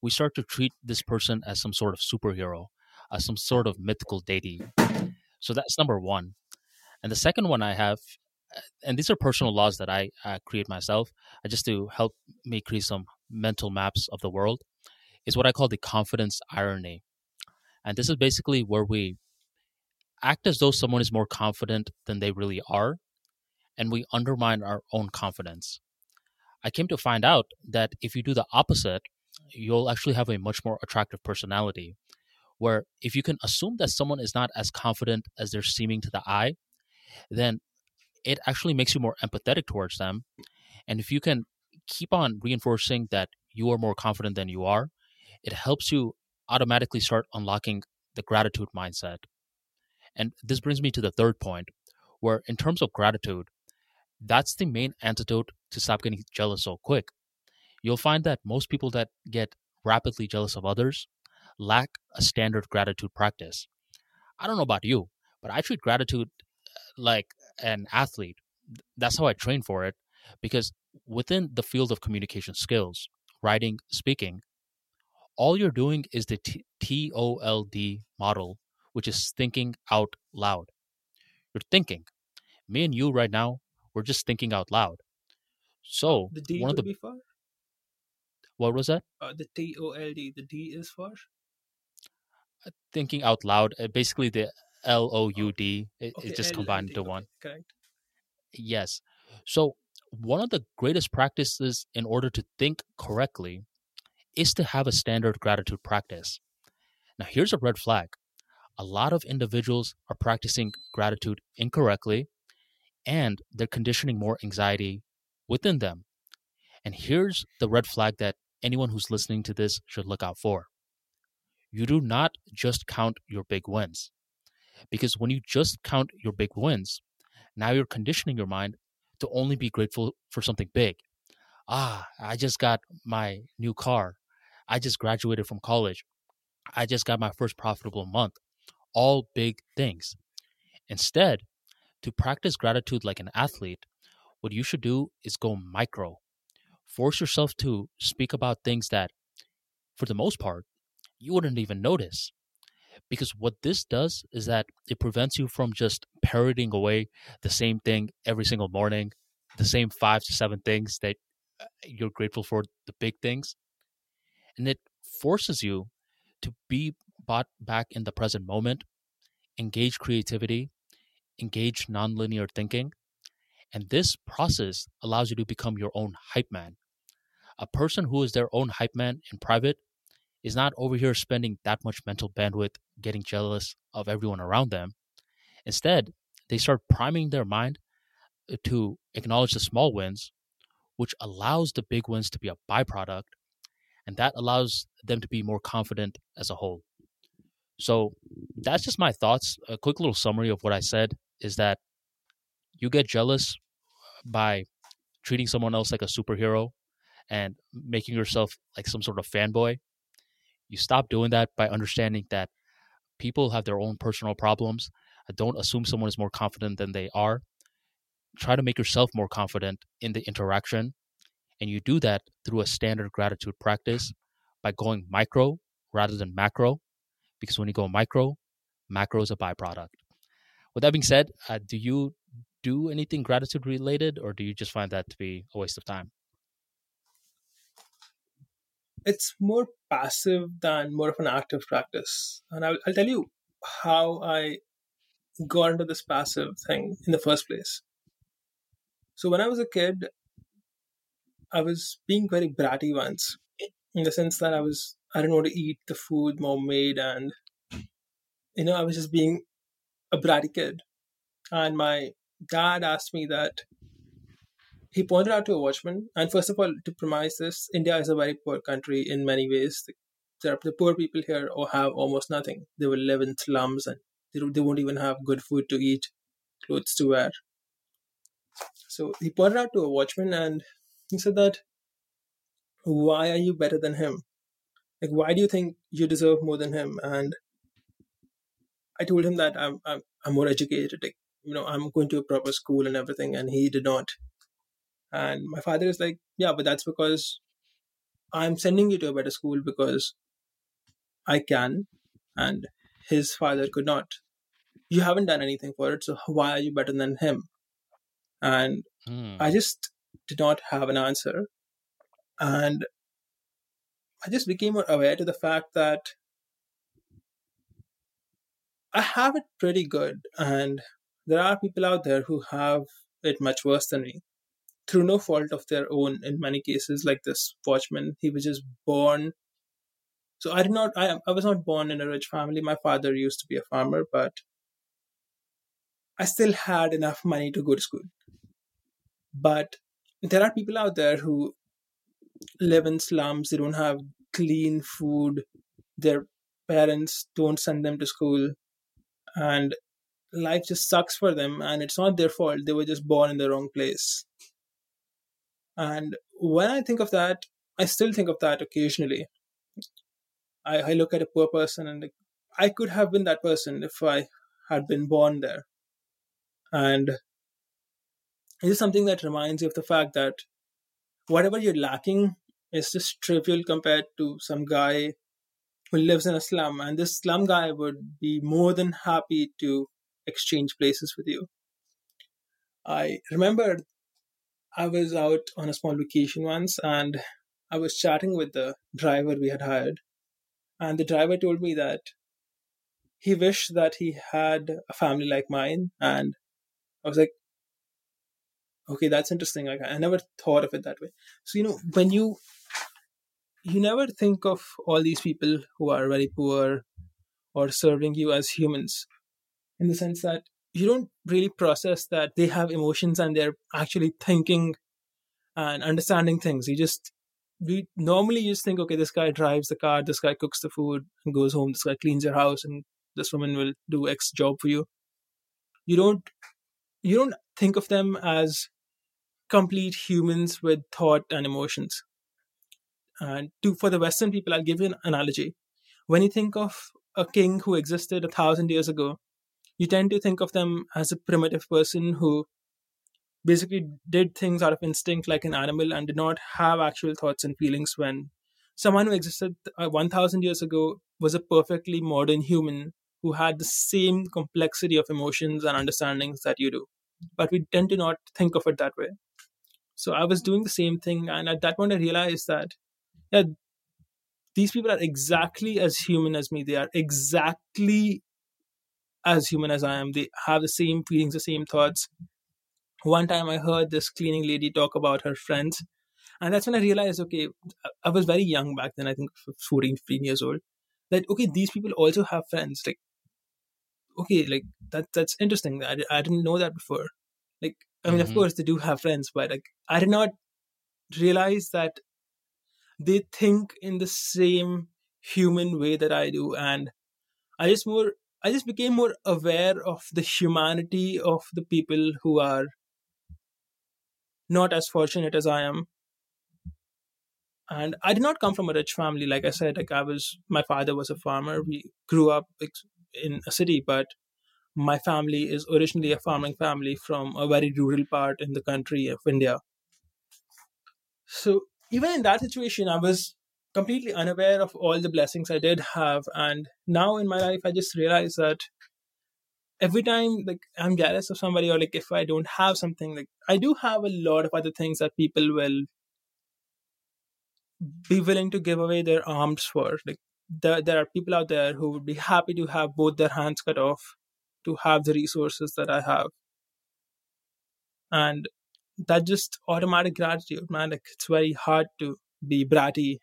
we start to treat this person as some sort of superhero, as some sort of mythical deity. So that's number one. And the second one I have, uh, and these are personal laws that I create myself, uh, just to help me create some mental maps of the world, is what I call the confidence irony. And this is basically where we act as though someone is more confident than they really are, and we undermine our own confidence. I came to find out that if you do the opposite, you'll actually have a much more attractive personality. Where if you can assume that someone is not as confident as they're seeming to the eye, then it actually makes you more empathetic towards them. And if you can keep on reinforcing that you are more confident than you are, it helps you automatically start unlocking the gratitude mindset. And this brings me to the third point, where in terms of gratitude, that's the main antidote to stop getting jealous so quick. You'll find that most people that get rapidly jealous of others lack a standard gratitude practice. I don't know about you, but I treat gratitude uh, like an athlete. That's how I train for it because within the field of communication skills, writing, speaking, all you're doing is the T O L D model, which is thinking out loud. You're thinking. Me and you right now, we're just thinking out loud. So the D one of the what was that? uh, the T O L D. The D is for Thinking out loud. Uh, basically, the L O U D. It, okay, just combined into okay, one. Correct. Yes. So one of the greatest practices in order to think correctly is to have a standard gratitude practice. Now, here's a red flag. A lot of individuals are practicing gratitude incorrectly and they're conditioning more anxiety within them. And here's the red flag that anyone who's listening to this should look out for. You do not just count your big wins. Because when you just count your big wins, now you're conditioning your mind to only be grateful for something big. Ah, I just got my new car. I just graduated from college. I just got my first profitable month. All big things. Instead, to practice gratitude like an athlete, what you should do is go micro. Force yourself to speak about things that, for the most part, you wouldn't even notice. Because what this does is that it prevents you from just parroting away the same thing every single morning, the same five to seven things that uh, you're grateful for, the big things. And it forces you to be brought back in the present moment, engage creativity, engage nonlinear thinking. And this process allows you to become your own hype man. A person who is their own hype man in private is not over here spending that much mental bandwidth getting jealous of everyone around them. Instead, they start priming their mind uh, to acknowledge the small wins, which allows the big wins to be a byproduct, and that allows them to be more confident as a whole. So that's just my thoughts. A quick little summary of what I said is that you get jealous by treating someone else like a superhero and making yourself like some sort of fanboy. You stop doing that by understanding that people have their own personal problems. Don't assume someone is more confident than they are. Try to make yourself more confident in the interaction. And you do that through a standard gratitude practice by going micro rather than macro because when you go micro, macro is a byproduct. With that being said, uh, do you do anything gratitude related, or do you just find that to be a waste of time? It's more passive than more of an active practice, and I'll, I'll tell you how I got into this passive thing in the first place. So when I was a kid, I was being very bratty once, in the sense that I was I didn't want to eat the food mom made, and you know, I was just being a bratty kid. And my dad asked me that he pointed out to a watchman. And first of all, to premise this, India is a very poor country in many ways. The, the poor people here have almost nothing. They will live in slums and they, they won't even have good food to eat, clothes to wear. So he pointed out to a watchman and he said that, Why are you better than him? like why do you think you deserve more than him and i told him that i'm i'm, I'm more educated like you know i'm going to a proper school and everything and he did not and my father is like yeah but that's because i'm sending you to a better school because i can. And his father could not. You haven't done anything for it so why are you better than him? And hmm. i just did not have an answer. And I just became more aware to the fact that I have it pretty good, and there are people out there who have it much worse than me through no fault of their own in many cases like this watchman he was just born. So i did not I, I was not born in a rich family. My father used to be a farmer but i still had enough money to go to school. But there are people out there who live in slums, they don't have clean food, their parents don't send them to school, and life just sucks for them, and it's not their fault. They were just born in the wrong place. And when I think of that, I still think of that occasionally. I, I look at a poor person and I could have been that person if I had been born there. And it is something that reminds you of the fact that whatever you're lacking is just trivial compared to some guy who lives in a slum. And this slum guy would be more than happy to exchange places with you. I remember I was out on a small vacation once and I was chatting with the driver we had hired. And the driver told me that he wished that he had a family like mine. And I was like, okay, that's interesting. Like, I never thought of it that way. So, you know, when you you never think of all these people who are very poor or serving you as humans in the sense that you don't really process that they have emotions and they're actually thinking and understanding things. You just we normally you just think okay this guy drives the car this guy cooks the food and goes home this guy cleans your house and this woman will do x job for you. You don't you don't think of them as complete humans with thought and emotions. And to for the Western people, I'll give you an analogy. When you think of a king who existed a thousand years ago, you tend to think of them as a primitive person who basically did things out of instinct like an animal and did not have actual thoughts and feelings when someone who existed uh, 1000 years ago was a perfectly modern human who had the same complexity of emotions and understandings that you do. But we tend to not think of it that way. So i was doing the same thing and at that point i realized that yeah these people are exactly as human as me. They are exactly as human as i am. They have the same feelings the same thoughts. One time i heard this cleaning lady talk about her friends and that's when i realized okay i was very young back then i think 14 15 years old that okay these people also have friends like okay like that that's interesting i, I didn't know that before. Like i mean Mm-hmm. of course they do have friends but like i did not realize that they think in the same human way that i do and i just more i just became more aware of the humanity of the people who are not as fortunate as i am. And i did not come from a rich family. Like i said like i was my father was a farmer. We grew up in a city but my family is originally a farming family from a very rural part in the country of india. So even in that situation i was completely unaware of all the blessings i did have and now in my life i just realized that every time like i'm jealous of somebody or like if i don't have something like i do have a lot of other things that people will be willing to give away their arms for. Like there, there are people out there who would be happy to have both their hands cut off to have the resources that i have. And that just automatic gratitude man. Like it's very hard to be bratty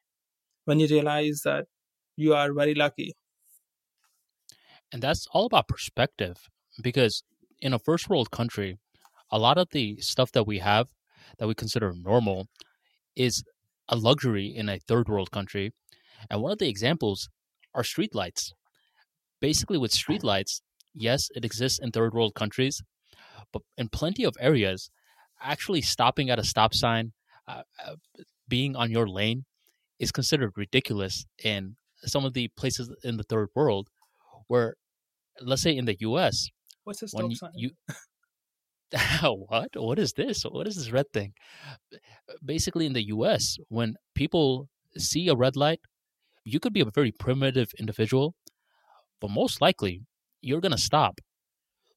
when you realize that you are very lucky And that's all about perspective because in a first world country, a lot of the stuff that we have that we consider normal is a luxury in a third world country. And one of the examples are streetlights. Basically, with streetlights, yes, it exists in third world countries, but in plenty of areas, actually stopping at a stop sign, uh, uh, being on your lane, is considered ridiculous in some of the places in the third world where let's say in the US what's the when stop you, sign? you what? What is this? What is this red thing? Basically in the US when people see a red light you could be a very primitive individual but most likely you're going to stop.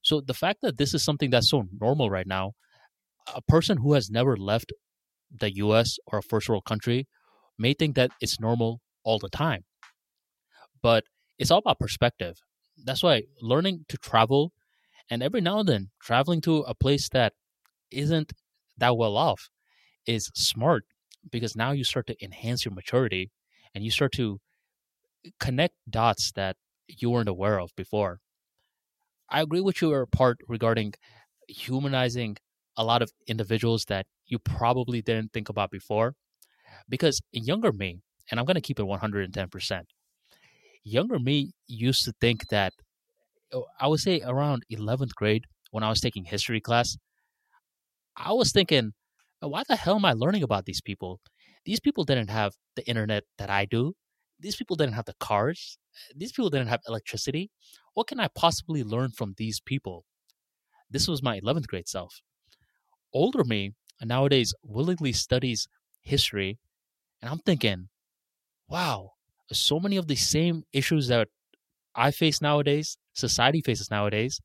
So the fact that this is something that's so normal right now a person who has never left the US or a first world country may think that it's normal all the time but it's all about perspective. That's why learning to travel and every now and then traveling to a place that isn't that well off is smart because now you start to enhance your maturity and you start to connect dots that you weren't aware of before. I agree with your part regarding humanizing a lot of individuals that you probably didn't think about before because younger me and i'm going to keep it 110% younger me used to think that oh, I would say around 11th grade when I was taking history class, I was thinking, oh, why the hell am I learning about these people? These people didn't have the internet that I do. These people didn't have the cars. These people didn't have electricity. What can I possibly learn from these people? This was my 11th grade self. Older me nowadays willingly studies history, and I'm thinking, wow, so many of the same issues that I face nowadays, society faces nowadays,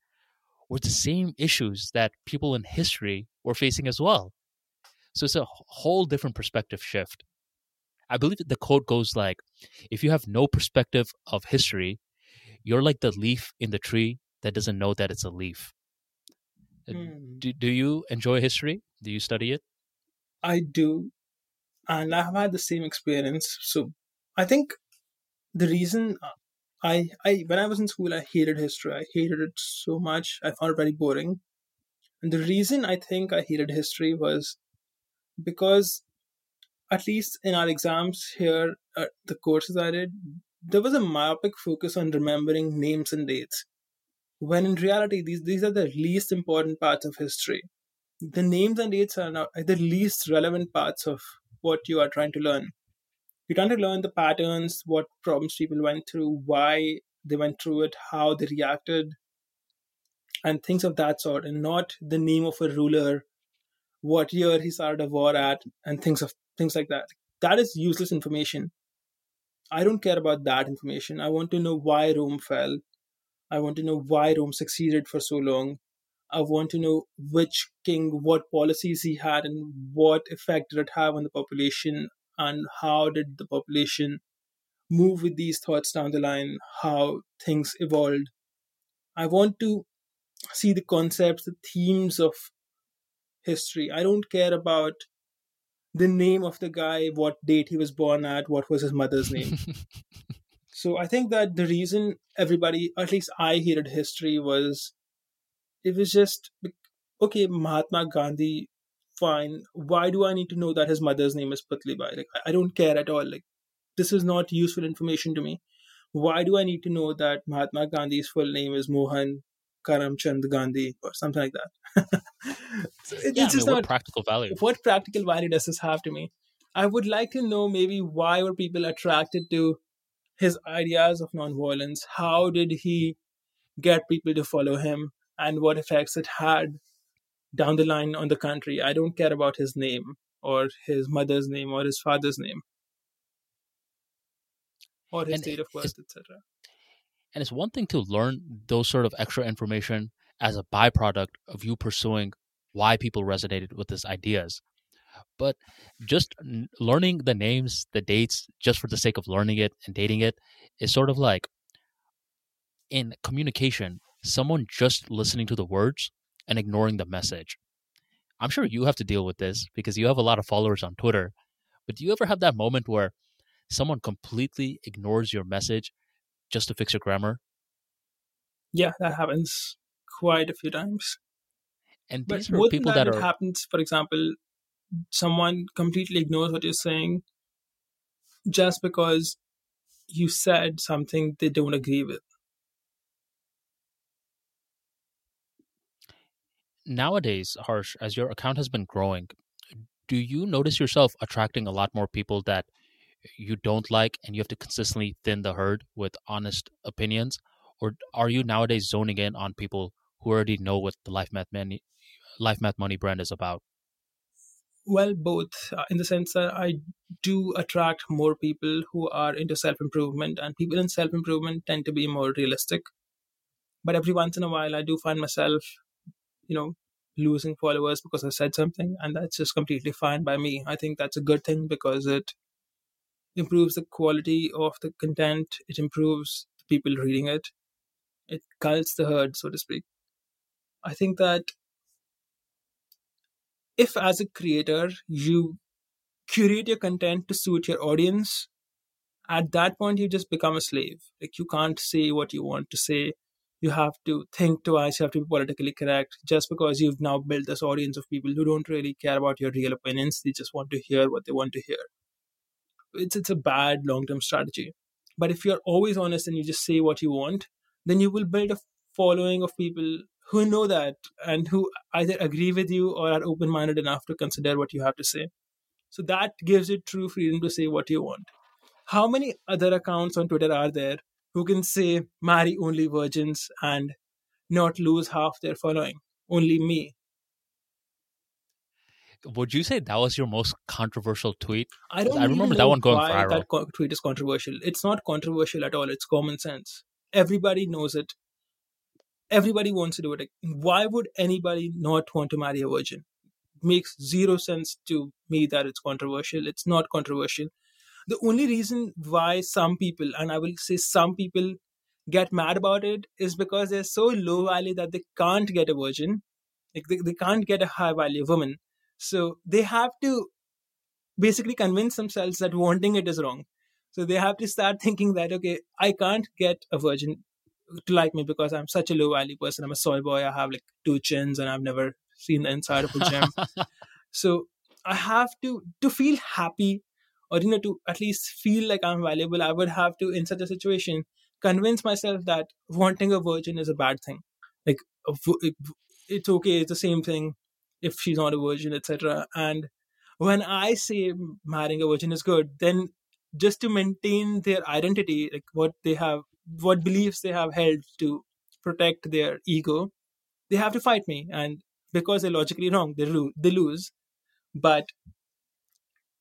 were the same issues that people in history were facing as well. So it's a whole different perspective shift. I believe that the quote goes like if you have no perspective of history, you're like the leaf in the tree that doesn't know that it's a leaf. Hmm. Do, do you enjoy history? Do you study it? I do, and I have had the same experience. So I think the reason I I when I was in school, I hated history. I hated it so much. I found it very boring. And the reason I think I hated history was because at least in our exams here, uh, the courses I did, there was a myopic focus on remembering names and dates. When in reality, these these are the least important parts of history. The names and dates are not the least relevant parts of what you are trying to learn. You're trying to learn the patterns, what problems people went through, why they went through it, how they reacted, and things of that sort, and not the name of a ruler what year he started a war at, and things of things like that. That is useless information. I don't care about that information. I want to know why Rome fell. I want to know why Rome succeeded for so long. I want to know which king, what policies he had, and what effect did it have on the population, and how did the population move with these thoughts down the line, how things evolved. I want to see the concepts, the themes of history. I don't care about the name of the guy, what date he was born at, what was his mother's name. so I think that the reason everybody, at least I hated history, was it was just okay, Mahatma Gandhi, fine. Why do I need to know that his mother's name is Putlibai? Like I don't care at all. Like this is not useful information to me. Why do I need to know that Mahatma Gandhi's full name is Mohan Karamchand Gandhi or something like that? so it, yeah, it's just I mean, not practical value. What practical value does this have to me? I would like to know maybe why were people attracted to his ideas of nonviolence? How did he get people to follow him? And what effects it had down the line on the country? I don't care about his name or his mother's name or his father's name or his and date of birth, etc. And it's one thing to learn those sort of extra information as a byproduct of you pursuing why people resonated with these ideas. But just learning the names, the dates, just for the sake of learning it and dating it is sort of like in communication, someone just listening to the words and ignoring the message. I'm sure you have to deal with this because you have a lot of followers on Twitter. But do you ever have that moment where someone completely ignores your message just to fix your grammar? Yeah, that happens quite a few times. And these but are people that, that are... happens. For example, someone completely ignores what you're saying just because you said something they don't agree with. Nowadays, Harsh, as your account has been growing, do you notice yourself attracting a lot more people that you don't like and you have to consistently thin the herd with honest opinions? Or are you nowadays zoning in on people who already know what the life math money life math money brand is about? Well both uh, in the sense that i do attract more people who are into self improvement and people in self improvement tend to be more realistic. But every once in a while i do find myself you know losing followers because i said something and that's just completely fine by me i think that's a good thing because it improves the quality of the content, it improves the people reading it, it cults the herd, so to speak. I think that if, as a creator, you curate your content to suit your audience, at that point you just become a slave. Like you can't say what you want to say. You have to think twice. You have to be politically correct. Just because you've now built this audience of people who don't really care about your real opinions, they just want to hear what they want to hear it's it's a bad long term strategy. But if you're always honest and you just say what you want, then you will build a following of people who know that and who either agree with you or are open minded enough to consider what you have to say. So that gives you true freedom to say what you want. How many other accounts on Twitter are there who can say marry only virgins and not lose half their following? Only me would you say that was your most controversial tweet? I don't. I remember that one going viral. That co- tweet is controversial. It's not controversial at all. It's common sense. Everybody knows it. Everybody wants to do it. Why would anybody not want to marry a virgin? makes zero sense to me that it's controversial. It's not controversial. The only reason why some people, and I will say some people, get mad about it is because they're so low value that they can't get a virgin. Like they, they can't get a high value woman so they have to basically convince themselves that wanting it is wrong. So they have to start thinking that, okay, I can't get a virgin to like me because I'm such a low value person. I'm a soy boy. I have like two chins and I've never seen the inside of a gym. so I have to, to feel happy or, you know, to at least feel like I'm valuable, I would have to, in such a situation, convince myself that wanting a virgin is a bad thing. Like, it's okay, it's the same thing if she's not a virgin, etc. And when I say marrying a virgin is good, then just to maintain their identity, like what they have, what beliefs they have held to protect their ego, they have to fight me. And because they're logically wrong, they, lo- they lose. But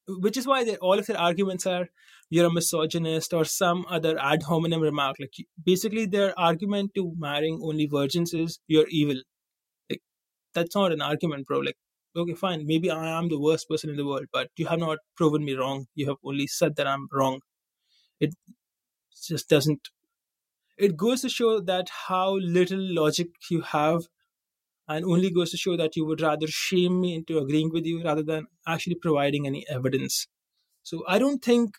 which is why they, all of their arguments are you're a misogynist or some other ad hominem remark. Like basically, their argument to marrying only virgins is you're evil. Like that's not an argument, bro. Like okay, fine, maybe I am the worst person in the world, but you have not proven me wrong. You have only said that I'm wrong. It just doesn't. It goes to show that how little logic you have and only goes to show that you would rather shame me into agreeing with you rather than actually providing any evidence. So I don't think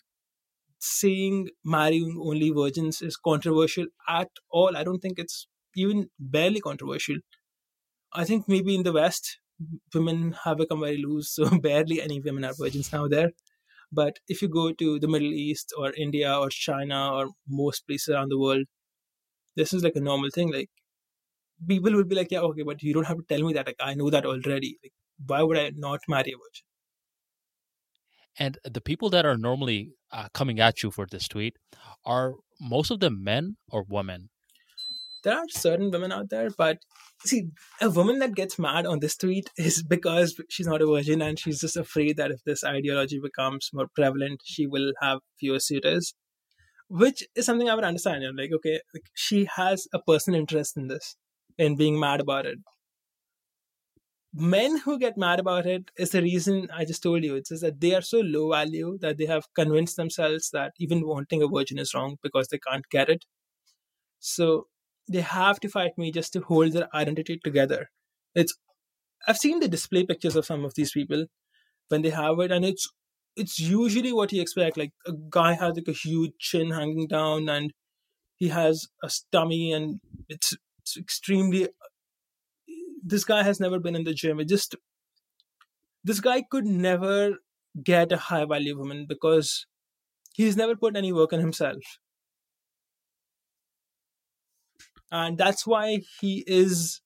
saying marrying only virgins is controversial at all. I don't think it's even barely controversial. I think maybe in the West, women have become very loose, so barely any women are virgins now there. But if you go to the Middle East or India or China or most places around the world, this is like a normal thing. Like people will be like, yeah, okay, but you don't have to tell me that. Like I know that already. Like why would I not marry a virgin? And the people that are normally uh, coming at you for this tweet are most of them men or women. There are certain women out there, but see, a woman that gets mad on this tweet is because she's not a virgin and she's just afraid that if this ideology becomes more prevalent, she will have fewer suitors which is something I would understand. You know, like, okay, like she has a personal interest in this, in being mad about it. Men who get mad about it is the reason I just told you. It's just that they are so low value that they have convinced themselves that even wanting a virgin is wrong because they can't get it. So they have to fight me just to hold their identity together. It's I've seen the display pictures of some of these people when they have it, and it's it's usually what you expect. Like a guy has like a huge chin hanging down, and he has a tummy, and it's, it's extremely. This guy has never been in the gym. It just this guy could never get a high value woman because he's never put any work in himself. And that's why he is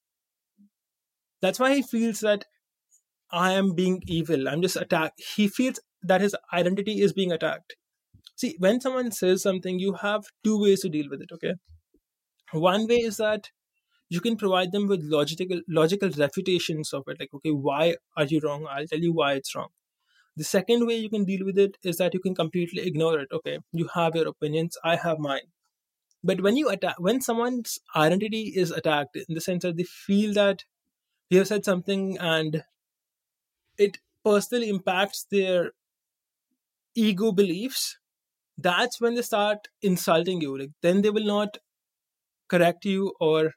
that's why he feels that I am being evil. I'm just attacked. He feels that his identity is being attacked. See, when someone says something, you have two ways to deal with it, okay? One way is that you can provide them with logical logical refutations of it, like, okay, why are you wrong? I'll tell you why it's wrong. The second way you can deal with it is that you can completely ignore it. Okay, you have your opinions, I have mine. But when you attack, when someone's identity is attacked, in the sense that they feel that you have said something and it personally impacts their ego beliefs, that's when they start insulting you. Like then they will not correct you or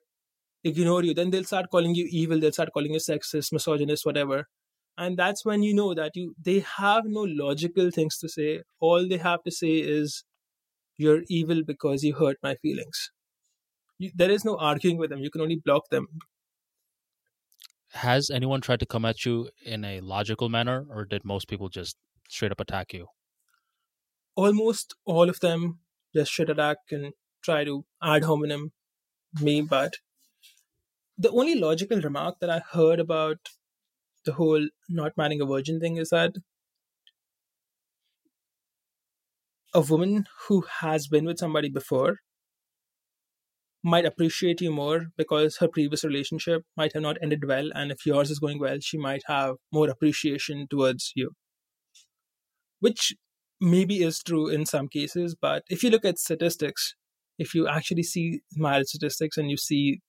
ignore you. Then they'll start calling you evil. They'll start calling you sexist, misogynist, whatever. And that's when you know that you they have no logical things to say. All they have to say is you're evil because you hurt my feelings. You, there is no arguing with them. You can only block them. Has anyone tried to come at you in a logical manner, or did most people just straight up attack you? almost all of them just shit attack and try to ad hominem me, but the only logical remark that I heard about the whole not marrying a virgin thing is that a woman who has been with somebody before might appreciate you more because her previous relationship might have not ended well and if yours is going well she might have more appreciation towards you. Which maybe is true in some cases, but if you look at statistics, if you actually see marriage statistics and you see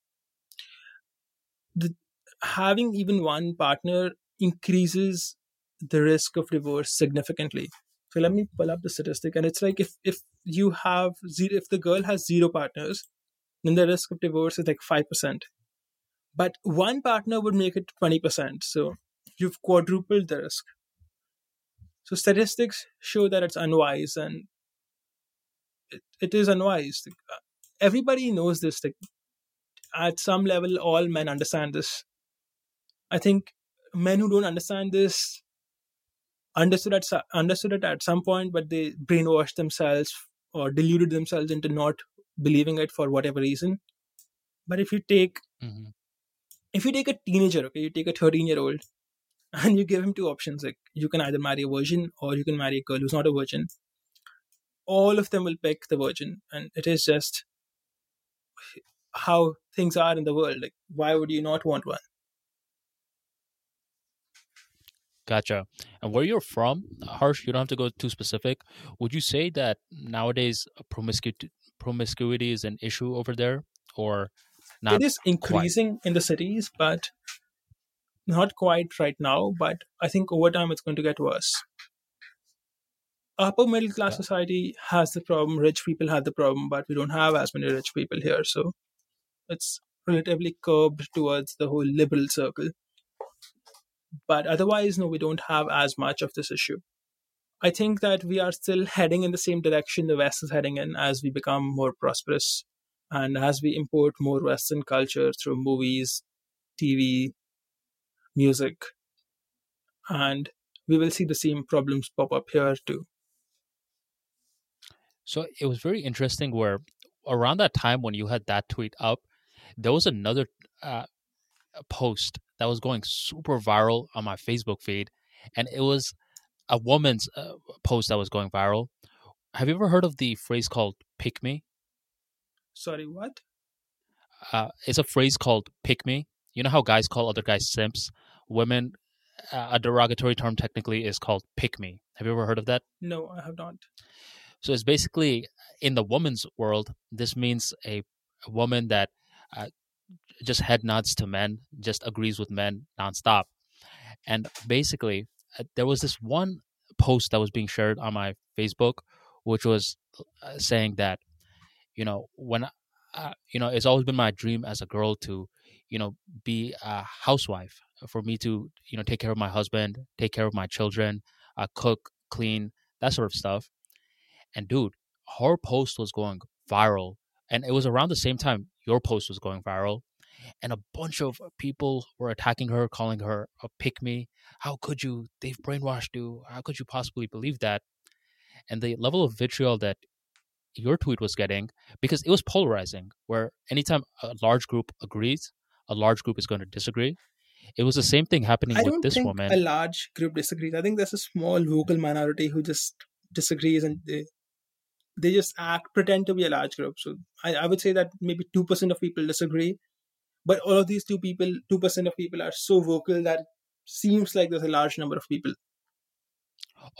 the having even one partner increases the risk of divorce significantly. So let me pull up the statistic, and it's like if if you have zero, if the girl has zero partners, then the risk of divorce is like five percent. But one partner would make it twenty percent. So you've quadrupled the risk. So statistics show that it's unwise and it, it is unwise. Everybody knows this. Like, at some level, all men understand this. I think men who don't understand this understood at understood it at some point, but they brainwashed themselves or deluded themselves into not believing it for whatever reason. But if you take mm-hmm. if you take a teenager, okay, you take a thirteen year old and you give him two options like you can either marry a virgin or you can marry a girl who's not a virgin all of them will pick the virgin and it is just how things are in the world like why would you not want one Gotcha. And where you're from, Harsh, you don't have to go too specific. Would you say that nowadays promiscuity promiscuity is an issue over there, or It not is quite? increasing in the cities, but not quite right now. But I think over time it's going to get worse. Upper middle class Got- society has the problem. Rich people have the problem, but we don't have as many rich people here, so it's relatively curbed towards the whole liberal circle. But otherwise, no, we don't have as much of this issue. I think that we are still heading in the same direction the West is heading in as we become more prosperous and as we import more Western culture through movies, TV, music, and we will see the same problems pop up here too. So it was very interesting where around that time when you had that tweet up, there was another uh, post that was going super viral on my Facebook feed, and it was a woman's uh, post that was going viral. Have you ever heard of the phrase called "pick me"? Sorry, what? Uh, it's a phrase called "pick me." You know how guys call other guys simps. Women, uh, a derogatory term technically is called "pick me." Have you ever heard of that? No, I have not. So it's basically in the woman's world. This means a, a woman that uh, just head nods to men, just agrees with men nonstop. And basically, uh, there was this one post that was being shared on my Facebook, which was uh, saying that you know when you know it's always been my dream as a girl to you know be a housewife for me to you know take care of my husband, take care of my children, uh, cook, clean, that sort of stuff. And dude, her post was going viral, and it was around the same time your post was going viral and a bunch of people were attacking her, calling her a pick me. How could you? They've brainwashed you. How could you possibly believe that? And the level of vitriol that your tweet was getting, because it was polarizing, where anytime a large group agrees, a large group is going to disagree. It was the same thing happening I with don't this think woman. a large group disagrees. I think there's a small vocal minority who just disagrees and they, they just act pretend to be a large group. So I, I would say that maybe two percent of people disagree, but all of these two people, two percent of people are so vocal that it seems like there's a large number of people.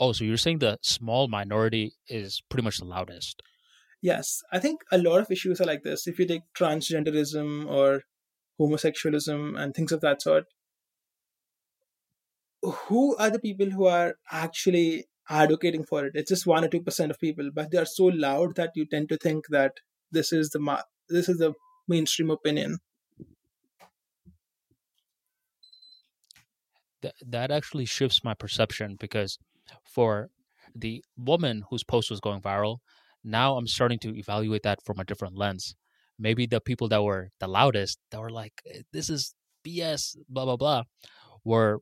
Oh, so you're saying the small minority is pretty much the loudest? Yes, I think a lot of issues are like this. If you take transgenderism or homosexualism and things of that sort, who are the people who are actually advocating for it? It's just one or two percent of people, but they are so loud that you tend to think that this is the ma- this is the mainstream opinion. Th- that actually shifts my perception because for the woman whose post was going viral, now I'm starting to evaluate that from a different lens. Maybe the people that were the loudest, that were like, "Eh, this is BS, blah, blah, blah, were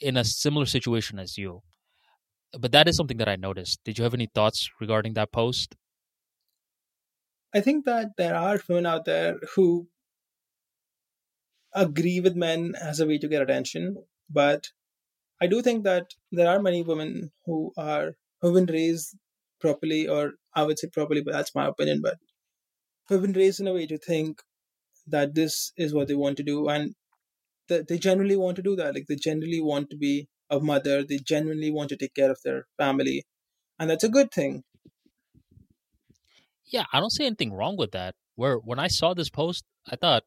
in a similar situation as you. But that is something that I noticed. Did you have any thoughts regarding that post? I think that there are women out there who agree with men as a way to get attention, but I do think that there are many women who are who've been raised properly, or I would say properly, but that's my opinion, but who've been raised in a way to think that this is what they want to do, and they generally want to do that. Like they generally want to be a mother, they genuinely want to take care of their family, and that's a good thing. Yeah, I don't see anything wrong with that. Where when I saw this post, I thought,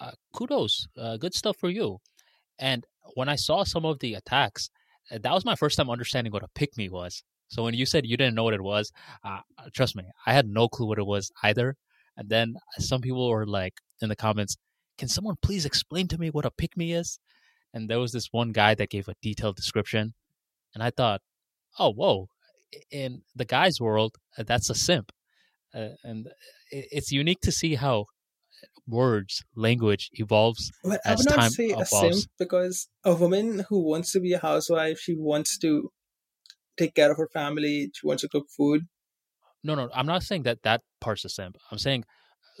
uh, kudos, uh, good stuff for you. And when I saw some of the attacks, uh, that was my first time understanding what a pick me was. So when you said you didn't know what it was, uh, trust me, I had no clue what it was either. And then some people were like in the comments, "Can someone please explain to me what a pick me is?" And there was this one guy that gave a detailed description, and I thought, "Oh, whoa!" In the guy's world, uh, that's a simp, uh, and it's unique to see how words, language evolves Well, I would not say a simp because a woman who wants to be a housewife, she wants to take care of her family, she wants to cook food. No, no, I'm not saying that that part's a simp. I'm saying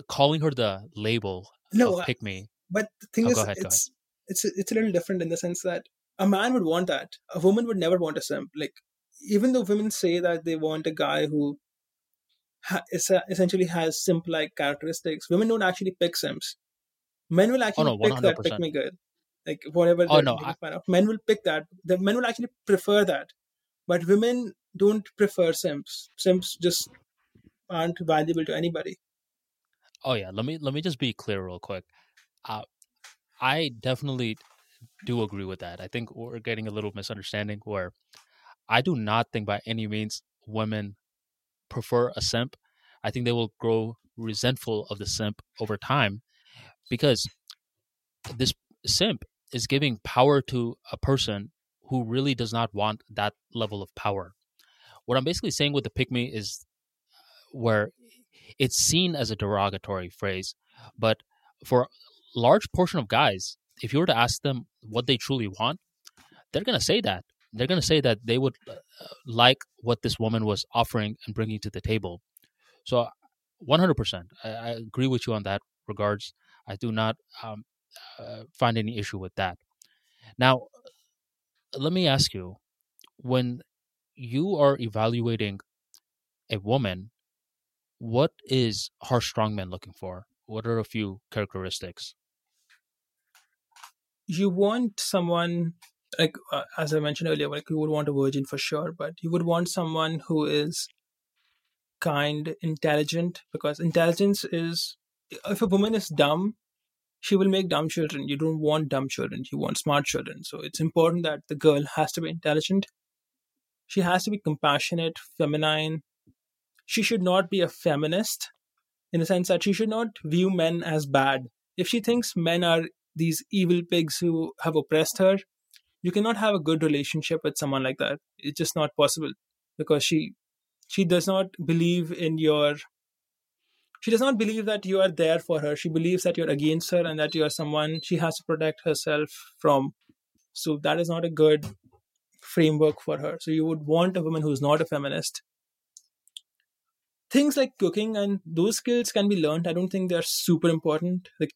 calling her the label No, of pick me. but the thing Oh, is, go ahead, it's it's it's a little different in the sense that a man would want that. A woman would never want a simp. Like even though women say that they want a guy who ha- is essentially has simp-like characteristics, women don't actually pick simps. Men will Oh actually no, pick that pick me girl. like whatever Oh no, I. Men will pick that. The men will actually prefer that, but women don't prefer simps. Simps just aren't valuable to anybody. oh yeah. Let me let me just be clear real quick. Uh, I definitely do agree with that. I think we're getting a little misunderstanding where I do not think by any means women prefer a simp. I think they will grow resentful of the simp over time because this simp is giving power to a person who really does not want that level of power. What I'm basically saying with the pick me is where it's seen as a derogatory phrase, but for large portion of guys, if you were to ask them what they truly want, they're going to say that. They're going to say that they would uh, like what this woman was offering and bringing to the table. So, 100%, I, I agree with you on that regards. I do not um, uh, find any issue with that. Now, let me ask you when you are evaluating a woman, what is Harsh Strongman looking for? What are a few characteristics? You want someone like uh, as I mentioned earlier, like you would want a virgin for sure, but you would want someone who is kind, intelligent, because intelligence is if a woman is dumb, she will make dumb children. You don't want dumb children, you want smart children. So it's important that the girl has to be intelligent. She has to be compassionate, feminine. She should not be a feminist in the sense that she should not view men as bad. If she thinks men are these evil pigs who have oppressed her, you cannot have a good relationship with someone like that. It's just not possible because she she does not believe in your she does not believe that you are there for her. She believes that you're against her and that you are someone she has to protect herself from. So that is not a good framework for her. So you would want a woman who's not a feminist things like cooking and those skills can be learned. I don't think they're super important. Like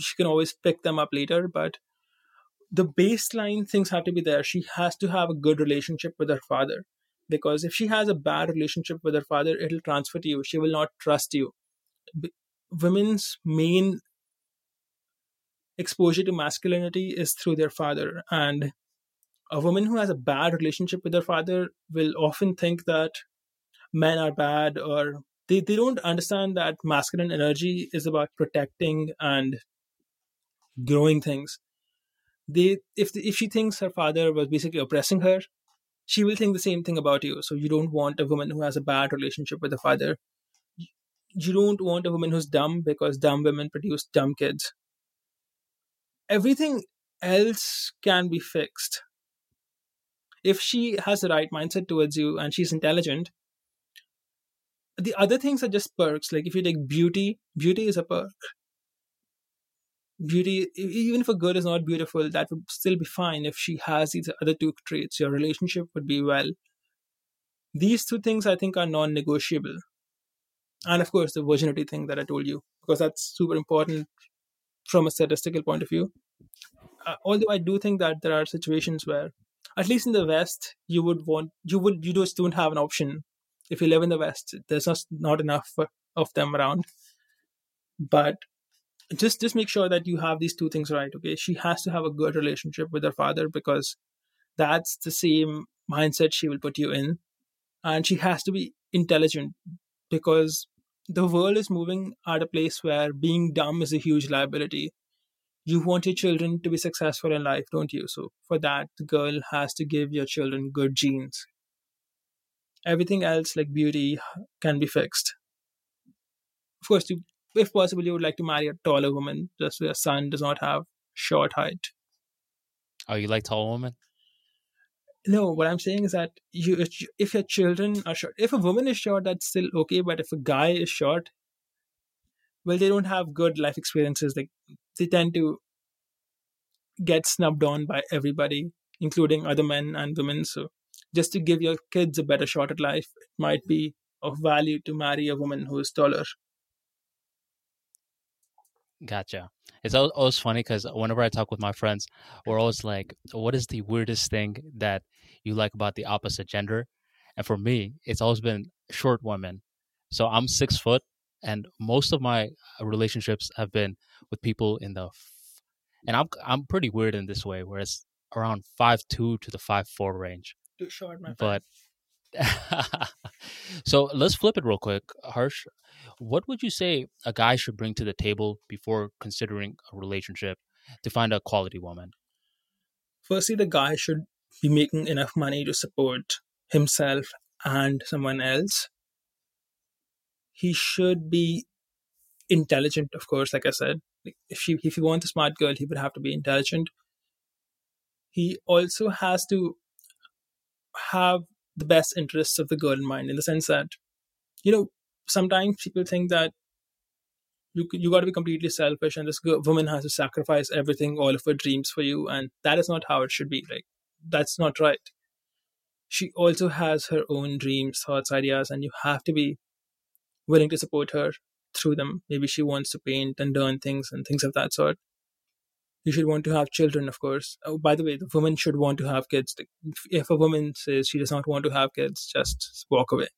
she can always pick them up later but the baseline things have to be there. She has to have a good relationship with her father because if she has a bad relationship with her father it'll transfer to you. She will not trust you. B- women's main exposure to masculinity is through their father and a woman who has a bad relationship with her father will often think that men are bad or they, they don't understand that masculine energy is about protecting and growing things. They if if she thinks her father was basically oppressing her she will think the same thing about you. So you don't want a woman who has a bad relationship with the father. You don't want a woman who's dumb because dumb women produce dumb kids. Everything else can be fixed. If she has the right mindset towards you and she's intelligent the other things are just perks like if you take beauty beauty is a perk. Beauty even if a girl is not beautiful that would still be fine if she has these other two traits. Your relationship would be well. These two things i think are non-negotiable. And of course the virginity thing that i told you because that's super important from a statistical point of view. Uh, although i do think that there are situations where at least in the west you would want you would you just don't have an option if you live in the west there's just not enough of them around. But just just make sure that you have these two things right okay? She has to have a good relationship with her father because that's the same mindset she will put you in. And she has to be intelligent because the world is moving at a place where being dumb is a huge liability. You want your children to be successful in life don't you? So for that the girl has to give your children good genes everything else like beauty can be fixed. Of course you if possible you would like to marry a taller woman just so your son does not have short height. Oh, you like tall women? no what i'm saying is that you if your children are short if a woman is short that's still okay but if a guy is short well they don't have good life experiences. Like they tend to get snubbed on by everybody including other men and women so just to give your kids a better shot at life it might be of value to marry a woman who is taller Gotcha. It's always funny because whenever I talk with my friends, we're always like, "What is the weirdest thing that you like about the opposite gender?" And for me, it's always been short women. So I'm six foot, and most of my uh, relationships have been with people in the f- and I'm I'm pretty weird in this way, where it's around five two to the five four range. Too short, my. But so let's flip it real quick, Harsh. What would you say a guy should bring to the table before considering a relationship to find a quality woman? Firstly, the guy should be making enough money to support himself and someone else. He should be intelligent, of course, like I said. If he if he wants a smart girl, he would have to be intelligent. He also has to have the best interests of the girl in mind, in the sense that, you know, sometimes people think that you you got to be completely selfish, and this girl, woman has to sacrifice everything, all of her dreams for you, and that is not how it should be. Like that's not right. She also has her own dreams, thoughts, ideas, and you have to be willing to support her through them. Maybe she wants to paint and learn things and things of that sort. You should want to have children, of course. Oh, by the way, the woman should want to have kids. If a woman says she does not want to have kids, just walk away.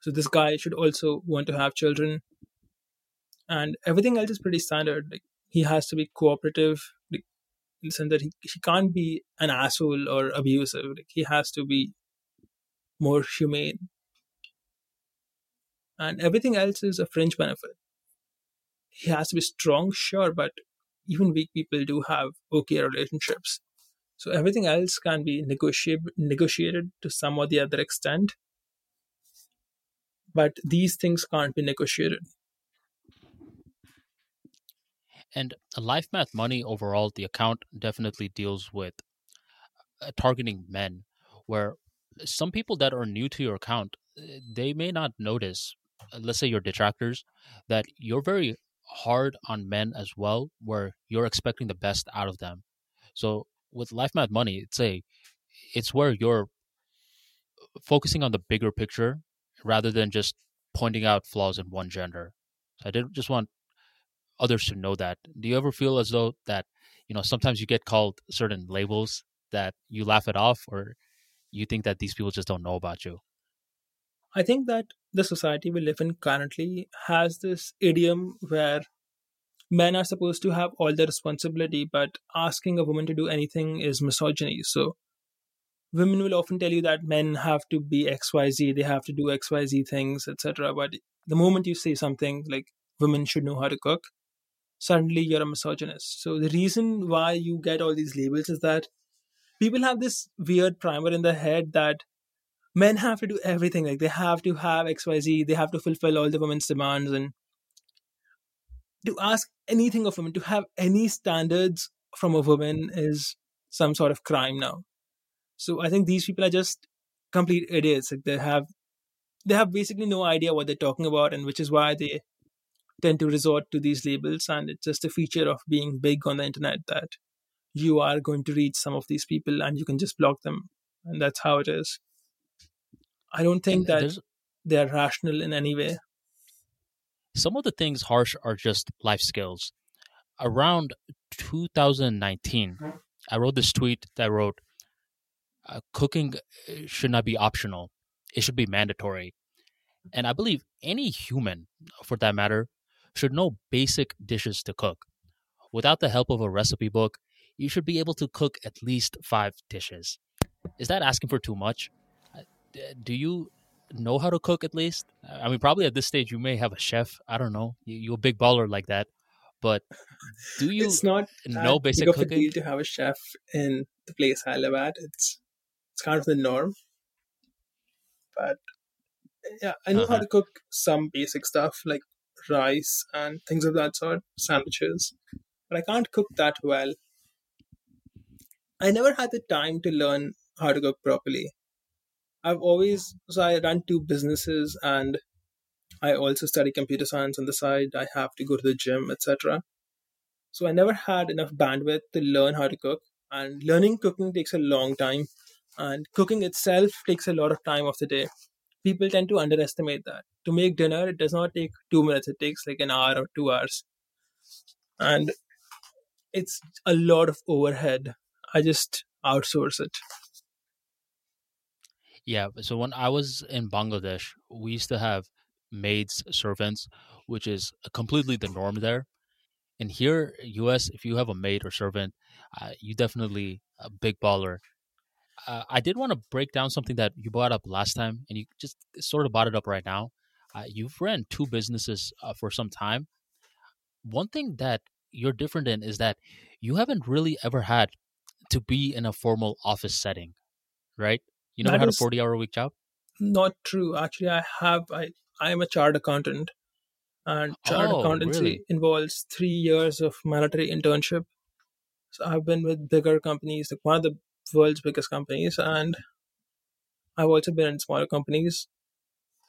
So this guy should also want to have children, and everything else is pretty standard. Like he has to be cooperative, like, in the sense that he, he can't be an asshole or abusive. Like he has to be more humane and everything else is a fringe benefit. He has to be strong, sure, but even weak people do have okay relationships. So everything else can be negotiated, to some or the other extent, but these things can't be negotiated. And Life Math Money overall, the account definitely deals with uh, targeting men, where some people that are new to your account, eh, they may not notice uh, let's say your detractors that you're very hard on men as well where you're expecting the best out of them. So with life math money it's a it's where you're focusing on the bigger picture rather than just pointing out flaws in one gender. So i did just want others to know that. Do you ever feel as though that you know sometimes you get called certain labels that you laugh it off or you think that these people just don't know about you? I think that the society we live in currently has this idiom where men are supposed to have all the responsibility, but asking a woman to do anything is misogyny. So women will often tell you that men have to be XYZ, they have to do XYZ things, etc. But the moment you say something like women should know how to cook, suddenly you're a misogynist. So the reason why you get all these labels is that people have this weird primer in their head that men have to do everything. Like they have to have XYZ, they have to fulfill all the women's demands and to ask anything of women, to have any standards from a woman is some sort of crime now. So I think these people are just complete idiots. Like they have they have basically no idea what they're talking about and which is why they tend to resort to these labels and it's just a feature of being big on the internet that you are going to reach some of these people and you can just block them and that's how it is I don't think and that they are rational in any way. Some of the things harsh are just life skills. Around 2019, I wrote this tweet that wrote, uh, "Cooking uh, should not be optional; it should be mandatory." And I believe any human, for that matter, should know basic dishes to cook. Without the help of a recipe book, you should be able to cook at least five dishes. Is that asking for too much? Do you know how to cook at least? I mean, probably at this stage you may have a chef. I don't know. You, are a big baller like that, but do you? It's not know basic cooking. to have a chef in the place I live at. It's it's kind of the norm, but yeah, I know uh-huh. how to cook some basic stuff like rice and things of that sort, sandwiches, but I can't cook that well. I never had the time to learn how to cook properly. I've always so I run two businesses and I also study computer science on the side. I have to go to the gym, etc. So I never had enough bandwidth to learn how to cook. And learning cooking takes a long time, and cooking itself takes a lot of time of the day. People tend to underestimate that. To make dinner, it does not take two minutes, it takes like an hour or two hours. And it's a lot of overhead. I just outsource it. Yeah. So when I was in Bangladesh, we used to have maids, servants, which is completely the norm there. And here, U.S., if you have a maid or servant, uh, you definitely a big baller. Uh, I did want to break down something that you brought up last time, and you just sort of brought it up right now. Uh, you've ran two businesses uh, for some time. One thing that you're different in is that you haven't really ever had to be in a formal office setting, right? You never That had a 40 hour a week job? not true. Actually, I have. I I am a chartered accountant, and chartered Oh, accountancy really? involves three years of mandatory internship. So I've been with bigger companies, like one of the world's biggest companies, and I've also been in smaller companies.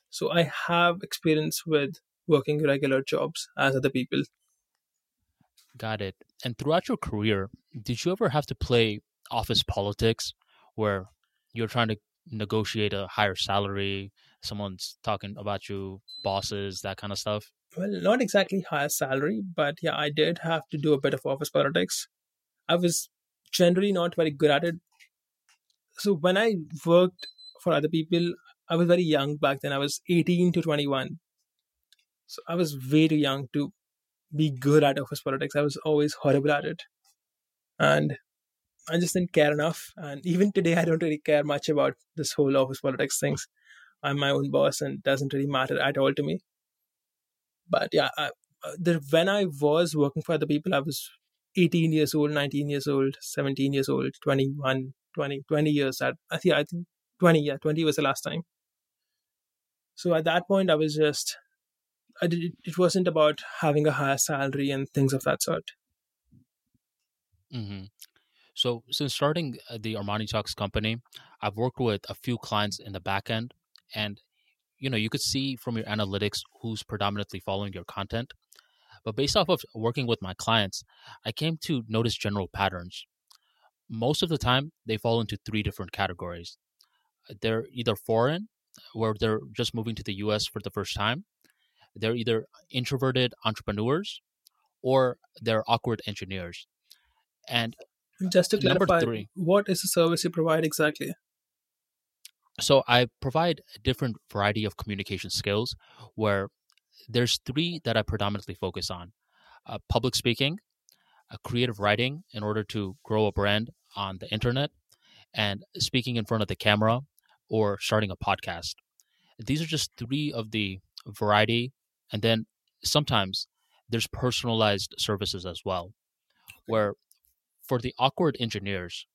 So I have experience with working regular jobs as other people. Got it. And throughout your career, did you ever have to play office politics where you're trying to negotiate a higher salary, someone's talking about you, bosses, that kind of stuff? Well, not exactly higher salary, but yeah, I did have to do a bit of office politics. I was generally not very good at it. So when I worked for other people, I was very young back then. I was 18 to 21. So I was way too young to be good at office politics. I was always horrible at it. And I just didn't care enough. And even today, I don't really care much about this whole office politics things. I'm my own boss and it doesn't really matter at all to me. But yeah, I, uh, the, when I was working for other people, I was 18 years old, 19 years old, 17 years old, 21, 20, 20 years. At, I think, I think 20, yeah, 20 was the last time. So at that point, I was just, I did, it wasn't about having a higher salary and things of that sort. hmm So, since starting uh, the Arman Talks company, I've worked with a few clients in the back end, and you know, you could see from your analytics who's predominantly following your content. But based off of working with my clients, I came to notice general patterns. Most of the time, they fall into three different categories. They're either foreign, where they're just moving to the US for the first time, they're either introverted entrepreneurs, or they're awkward engineers. And Just to number clarify, three, what is the service you provide exactly? so I provide a different variety of communication skills where there's three that I predominantly focus on uh, public speaking, uh, creative writing in order to grow a brand on the internet, and speaking in front of the camera or starting a podcast. These are just three of the variety. And then sometimes there's personalized services as well, where for the awkward engineers,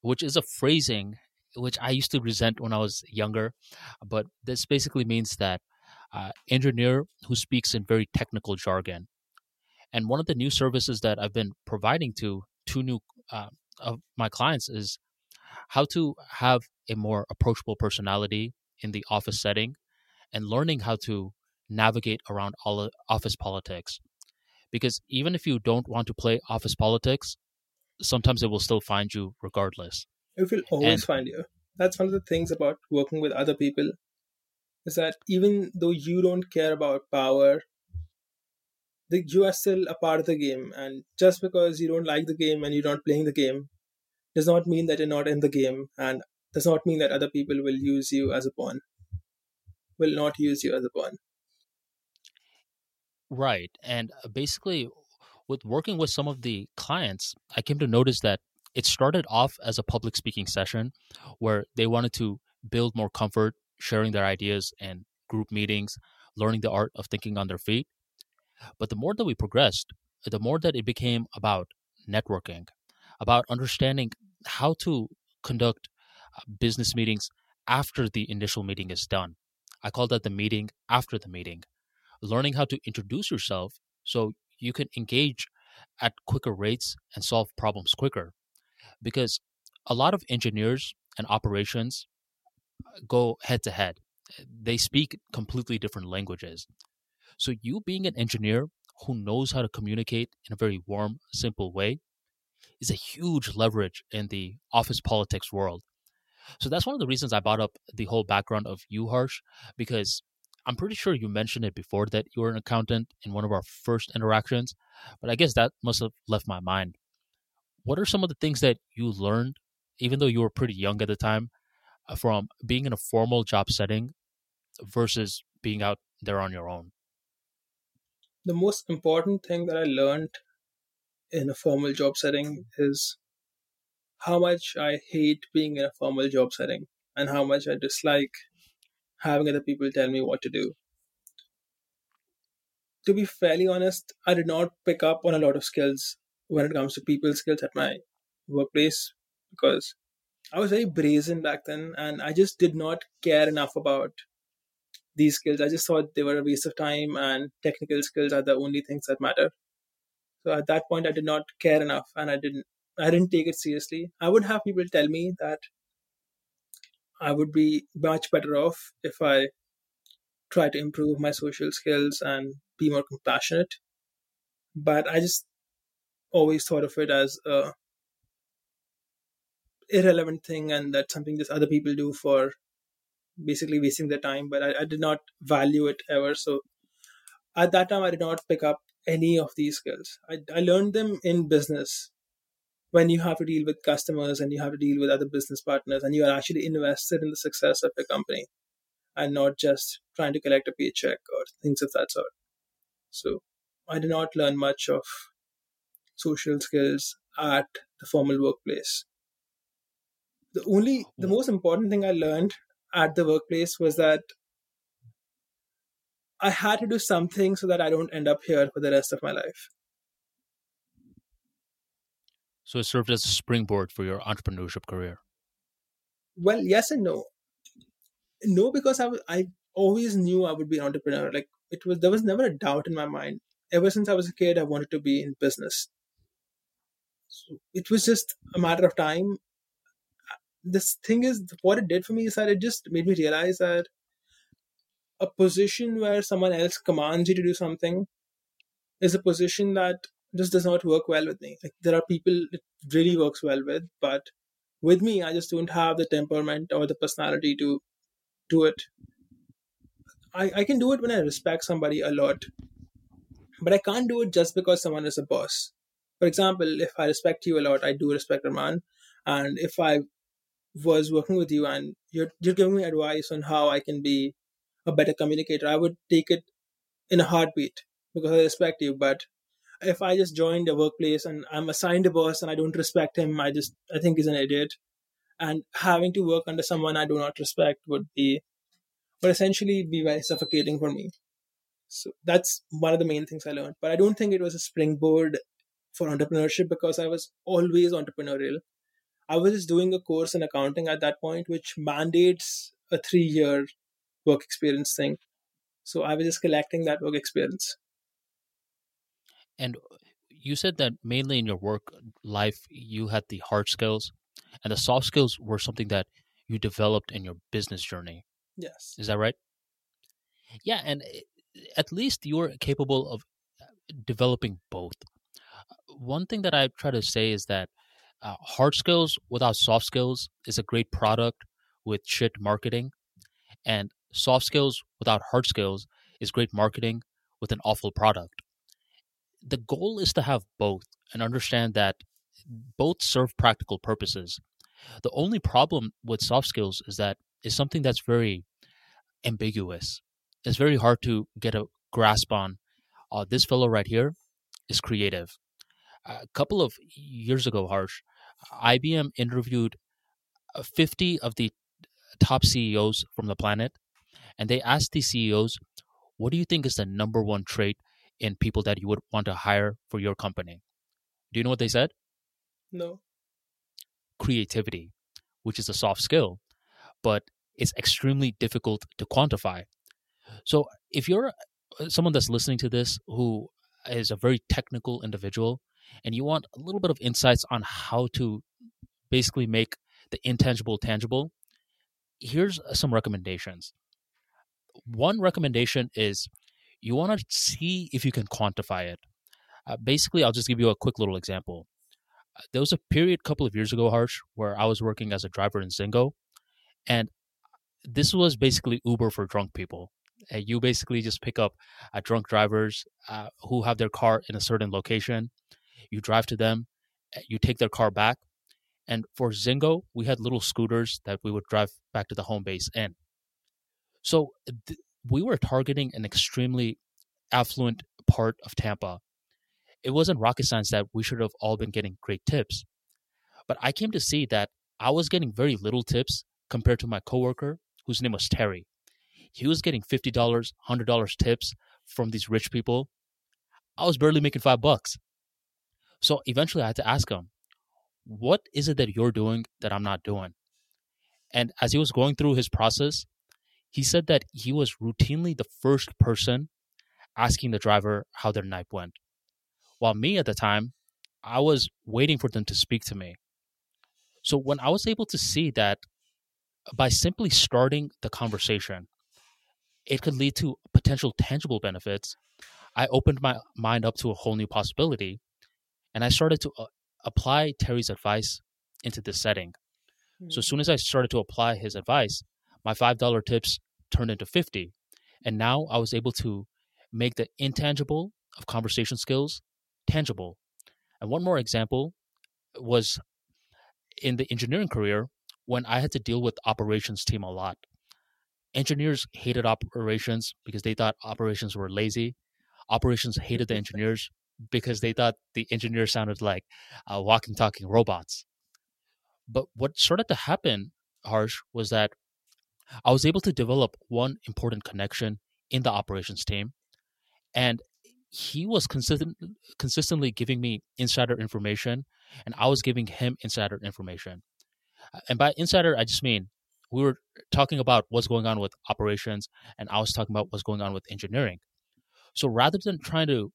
which is a phrasing which I used to resent when I was younger, but this basically means that uh, engineer who speaks in very technical jargon. And one of the new services that I've been providing to two new uh, of my clients is how to have a more approachable personality in the office setting and learning how to navigate around all office politics. Because even if you don't want to play office politics, sometimes it will still find you regardless. It will And always find you. That's one of the things about working with other people is that even though you don't care about power, the, you are still a part of the game. And just because you don't like the game and you're not playing the game does not mean that you're not in the game and does not mean that other people will use you as a pawn, will not use you as a pawn. Right. And uh, basically, with working with some of the clients, I came to notice that it started off as a public speaking session where they wanted to build more comfort sharing their ideas and group meetings, learning the art of thinking on their feet. But the more that we progressed, the more that it became about networking, about understanding how to conduct uh, business meetings after the initial meeting is done. I call that the meeting after the meeting learning how to introduce yourself so you can engage at quicker rates and solve problems quicker. Because a lot of engineers and operations go head to head, they speak completely different languages. So, you being an engineer who knows how to communicate in a very warm, simple way is a huge leverage in the office politics world. So, that's one of the reasons I brought up the whole background of you, Harsh, because I'm pretty sure you mentioned it before that you were an accountant in one of our first interactions, but I guess that must have left my mind. What are some of the things that you learned, even though you were pretty young at the time, uh, from being in a formal job setting versus being out there on your own? The most important thing that I learned in a formal job setting is how much I hate being in a formal job setting and how much I dislike having other people tell me what to do. To be fairly honest, I did not pick up on a lot of skills when it comes to people skills at my workplace because I was very brazen back then and I just did not care enough about these skills. I just thought they were a waste of time and technical skills are the only things that matter. So at that point I did not care enough and I didn't I didn't take it seriously. I would have people tell me that I would be much better off if I try to improve my social skills and be more compassionate. But I just always thought of it as a irrelevant thing and that's something just other people do for basically wasting their time. But I, I did not value it ever. So at that time, I did not pick up any of these skills. I, I learned them in business when you have to deal with customers and you have to deal with other business partners and you are actually invested in the success of your company and not just trying to collect a paycheck or things of that sort. So I did not learn much of social skills at the formal workplace. The only, the most important thing I learned at the workplace was that I had to do something so that I don't end up here for the rest of my life. So it served as a springboard for your entrepreneurship career. Well, yes and no. No, because I, I always knew I would be an entrepreneur. Like it was, there was never a doubt in my mind. Ever since I was a kid, I wanted to be in business. So it was just a matter of time. Uh, this thing is, what it did for me is that it just made me realize that a position where someone else commands you to do something is a position that just does not work well with me. Like there are people it really works well with, but with me, I just don't have the temperament or the personality to do it. I, I can do it when I respect somebody a lot, but I can't do it just because someone is a boss. For example, if I respect you a lot, I do respect Arman, and if I was working with you and you're you're giving me advice on how I can be a better communicator, I would take it in a heartbeat because I respect you. But if I just joined a workplace and I'm assigned a boss and I don't respect him, I just I think he's an idiot. And having to work under someone I do not respect would be would essentially be very suffocating for me. So that's one of the main things I learned. But I don't think it was a springboard for entrepreneurship because I was always entrepreneurial. I was just doing a course in accounting at that point, which mandates a three year work experience thing. So I was just collecting that work experience. And you said that mainly in your work life, you had the hard skills, and the soft skills were something that you developed in your business journey. Yes. Is that right? Yeah, and eh, at least you're capable of uh, developing both. One thing that I try to say is that uh, hard skills without soft skills is a great product with shit marketing, and soft skills without hard skills is great marketing with an awful product. The goal is to have both and understand that both serve practical purposes. The only problem with soft skills is that it's something that's very ambiguous. It's very hard to get a grasp on. Uh, this fellow right here is creative. A couple of years ago, Harsh, IBM interviewed uh, 50 of the top CEOs from the planet and they asked these CEOs, what do you think is the number one trait in people that you would want to hire for your company? Do you know what they said? No. Creativity, which is a soft skill, but it's extremely difficult to quantify. So if you're uh, someone that's listening to this who is a very technical individual and you want a little bit of insights on how to basically make the intangible tangible, here's some recommendations one recommendation is you want to see if you can quantify it. Uh, basically, I'll just give you a quick little example. Uh, there was a period a couple of years ago, Harsh, where I was working as a driver in Zingo, and this was basically Uber for drunk people. Uh, you basically just pick up uh, drunk drivers uh, who have their car in a certain location. You drive to them, uh, you take their car back, and for Zingo, we had little scooters that we would drive back to the home base in. So th- we were targeting an extremely affluent part of Tampa. it wasn't rocket science that we should have all been getting great tips. But I came to see that I was getting very little tips compared to my coworker, whose name was Terry. He was getting $50, $100 tips from these rich people. I was barely making five bucks. So eventually I had to ask him, what is it that you're doing that I'm not doing? And as he was going through his process, he said that he was routinely the first person asking the driver how their night went. While me at the time, I was waiting for them to speak to me. So when I was able to see that by simply starting the conversation, it could lead to potential tangible benefits, I opened my mind up to a whole new possibility and I started to uh, apply Terry's advice into this setting. Mm-hmm. So as hmm. soon as I started to apply his advice, my $5 tips turned into 50 and now I was able to make the intangible of conversation skills tangible. And one more example was in the engineering career when I had to deal with operations team a lot. Engineers hated operations because they thought operations were lazy. Operations hated the engineers because they thought the engineers sounded like uh, walking, talking robots. But what started to happen, Harsh, was that I was able to develop one important connection in the operations team. And he was consistent, consistently giving me insider information, and I was giving him insider information. Uh, and by insider, I just mean we were talking about what's going on with operations, and I was talking about what's going on with engineering. So rather than trying to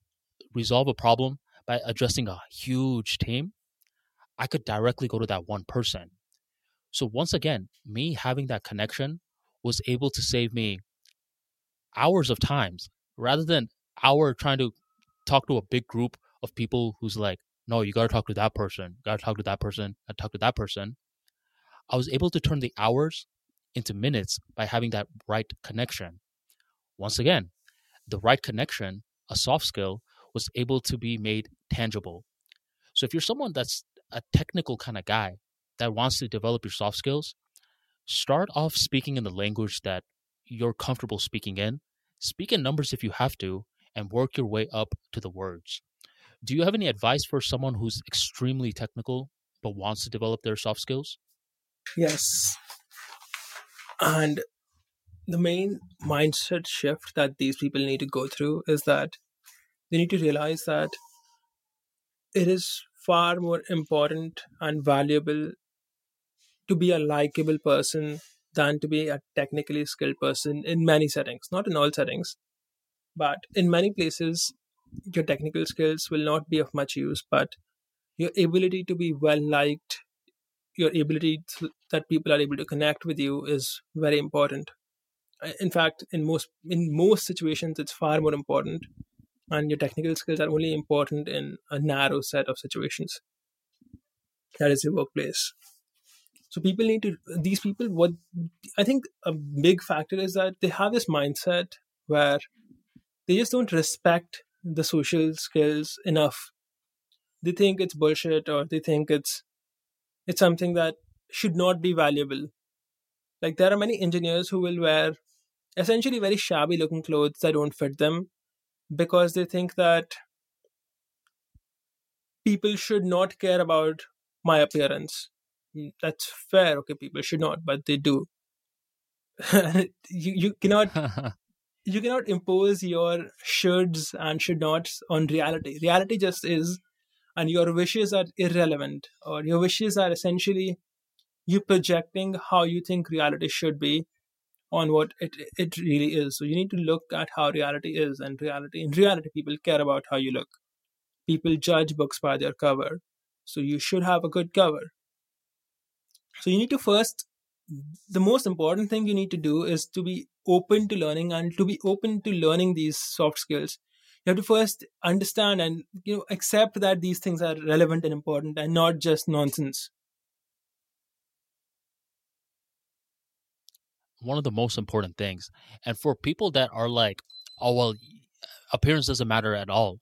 resolve a problem by addressing a huge team, I could directly go to that one person. So once again, me having that connection was able to save me hours of times rather than hour trying to talk to a big group of people who's like, no, you got to talk to that person, got to talk to that person, and talk to that person. I was able to turn the hours into minutes by having that right connection. Once again, the right connection, a soft skill, was able to be made tangible. So if you're someone that's a technical kind of guy that wants to develop your soft skills, start off speaking in the language that you're comfortable speaking in. Speak in numbers if you have to, and work your way up to the words. Do you have any advice for someone who's extremely technical but wants to develop their soft skills? Yes. And the main mindset shift that these people need to go through is that they need to realize that it is far more important and valuable to be a likable person than to be a technically skilled person in many settings, not in all settings. But in many places, your technical skills will not be of much use, but your ability to be well liked, your ability to, that people are able to connect with you is very important. In fact, in most in most situations, it's far more important and your technical skills are only important in a narrow set of situations that is your workplace so people need to these people what i think a big factor is that they have this mindset where they just don't respect the social skills enough they think it's bullshit or they think it's it's something that should not be valuable like there are many engineers who will wear essentially very shabby looking clothes that don't fit them because they think that people should not care about my appearance. Mm, that's fair. Okay, people should not, but they do. you you cannot you cannot impose your shoulds and should nots on reality. Reality just is, and your wishes are irrelevant, or your wishes are essentially you projecting how you think reality should be on what it it really is. So you need to look at how reality is, and reality in reality, people care about how you look. People judge books by their cover, so you should have a good cover. So you need to first. The most important thing you need to do is to be open to learning and to be open to learning these soft skills. You have to first understand and you know accept that these things are relevant and important and not just nonsense. one of the most important things. And for people that are like, oh, well, appearance doesn't matter at all.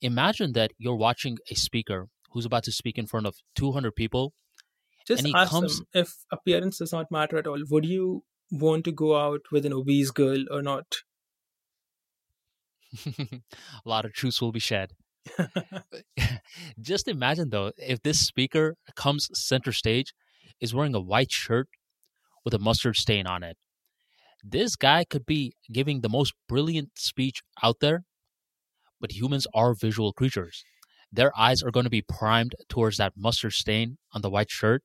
Imagine that you're watching a speaker who's about to speak in front of 200 people. Just ask comes... them if appearance does not matter at all. Would you want to go out with an obese girl or not? a lot of truths will be shed. Just imagine though, if this speaker comes center stage, is wearing a white shirt with a mustard stain on it. This guy could be giving the most brilliant speech out there, but humans are visual creatures. Their eyes are going to be primed towards that mustard stain on the white shirt.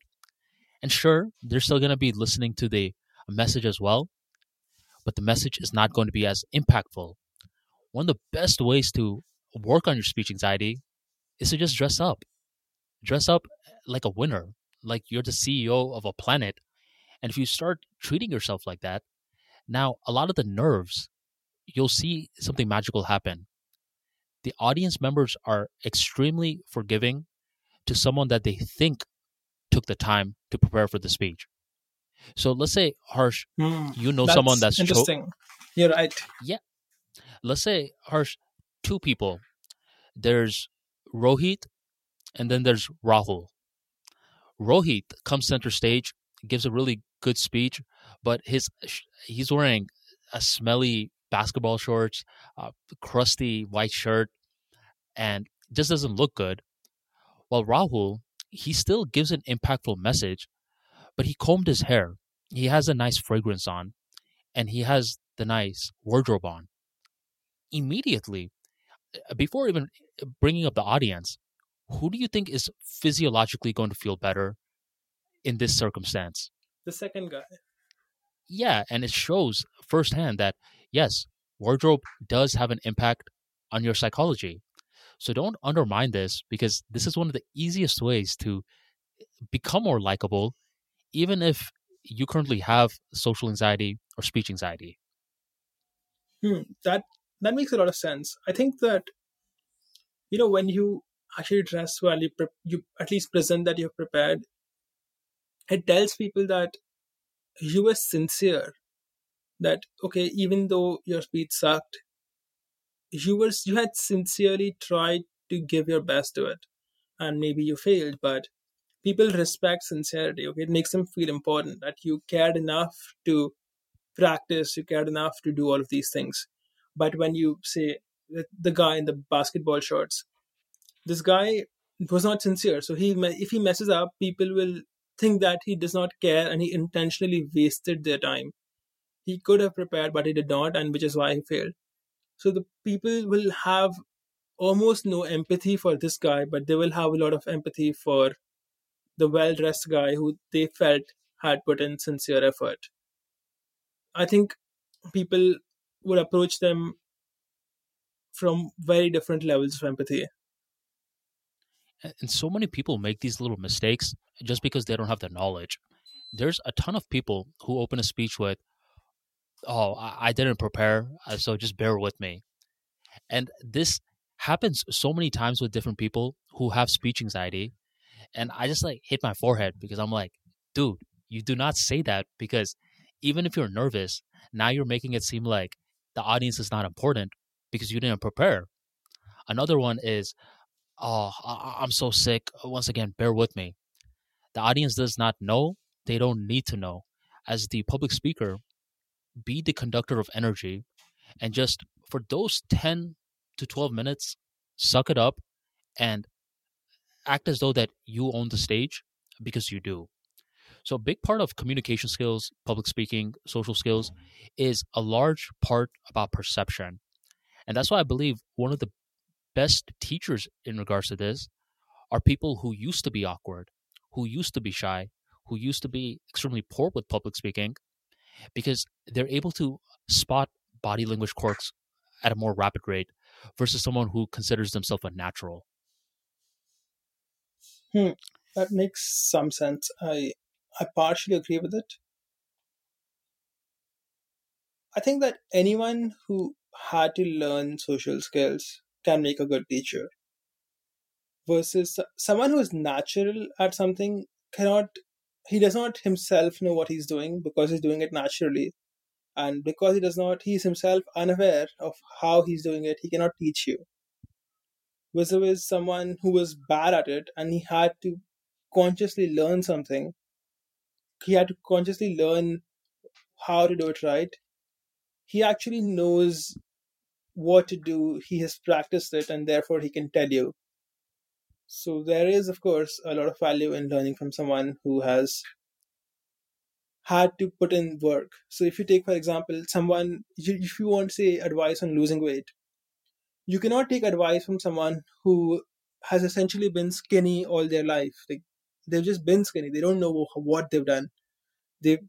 And sure, they're still going to be listening to the message as well, but the message is not going to be as impactful. One of the best ways to work on your speech anxiety is to just dress up. Dress up like a winner, like you're the CEO of a planet. And if you start treating yourself like that, now a lot of the nerves, you'll see something magical happen. The audience members are extremely forgiving to someone that they think took the time to prepare for the speech. So let's say, Harsh, Hmm, you know that's someone that's cho- interesting. You're right. yeah. Let's say, Harsh, two people. There's Rohit, and then there's Rahul. Rohit comes center stage, gives a really good speech, but his he's wearing a smelly basketball shorts, a crusty white shirt, and just doesn't look good. While Rahul, he still gives an impactful message, but he combed his hair. He has a nice fragrance on, and he has the nice wardrobe on. Immediately, uh, before even bringing up the audience, who do you think is physiologically going to feel better in this circumstance? The second guy. Yeah, and it shows firsthand that yes, wardrobe does have an impact on your psychology. So don't undermine this because this is one of the easiest ways to become more likable, even if you currently have social anxiety or speech anxiety. Hmm, that that makes a lot of sense. I think that you know when you actually dress well, you pre- you at least present that you're prepared. It tells people that you were sincere. That okay, even though your speech sucked, you were you had sincerely tried to give your best to it, and maybe you failed, but people respect sincerity. Okay, it makes them feel important that you cared enough to practice, you cared enough to do all of these things. But when you say the, guy in the basketball shorts, this guy was not sincere. So he, if he messes up, people will think that he does not care and he intentionally wasted their time. He could have prepared, but he did not, and which is why he failed. So the people will have almost no empathy for this guy, but they will have a lot of empathy for the well dressed guy who they felt had put in sincere effort. I think people would approach them from very different levels of empathy. And so many people make these little mistakes just because they don't have the knowledge. There's a ton of people who open a speech with, "Oh, I, didn't prepare, uh, so just bear with me." And this happens so many times with different people who have speech anxiety, and I just like hit my forehead because I'm like, dude, you do not say that because even if you're nervous, now you're making it seem like the audience is not important because you didn't prepare. Another one is, oh, I'm so sick. Once again, bear with me. The audience does not know. They don't need to know. As the public speaker, be the conductor of energy and just for those 10 to 12 minutes, suck it up and act as though that you own the stage because you do. So a big part of communication skills, public speaking, social skills is a large part about perception. And that's why I believe one of the best teachers in regards to this are people who used to be awkward, who used to be shy, who used to be extremely poor with public speaking because they're able to spot body language quirks at a more rapid rate versus someone who considers themselves a natural. Hmm, that makes some sense. I I partially agree with it. I think that anyone who had to learn social skills can make a good teacher versus someone who is natural at something cannot he does not himself know what he's doing because he's doing it naturally and because he does not he's himself unaware of how he's doing it he cannot teach you versus someone who was bad at it and he had to consciously learn something he had to consciously learn how to do it right he actually knows what to do. He has practiced it, and therefore he can tell you. So there is, of course, a lot of value in learning from someone who has had to put in work. So if you take, for example, someone, if you want, say, advice on losing weight, you cannot take advice from someone who has essentially been skinny all their life. Like they've just been skinny. They don't know what they've done. They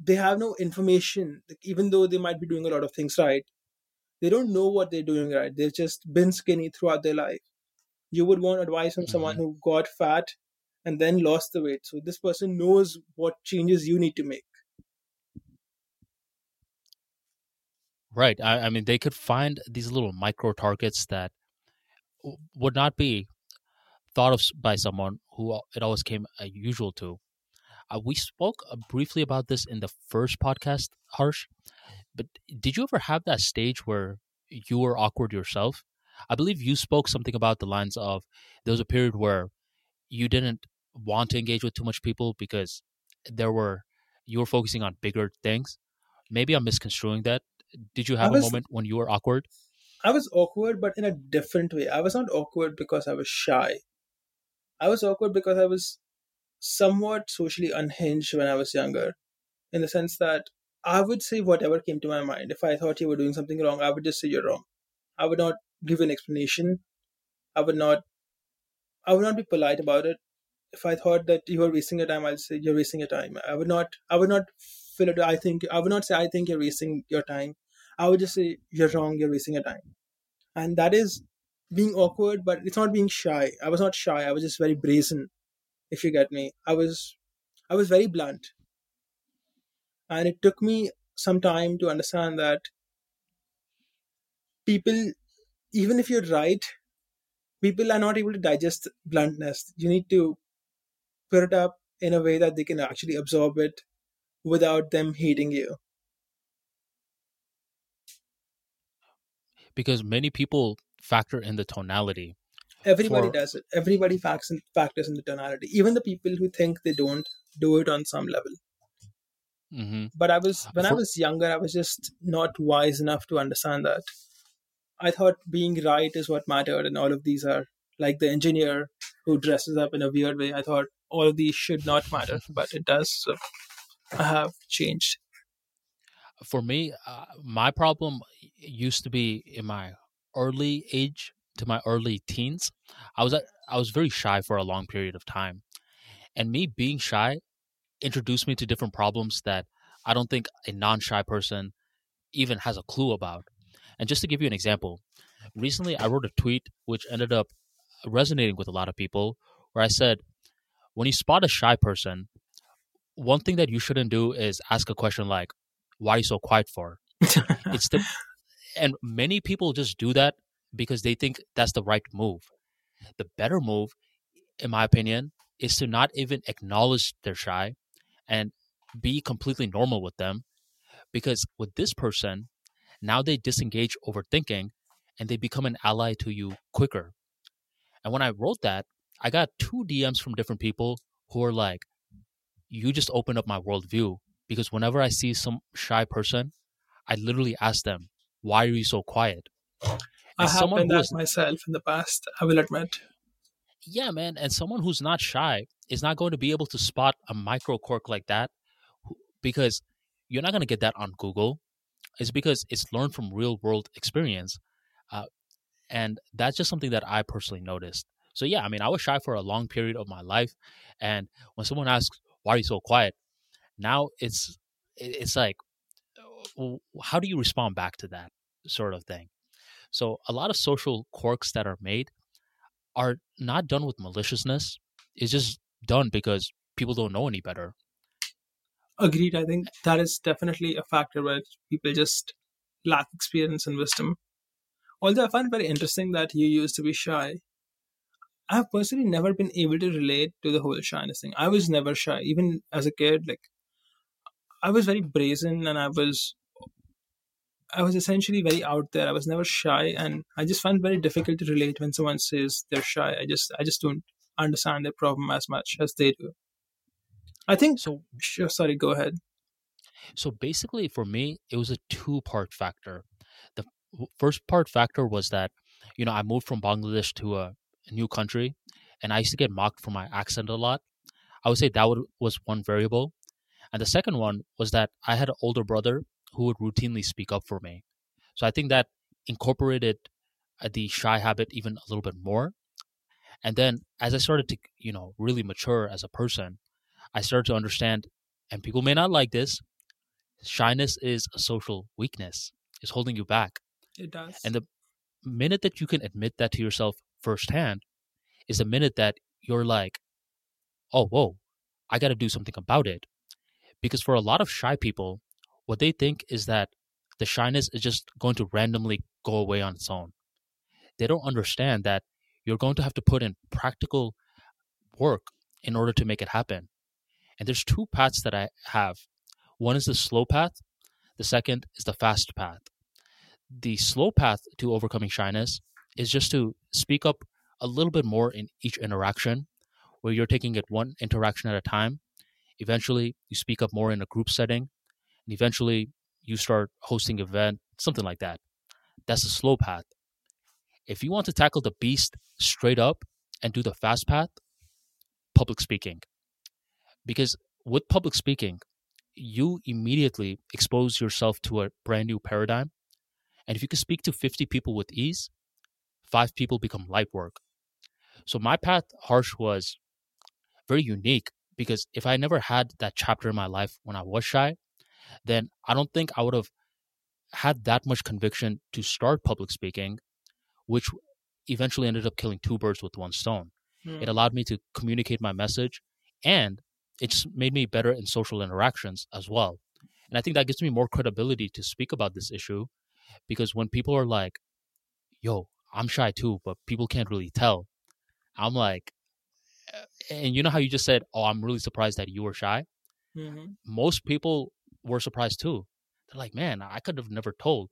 they have no information. Like, even though they might be doing a lot of things right, they don't know what they're doing right. They've just been skinny throughout their life. You would want advice from mm-hmm. someone who got fat and then lost the weight. So this person knows what changes you need to make. Right. I, I mean, they could find these little micro targets that would not be thought of by someone who it always came uh, usual to. Uh, we spoke uh, briefly about this in the first podcast, Harsh. But did you ever have that stage where you were awkward yourself? I believe you spoke something about the lines of there was a period where you didn't want to engage with too much people because there were you were focusing on bigger things. Maybe I'm misconstruing that. Did you have was, a moment when you were awkward? I was awkward, but in a different way. I was not awkward because I was shy. I was awkward because I was somewhat socially unhinged when I was younger, in the sense that I would say whatever came to my mind. If I thought you were doing something wrong, I would just say you're wrong. I would not give an explanation. I would not. I would not be polite about it. If I thought that you were wasting your time, I'd say you're wasting your time. I would not. I would not fill it. I think. I would not say I think you're wasting your time. I would just say you're wrong. You're wasting your time, and that is being awkward. But it's not being shy. I was not shy. I was just very brazen if you get me. I was I was very blunt. And it took me some time to understand that people even if you're right, people are not able to digest bluntness. You need to put it up in a way that they can actually absorb it without them hating you. Because many people factor in the tonality Everybody for... does it. Everybody facts in, factors in the tonality. Even the people who think they don't do it on some level. Mm-hmm. But I was when for... I was younger, I was just not wise enough to understand that. I thought being right is what mattered, and all of these are like the engineer who dresses up in a weird way. I thought all of these should not matter, but it does. So I have changed. For me, uh, my problem used to be in my early age to my early teens, I was I was very shy for a long period of time, and me being shy introduced me to different problems that I don't think a non-shy person even has a clue about. And just to give you an example, recently I wrote a tweet which ended up resonating with a lot of people, where I said, when you spot a shy person, one thing that you shouldn't do is ask a question like, "Why are you so quiet for?" it's the and many people just do that because they think that's the right move. The better move, in my opinion, is to not even acknowledge they're shy and be completely normal with them. Because with this person, now they disengage overthinking and they become an ally to you quicker. And when I wrote that, I got two DMs from different people who are like, You just opened up my worldview. Because whenever I see some shy person, I literally ask them, Why are you so quiet? I have been that myself in the past. I will admit. Yeah, man, and someone who's not shy is not going to be able to spot a micro quirk like that because you're not going to get that on Google. It's because it's learned from real world experience, uh, and that's just something that I personally noticed. So yeah, I mean, I was shy for a long period of my life, and when someone asks, "Why are you so quiet?" Now it's it's like, how do you respond back to that sort of thing? So a lot of social quirks that are made are not done with maliciousness. It's just done because people don't know any better. Agreed. I think that is definitely a factor where people just lack experience and wisdom. Although I find it very interesting that you used to be shy. I have personally never been able to relate to the whole shyness thing. I was never shy, even as a kid. Like, I was very brazen and I was I was essentially very out there. I was never shy, and I just find it very difficult to relate when someone says they're shy. I just I just don't understand their problem as much as they do. I think so. Sure, sorry, go ahead. So basically, for me, it was a two-part factor. The first part factor was that you know I moved from Bangladesh to a, a new country, and I used to get mocked for my accent a lot. I would say that would, was one variable, and the second one was that I had an older brother who would routinely speak up for me. So I think that incorporated uh, the shy habit even a little bit more. And then as I started to, you know, really mature as a person, I started to understand, and people may not like this, shyness is a social weakness. It's holding you back. It does. And the minute that you can admit that to yourself firsthand is the minute that you're like, oh, whoa, I got to do something about it. Because for a lot of shy people, what they think is that the shyness is just going to randomly go away on its own. They don't understand that you're going to have to put in practical work in order to make it happen. And there's two paths that I have. One is the slow path, the second is the fast path. The slow path to overcoming shyness is just to speak up a little bit more in each interaction, where you're taking it one interaction at a time. Eventually, you speak up more in a group setting, and eventually, you start hosting event, something like that. That's the slow path. If you want to tackle the beast straight up and do the fast path, public speaking. Because with public speaking, you immediately expose yourself to a brand new paradigm. And if you can speak to 50 people with ease, five people become light work. So my path, Harsh, was very unique because if I never had that chapter in my life when I was shy, then I don't think I would have had that much conviction to start public speaking, which eventually ended up killing two birds with one stone. Mm. It allowed me to communicate my message and it just made me better in social interactions as well. And I think that gives me more credibility to speak about this issue because when people are like, yo, I'm shy too, but people can't really tell. I'm like, eh, and you know how you just said, oh, I'm really surprised that you were shy? Mm-hmm. Most people were surprised too. They're like, man, I could have never told.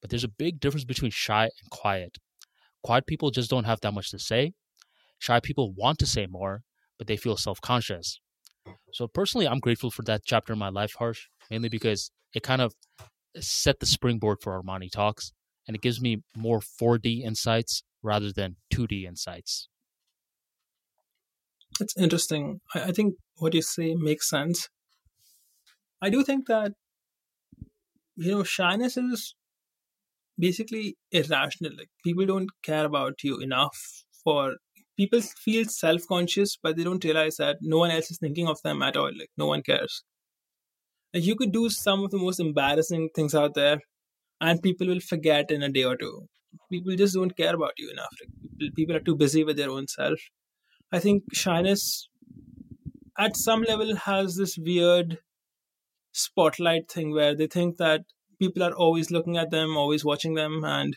But there's a big difference between shy and quiet. Quiet people just don't have that much to say. Shy people want to say more, but they feel self conscious. So personally, I'm grateful for that chapter in my life, Harsh, mainly because it kind of set the springboard for Arman Talks and it gives me more 4D insights rather than 2D insights. That's interesting. I, think what you say makes sense. I do think that, you know, shyness is basically irrational. Like, people don't care about you enough for people feel self-conscious but they don't realize that no one else is thinking of them at all. Like no one cares. Like you could do some of the most embarrassing things out there and people will forget in a day or two. People just don't care about you enough. Like people are too busy with their own self. I think shyness at some level has this weird spotlight thing where they think that people are always looking at them always watching them and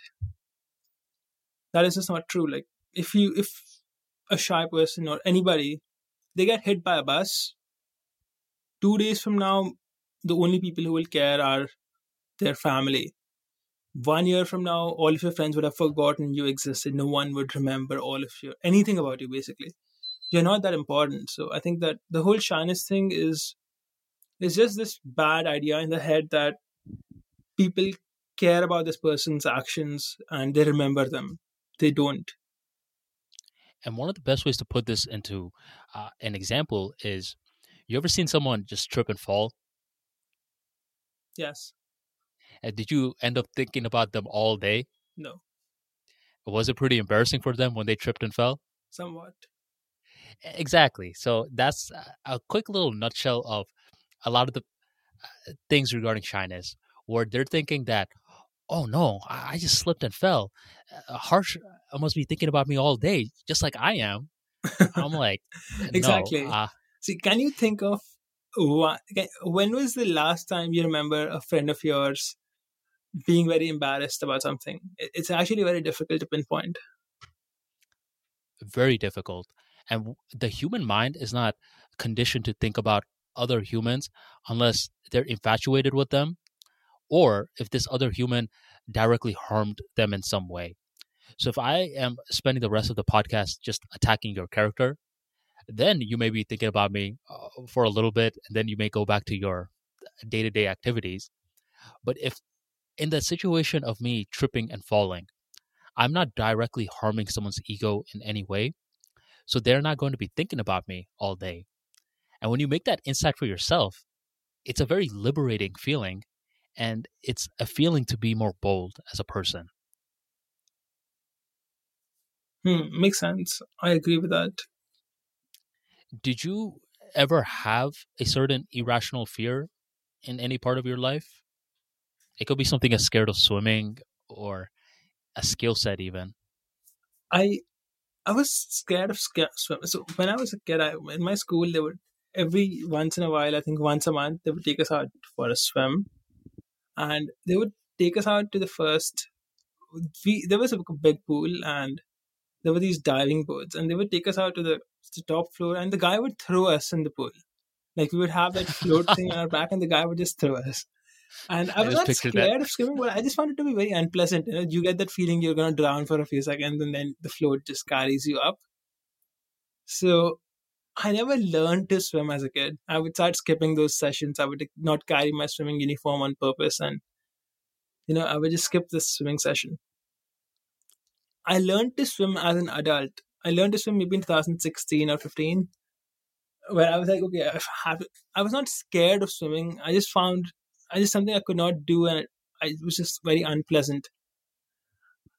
that is just not true. Like if you if a shy person or anybody, they get hit by a bus. Two days from now, the only people who will care are their family. One year from now, all of your friends would have forgotten you existed. No one would remember all of your anything about you. Basically, you're not that important. So I think that the whole shyness thing is is just this bad idea in the head that people care about this person's actions and they remember them. They don't. And one of the best ways to put this into uh, an example is you ever seen someone just trip and fall? Yes. And did you end up thinking about them all day? No. Was it pretty embarrassing for them when they tripped and fell? Somewhat. Exactly. So that's a quick little nutshell of a lot of the uh, things regarding shyness, where they're thinking that, oh no, I just slipped and fell. Uh, harsh must be thinking about me all day, just like I am. I'm like, exactly. No, uh, See, can you think of what, when was the last time you remember a friend of yours being very embarrassed about something? It's actually very difficult to pinpoint. Very difficult. And the human mind is not conditioned to think about other humans unless they're infatuated with them or if this other human directly harmed them in some way. So if I am spending the rest of the podcast just attacking your character, then you may be thinking about me uh, for a little bit, and then you may go back to your day to day activities. But if in the situation of me tripping and falling, I'm not directly harming someone's ego in any way. So they're not going to be thinking about me all day. And when you make that insight for yourself, it's a very liberating feeling and it's a feeling to be more bold as a person. Hmm, makes sense. I agree with that. Did you ever have a certain irrational fear in any part of your life? It could be something as scared of swimming or a skill set, even. I I was scared of sca- swim. So when I was a kid, I, in my school, they would every once in a while, I think once a month, they would take us out for a swim, and they would take us out to the first. We there was a big pool, and there were these diving boards, and they would take us out to the, the top floor, and the guy would throw us in the pool. Like we would have that float thing on our back, and the guy would just throw us. And I was not scared that. of swimming, but I just found it to be very unpleasant. You know, you get that feeling you're gonna drown for a few seconds, and then the float just carries you up. So I never learned to swim as a kid. I would start skipping those sessions. I would not carry my swimming uniform on purpose, and you know, I would just skip this swimming session. I learned to swim as an adult. I learned to swim maybe in 2016 or 15, where I was like, okay, I have. I was not scared of swimming. I just found I just something I could not do, and it, it was just very unpleasant.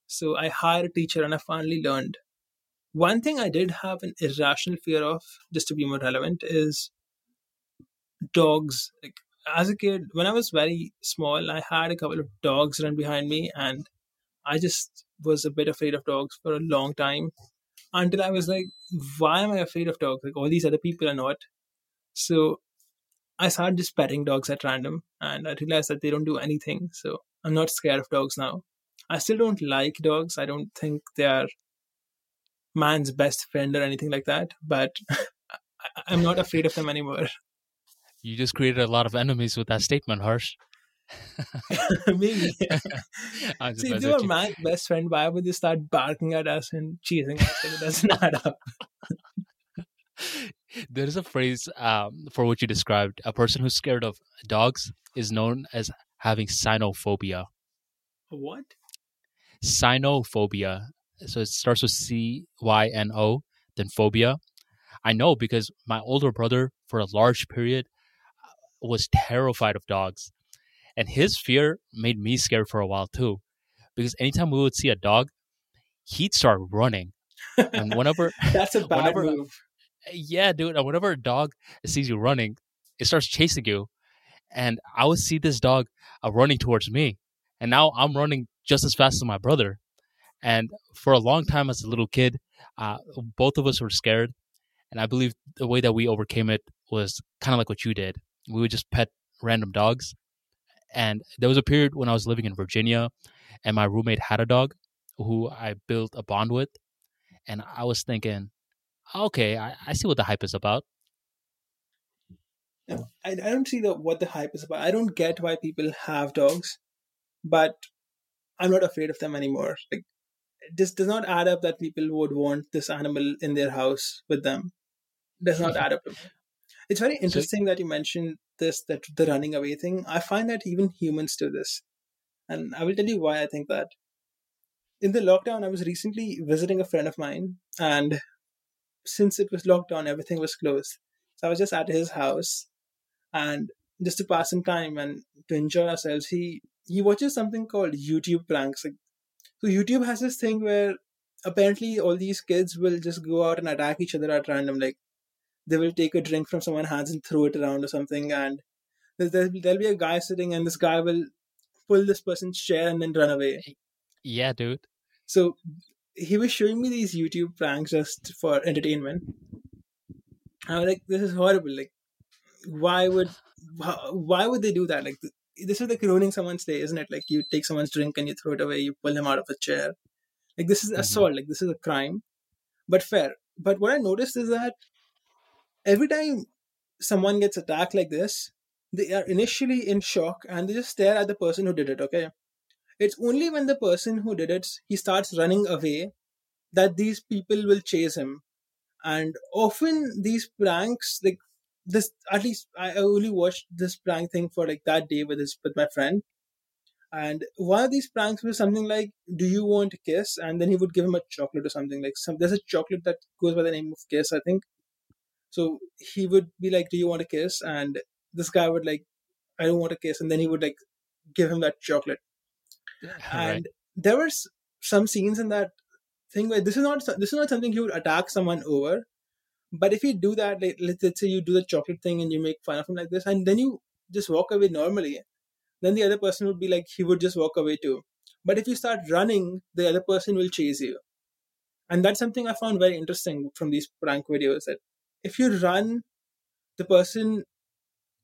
So I hired a teacher, and I finally learned. One thing I did have an irrational fear of, just to be more relevant, is dogs. Like as a kid, when I was very small, I had a couple of dogs run behind me, and I just was a bit afraid of dogs for a long time until I was like, why am I afraid of dogs? Like all these other people are not. So I started just petting dogs at random, and I realized that they don't do anything. So I'm not scared of dogs now. I still don't like dogs. I don't think they are man's best friend or anything like that. But I'm not afraid of them anymore. You just created a lot of enemies with that statement, Harsh. Maybe. See, they were my best friend, why would they start barking at us and chasing us? It doesn't add up. There is a phrase um, for what you described. A person who's scared of dogs is known as having cynophobia. What? Cynophobia. So it starts with C Y N O, then phobia. I know because my older brother, for a large period, was terrified of dogs. And his fear made me scared for a while too. Because anytime we would see a dog, he'd start running. And whenever That's a bad Whenever- move. yeah, dude. And whenever a dog sees you running, it starts chasing you. And I would see this dog uh, running towards me. And now I'm running just as fast as my brother. And for a long time as a little kid, uh, both of us were scared. And I believe the way that we overcame it was kind of like what you did. We would just pet random dogs. And there was a period when I was living in Virginia and my roommate had a dog who I built a bond with. And I was thinking, okay, I, I see what the hype is about. No, I, I don't see the what the hype is about. I don't get why people have dogs, but I'm not afraid of them anymore. Like, this does not add up that people would want this animal in their house with them. Does not add up to me. It's very interesting that you mentioned this that the running away thing. I find that even humans do this, and I will tell you why I think that. In the lockdown, I was recently visiting a friend of mine, and since it was lockdown, everything was closed. So I was just at his house, and just to pass some time and to enjoy ourselves, he he watches something called YouTube pranks. So YouTube has this thing where apparently all these kids will just go out and attack each other at random. Like they will take a drink from someone's hands and throw it around or something, and there'll, be, there'll be a guy sitting, and this guy will pull this person's chair and then run away. Yeah, dude. So he was showing me these YouTube pranks just for entertainment. I was like, this is horrible. Like, why would why, would they do that? Like, this is like ruining someone's day, isn't it? Like, you take someone's drink and you throw it away, you pull him out of a chair. Like, this is Mhm. assault. Like, this is a crime. But fair. But what I noticed is that every time someone gets attacked like this, they are initially in shock and they just stare at the person who did it. Okay, it's only when the person who did it he starts running away that these people will chase him, and often these pranks like this. At least I only watched this prank thing for like that day with this with my friend, And one of these pranks was something like, "Do you want a kiss?" And then he would give him a chocolate or something like some. There's a chocolate that goes by the name of Kiss, I think. So he would be like, "Do you want a kiss?" And this guy would like, "I don't want a kiss," and then he would like give him that chocolate. And there were some scenes in that thing where this is not this is not something you would attack someone over. But if you do that, like let's, let's say you do the chocolate thing and you make fun of him like this, and then you just walk away normally, then the other person would be like he would just walk away too. But if you start running, the other person will chase you, and that's something I found very interesting from these prank videos. That if you run, the person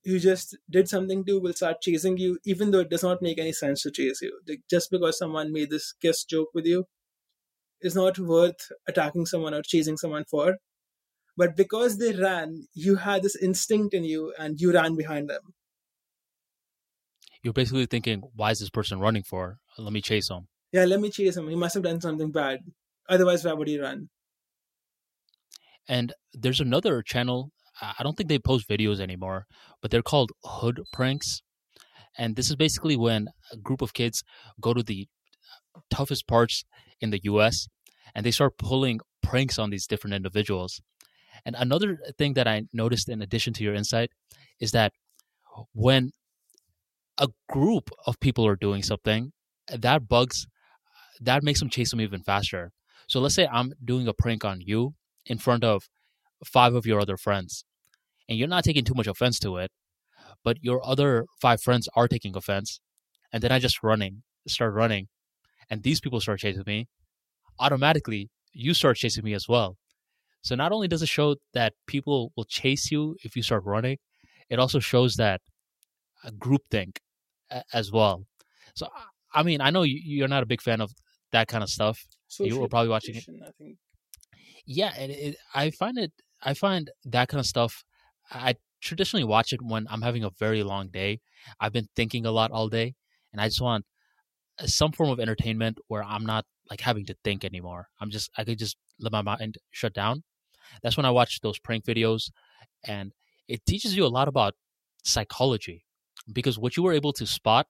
you just did something to will start chasing you, even though it does not make any sense to chase you. Like, just because someone made this kiss joke with you is not worth attacking someone or chasing someone for. But because they ran, you had this instinct in you and you ran behind them. You're basically thinking, why is this person running for? Let me chase him. Yeah, let me chase him. He must have done something bad. Otherwise, why would he run? And there's another channel. I don't think they post videos anymore, but they're called Hood Pranks. And this is basically when a group of kids go to the toughest parts in the US and they start pulling pranks on these different individuals. And another thing that I noticed in addition to your insight is that when a group of people are doing something, that bugs that makes them chase them even faster. So let's say I'm doing a prank on you in front of five of your other friends, and you're not taking too much offense to it, but your other five friends are taking offense, and then I just running, start running, and these people start chasing me. Automatically, you start chasing me as well. So not only does it show that people will chase you if you start running, it also shows that uh, a group think a- as well. So I mean, I know you- you're not a big fan of that kind of stuff. You were probably watching it. I think. Yeah, and it, I find it. I find that kind of stuff. I traditionally watch it when I'm having a very long day. I've been thinking a lot all day, and I just want uh, some form of entertainment where I'm not like having to think anymore. I'm just I could just let my mind shut down. That's when I watch those prank videos, and it teaches you a lot about psychology because what you were able to spot,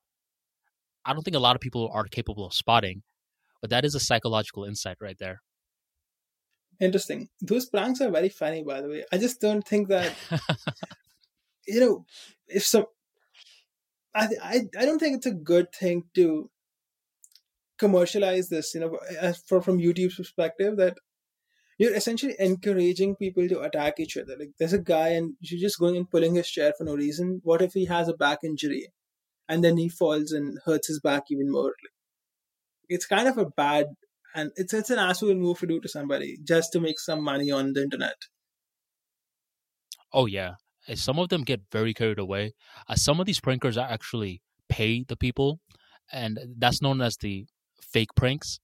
I don't think a lot of people are capable of spotting, but that is a psychological insight right there. Interesting. Those pranks are very funny, by the way. I just don't think that you know if some. I I I don't think it's a good thing to commercialize this. You know, uh, for from YouTube's perspective, that you're essentially encouraging people to attack each other. Like there's a guy and you're just going and pulling his chair for no reason. What if he has a back injury, and then he falls and hurts his back even more? Like, It's kind of a bad and it's it's an asshole move to do to somebody just to make some money on the internet. Oh yeah, Uh, some of them get very carried away. Uh, some of these prankers actually pay the people, and that's known as the fake pranks.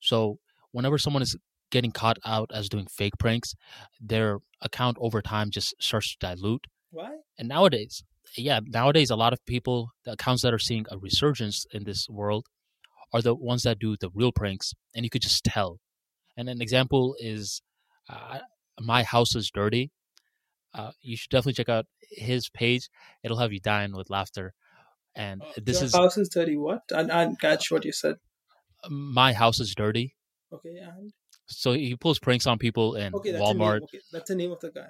So whenever someone is getting caught out as doing fake pranks, their account over time just starts to dilute. Why? And nowadays, yeah, nowadays a lot of people, the accounts that are seeing a resurgence in this world, are the ones that do the real pranks, and you could just tell. And an example is, uh, my house is dirty uh, you should definitely check out his page. It'll have you dying with laughter. And this Your is house is dirty. What? I, I catch what you said. my house is dirty. Okay, and So he pulls pranks on people in okay, Walmart. Okay, that's the name of the guy.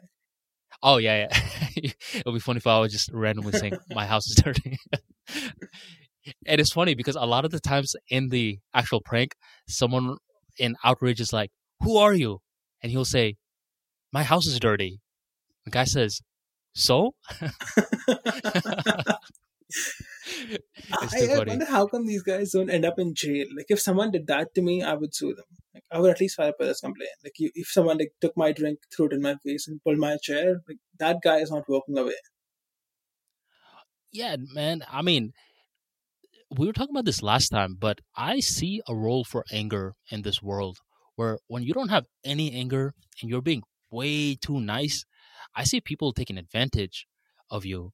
Oh yeah, yeah. It'll be funny if I was just randomly saying my house is dirty. and it's funny because a lot of the times in the actual prank, someone in outrage is like, "Who are you?" And he'll say, "My house is dirty." The guy says, "So?" I, I wonder how come these guys don't end up in jail. Like if someone did that to me, I would sue them. Like I would at least file a police complaint. Like you, if someone like took my drink, threw it in my face, and pulled my chair, like that guy is not walking away. Yeah, man. I mean, we were talking about this last time, but I see a role for anger in this world where when you don't have any anger and you're being way too nice, I see people taking advantage of you.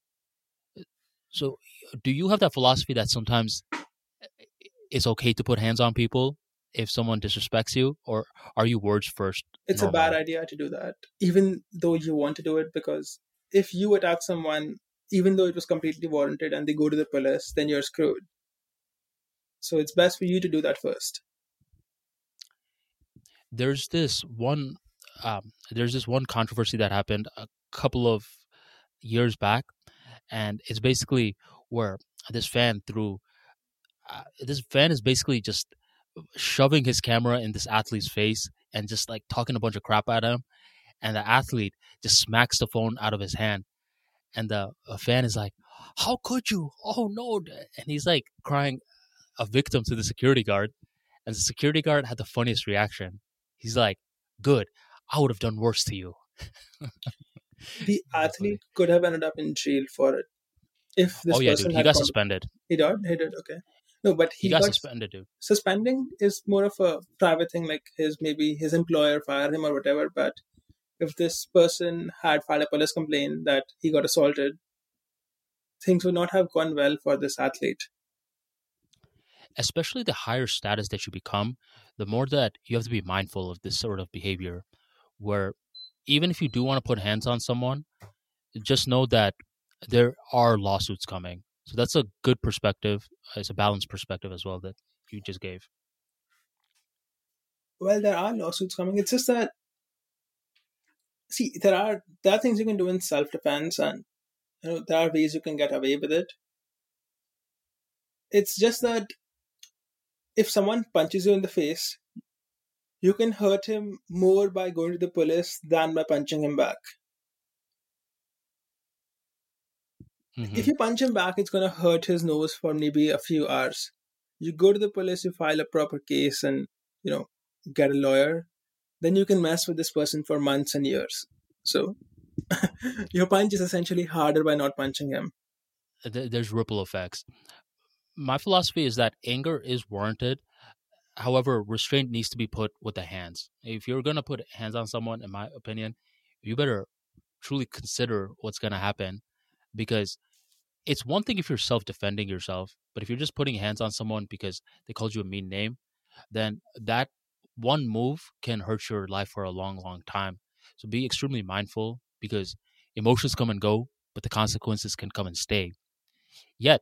So, do you have that philosophy that sometimes eh, it's okay to put hands on people if someone disrespects you, or are you words first? It's a bad idea to do that, even though you want to do it. Because if you attack someone, even though it was completely warranted, and they go to the police, then you're screwed. So it's best for you to do that first. There's this one. Um, there's this one controversy that happened a couple of years back, and it's basically where this fan threw. Uh, this fan is basically just shoving his camera in this athlete's face and just like talking a bunch of crap at him, and the athlete just smacks the phone out of his hand, and the fan is like, "How could you? Oh no!" And he's like crying, a victim to the security guard, and the security guard had the funniest reaction. He's like, "Good, I would have done worse to you." the athlete could have ended up in jail for it if this oh yeah, dude, he got suspended. He did. He did. Okay. No, but He, he, got, got, suspended, dude. suspending is more of a private thing. Like his maybe his employer fired him or whatever. But if this person had filed a police complaint that he got assaulted, things would not have gone well for this athlete. Especially the higher status that you become, the more that you have to be mindful of this sort of behavior. Where even if you do want to put hands on someone, just know that there are lawsuits coming. So that's a good perspective. It's a balanced perspective as well that you just gave. Well, there are lawsuits coming. It's just that see, there are there are things you can do in self defense, and you know there are ways you can get away with it. It's just that if someone punches you in the face, you can hurt him more by going to the police than by punching him back. Mhm. If you punch him back, it's gonna hurt his nose for maybe a few hours. You go to the police, you file a proper case, and you know get a lawyer. Then you can mess with this person for months and years. So your punch is essentially harder by not punching him. There's ripple effects. My philosophy is that anger is warranted. However, restraint needs to be put with the hands. If you're going to put hands on someone, in my opinion, you better truly consider what's going to happen because it's one thing if you're self defending yourself, but if you're just putting hands on someone because they called you a mean name, then that one move can hurt your life for a long, long time. So be extremely mindful because emotions come and go, but the consequences can come and stay. Yet,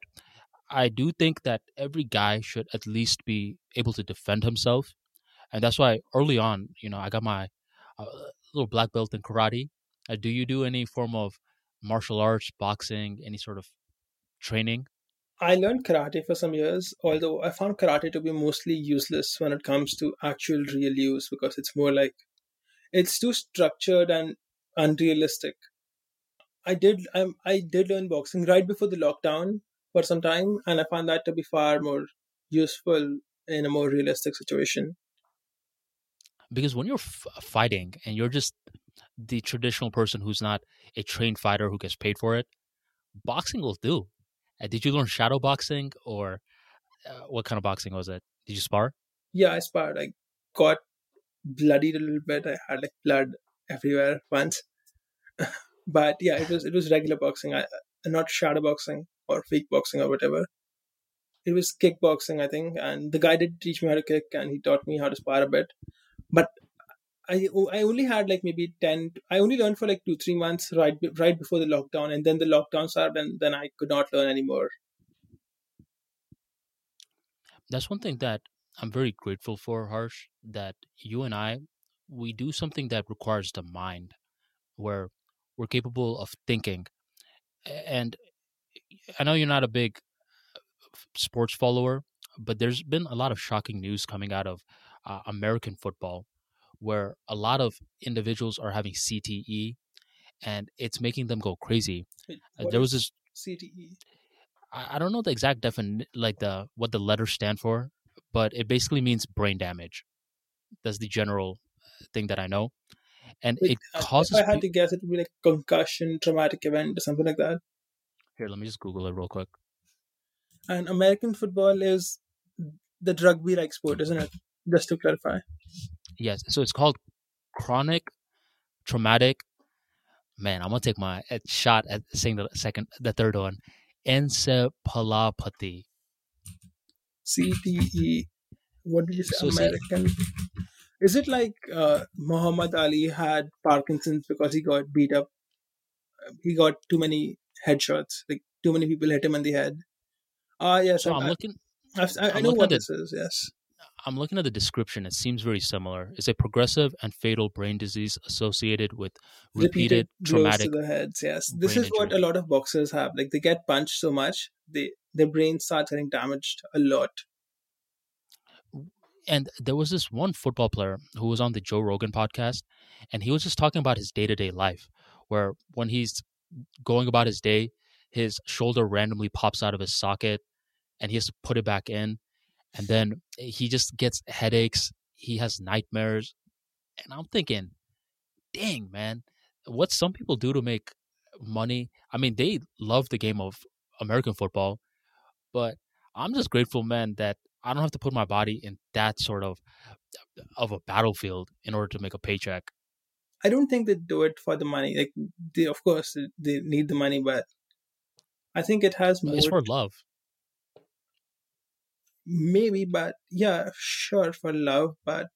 I do think that every guy should at least be able to defend himself. And that's why early on, you know, I got my uh, little black belt in karate. Uh, do you do any form of martial arts, boxing, any sort of training? I learned karate for some years, although I found karate to be mostly useless when it comes to actual real use because it's more like it's too structured and unrealistic. I did um, I did learn boxing right before the lockdown for some time, and I found that to be far more useful in a more realistic situation. Because when you're f- fighting and you're just the traditional person who's not a trained fighter who gets paid for it, boxing will do. Uh, did you learn shadow boxing or uh, what kind of boxing was it? Did you spar? Yeah, I sparred. I got bloodied a little bit. I had like blood everywhere once, but yeah, it was it was regular boxing. I not shadow boxing or fake boxing or whatever. It was kickboxing, I think, and the guy did teach me how to kick, and he taught me how to spar a bit. But I I only had like maybe ten. I only learned for like two three months right right before the lockdown, and then the lockdown started, and then I could not learn anymore. That's one thing that I'm very grateful for, Harsh, that you and I, we do something that requires the mind, where we're capable of thinking. And I know you're not a big sports follower, but there's been a lot of shocking news coming out of uh, American football where a lot of individuals are having CTE and it's making them go crazy. Uh, What there was this CTE. I I don't know the exact definition, like the what the letters stand for, but it basically means brain damage. That's the general thing that I know, and Like, it uh, causes. if I had to guess, it would be like concussion, traumatic event, or something like that. Here, let me just Google it real quick. And American football is the rugby-like sport, isn't it? Just to clarify. Yes, so it's called chronic traumatic. Man, I'm gonna take my uh, shot at saying the second, the third one, encephalopathy. CTE. What did you say? So say- American. Is it like uh, Muhammad Ali had Parkinson's because he got beat up? He got too many headshots. Like too many people hit him in the head. Ah, yes. So I'm, I'm looking. I've, I, I I'm know what the this is. Yes, I'm looking at the description. It seems very similar. It's a progressive and fatal brain disease associated with repeated repeated blows to traumatic the heads. Yes, this is what a lot of boxers have. Like they get punched so much, they their brain starts getting damaged a lot. And there was this one football player who was on the Joe Rogan podcast, and he was just talking about his day to day life, where when he's going about his day, his shoulder randomly pops out of his socket and he has to put it back in. And then he just gets headaches. He has nightmares. And I'm thinking, dang, man, what some people do to make money. I mean, they love the game of American football, but I'm just grateful, man, that I don't have to put my body in that sort of of a battlefield in order to make a paycheck. I don't think they do it for the money. Like they, of course, they need the money, but I think it has more. It's for love. maybe, but yeah, sure for love, but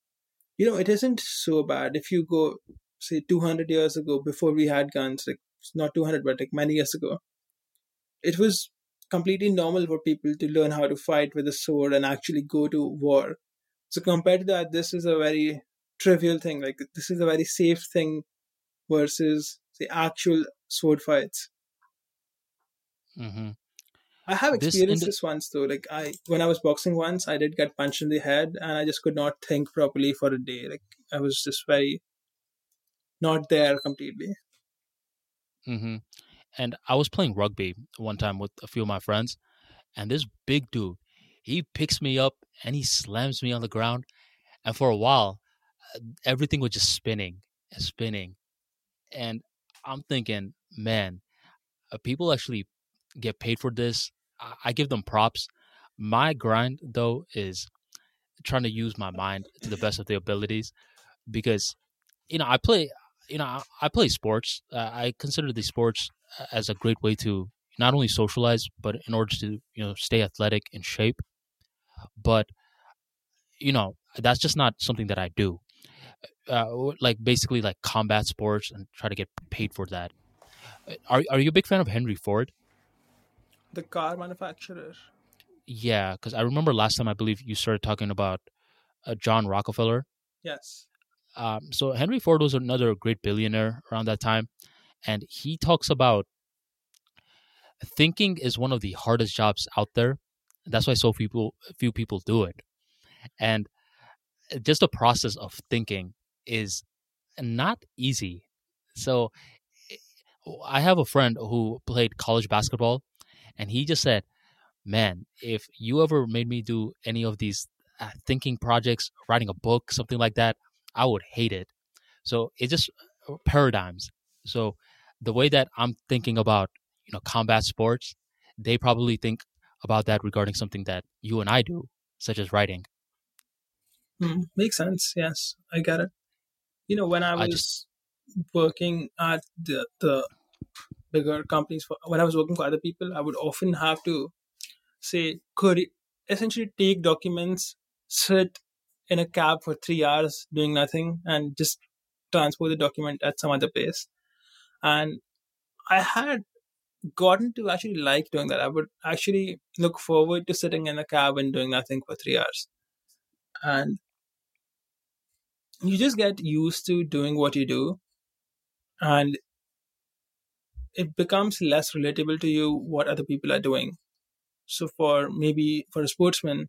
you know, it isn't so bad. If you go, say, 200 years ago, before we had guns, like not 200, but like many years ago, it was completely normal for people to learn how to fight with a sword and actually go to war. So compared to that, this is a very trivial thing. Like this is a very safe thing versus the actual sword fights. hmm I have This experienced ind- this once though. Like I, when I was boxing once, I did get punched in the head, and I just could not think properly for a day. Like I was just very not there completely. hmm And I was playing rugby one time with a few of my friends, and this big dude, he picks me up and he slams me on the ground. And for a while, everything was just spinning and spinning. And I'm thinking, man, uh, people actually get paid for this. I, I give them props. My grind, though, is trying to use my mind to the best of the abilities because, you know, I play, you know, I, play sports. Uh, I consider these sports uh, as a great way to not only socialize, but in order to, you know, stay athletic in shape. But, you know, that's just not something that I do. Uh, like basically like combat sports and try to get paid for that. Uh, Are, are you a big fan of Henry Ford? The car manufacturer. Yeah, because I remember last time I believe you started talking about uh, John Rockefeller. Yes. Um, so Henry Ford was another great billionaire around that time, and he talks about thinking is one of the hardest jobs out there. That's why so people few people do it, and just the process of thinking is not easy. So I have a friend who played college basketball, and he just said, "Man, if you ever made me do any of these uh, thinking projects, writing a book, something like that, I would hate it." So it's just uh, paradigms. So the way that I'm thinking about, you know, combat sports, they probably think about that regarding something that you and I do, such as writing. Hmm, makes sense. Yes, I get it. You know, when I I was just, working at the the bigger companies, for, when I was working for other people, I would often have to say, could essentially take documents, sit in a cab for three hours doing nothing, and just transport the document at some other place. And I had gotten to actually like doing that. I would actually look forward to sitting in a cab and doing nothing for three hours. And you just get used to doing what you do, and it becomes less relatable to you what other people are doing. So, for maybe for a sportsman,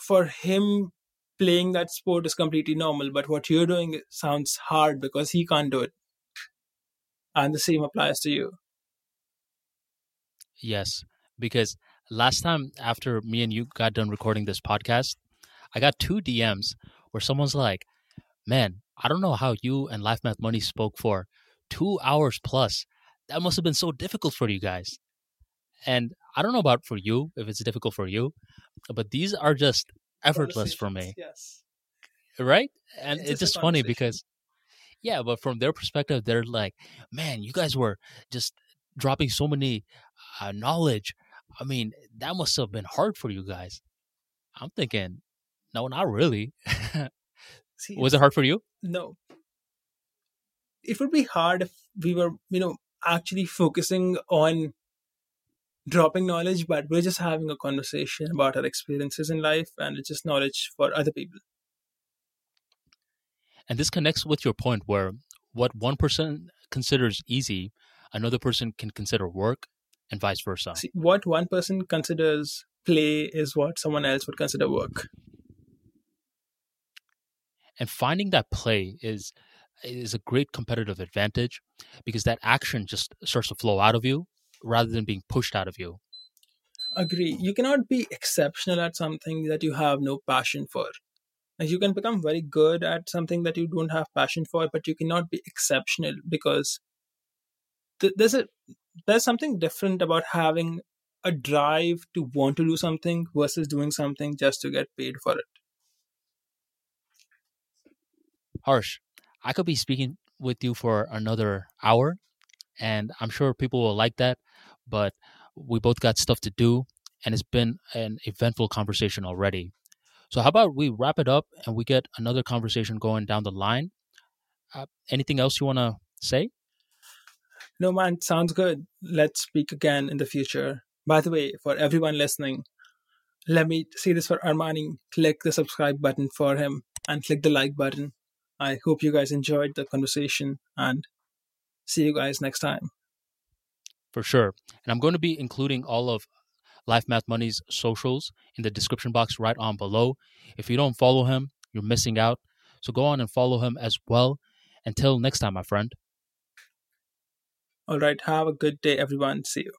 for him, playing that sport is completely normal, but what you're doing sounds hard because he can't do it. And the same applies to you. yes, because last time after me and you got done recording this podcast, I got two DMs where someone's like, "Man, I don't know how you and Life Math Money spoke for two hours plus. That must have been so difficult for you guys." And I don't know about for you if it's difficult for you, but these are just effortless for me, Yes. right? And It's it's just funny because yeah, but from their perspective, they're like, "Man, you guys were just dropping so many uh, knowledge. I mean, that must have been hard for you guys." I'm thinking, no, not really. See, Was it hard for you? no. It would be hard if we were, you know, actually focusing on dropping knowledge, but we're just having a conversation about our experiences in life and it's just knowledge for other people. And this connects with your point where what one person considers easy, another person can consider work, and vice versa. See, what one person considers play is what someone else would consider work. And finding that play is is a great competitive advantage because that action just starts to flow out of you rather than being pushed out of you. Agree. You cannot be exceptional at something that you have no passion for. Like you can become very good at something that you don't have passion for, but you cannot be exceptional because th- there's a there's something different about having a drive to want to do something versus doing something just to get paid for it. Harsh, I could be speaking with you for another hour, and I'm sure people will like that, but we both got stuff to do, and it's been an eventful conversation already. So, how about we wrap it up and we get another conversation going down the line? Uh, anything else you want to say? No, man, sounds good. Let's speak again in the future. By the way, for everyone listening, let me say this for Armani click the subscribe button for him and click the like button. I hope you guys enjoyed the conversation and see you guys next time. For sure. And I'm going to be including all of Life Math Money's socials in the description box right on below. If you don't follow him, you're missing out. So go on and follow him as well. Until next time, my friend. All right. Have a good day, everyone. See you.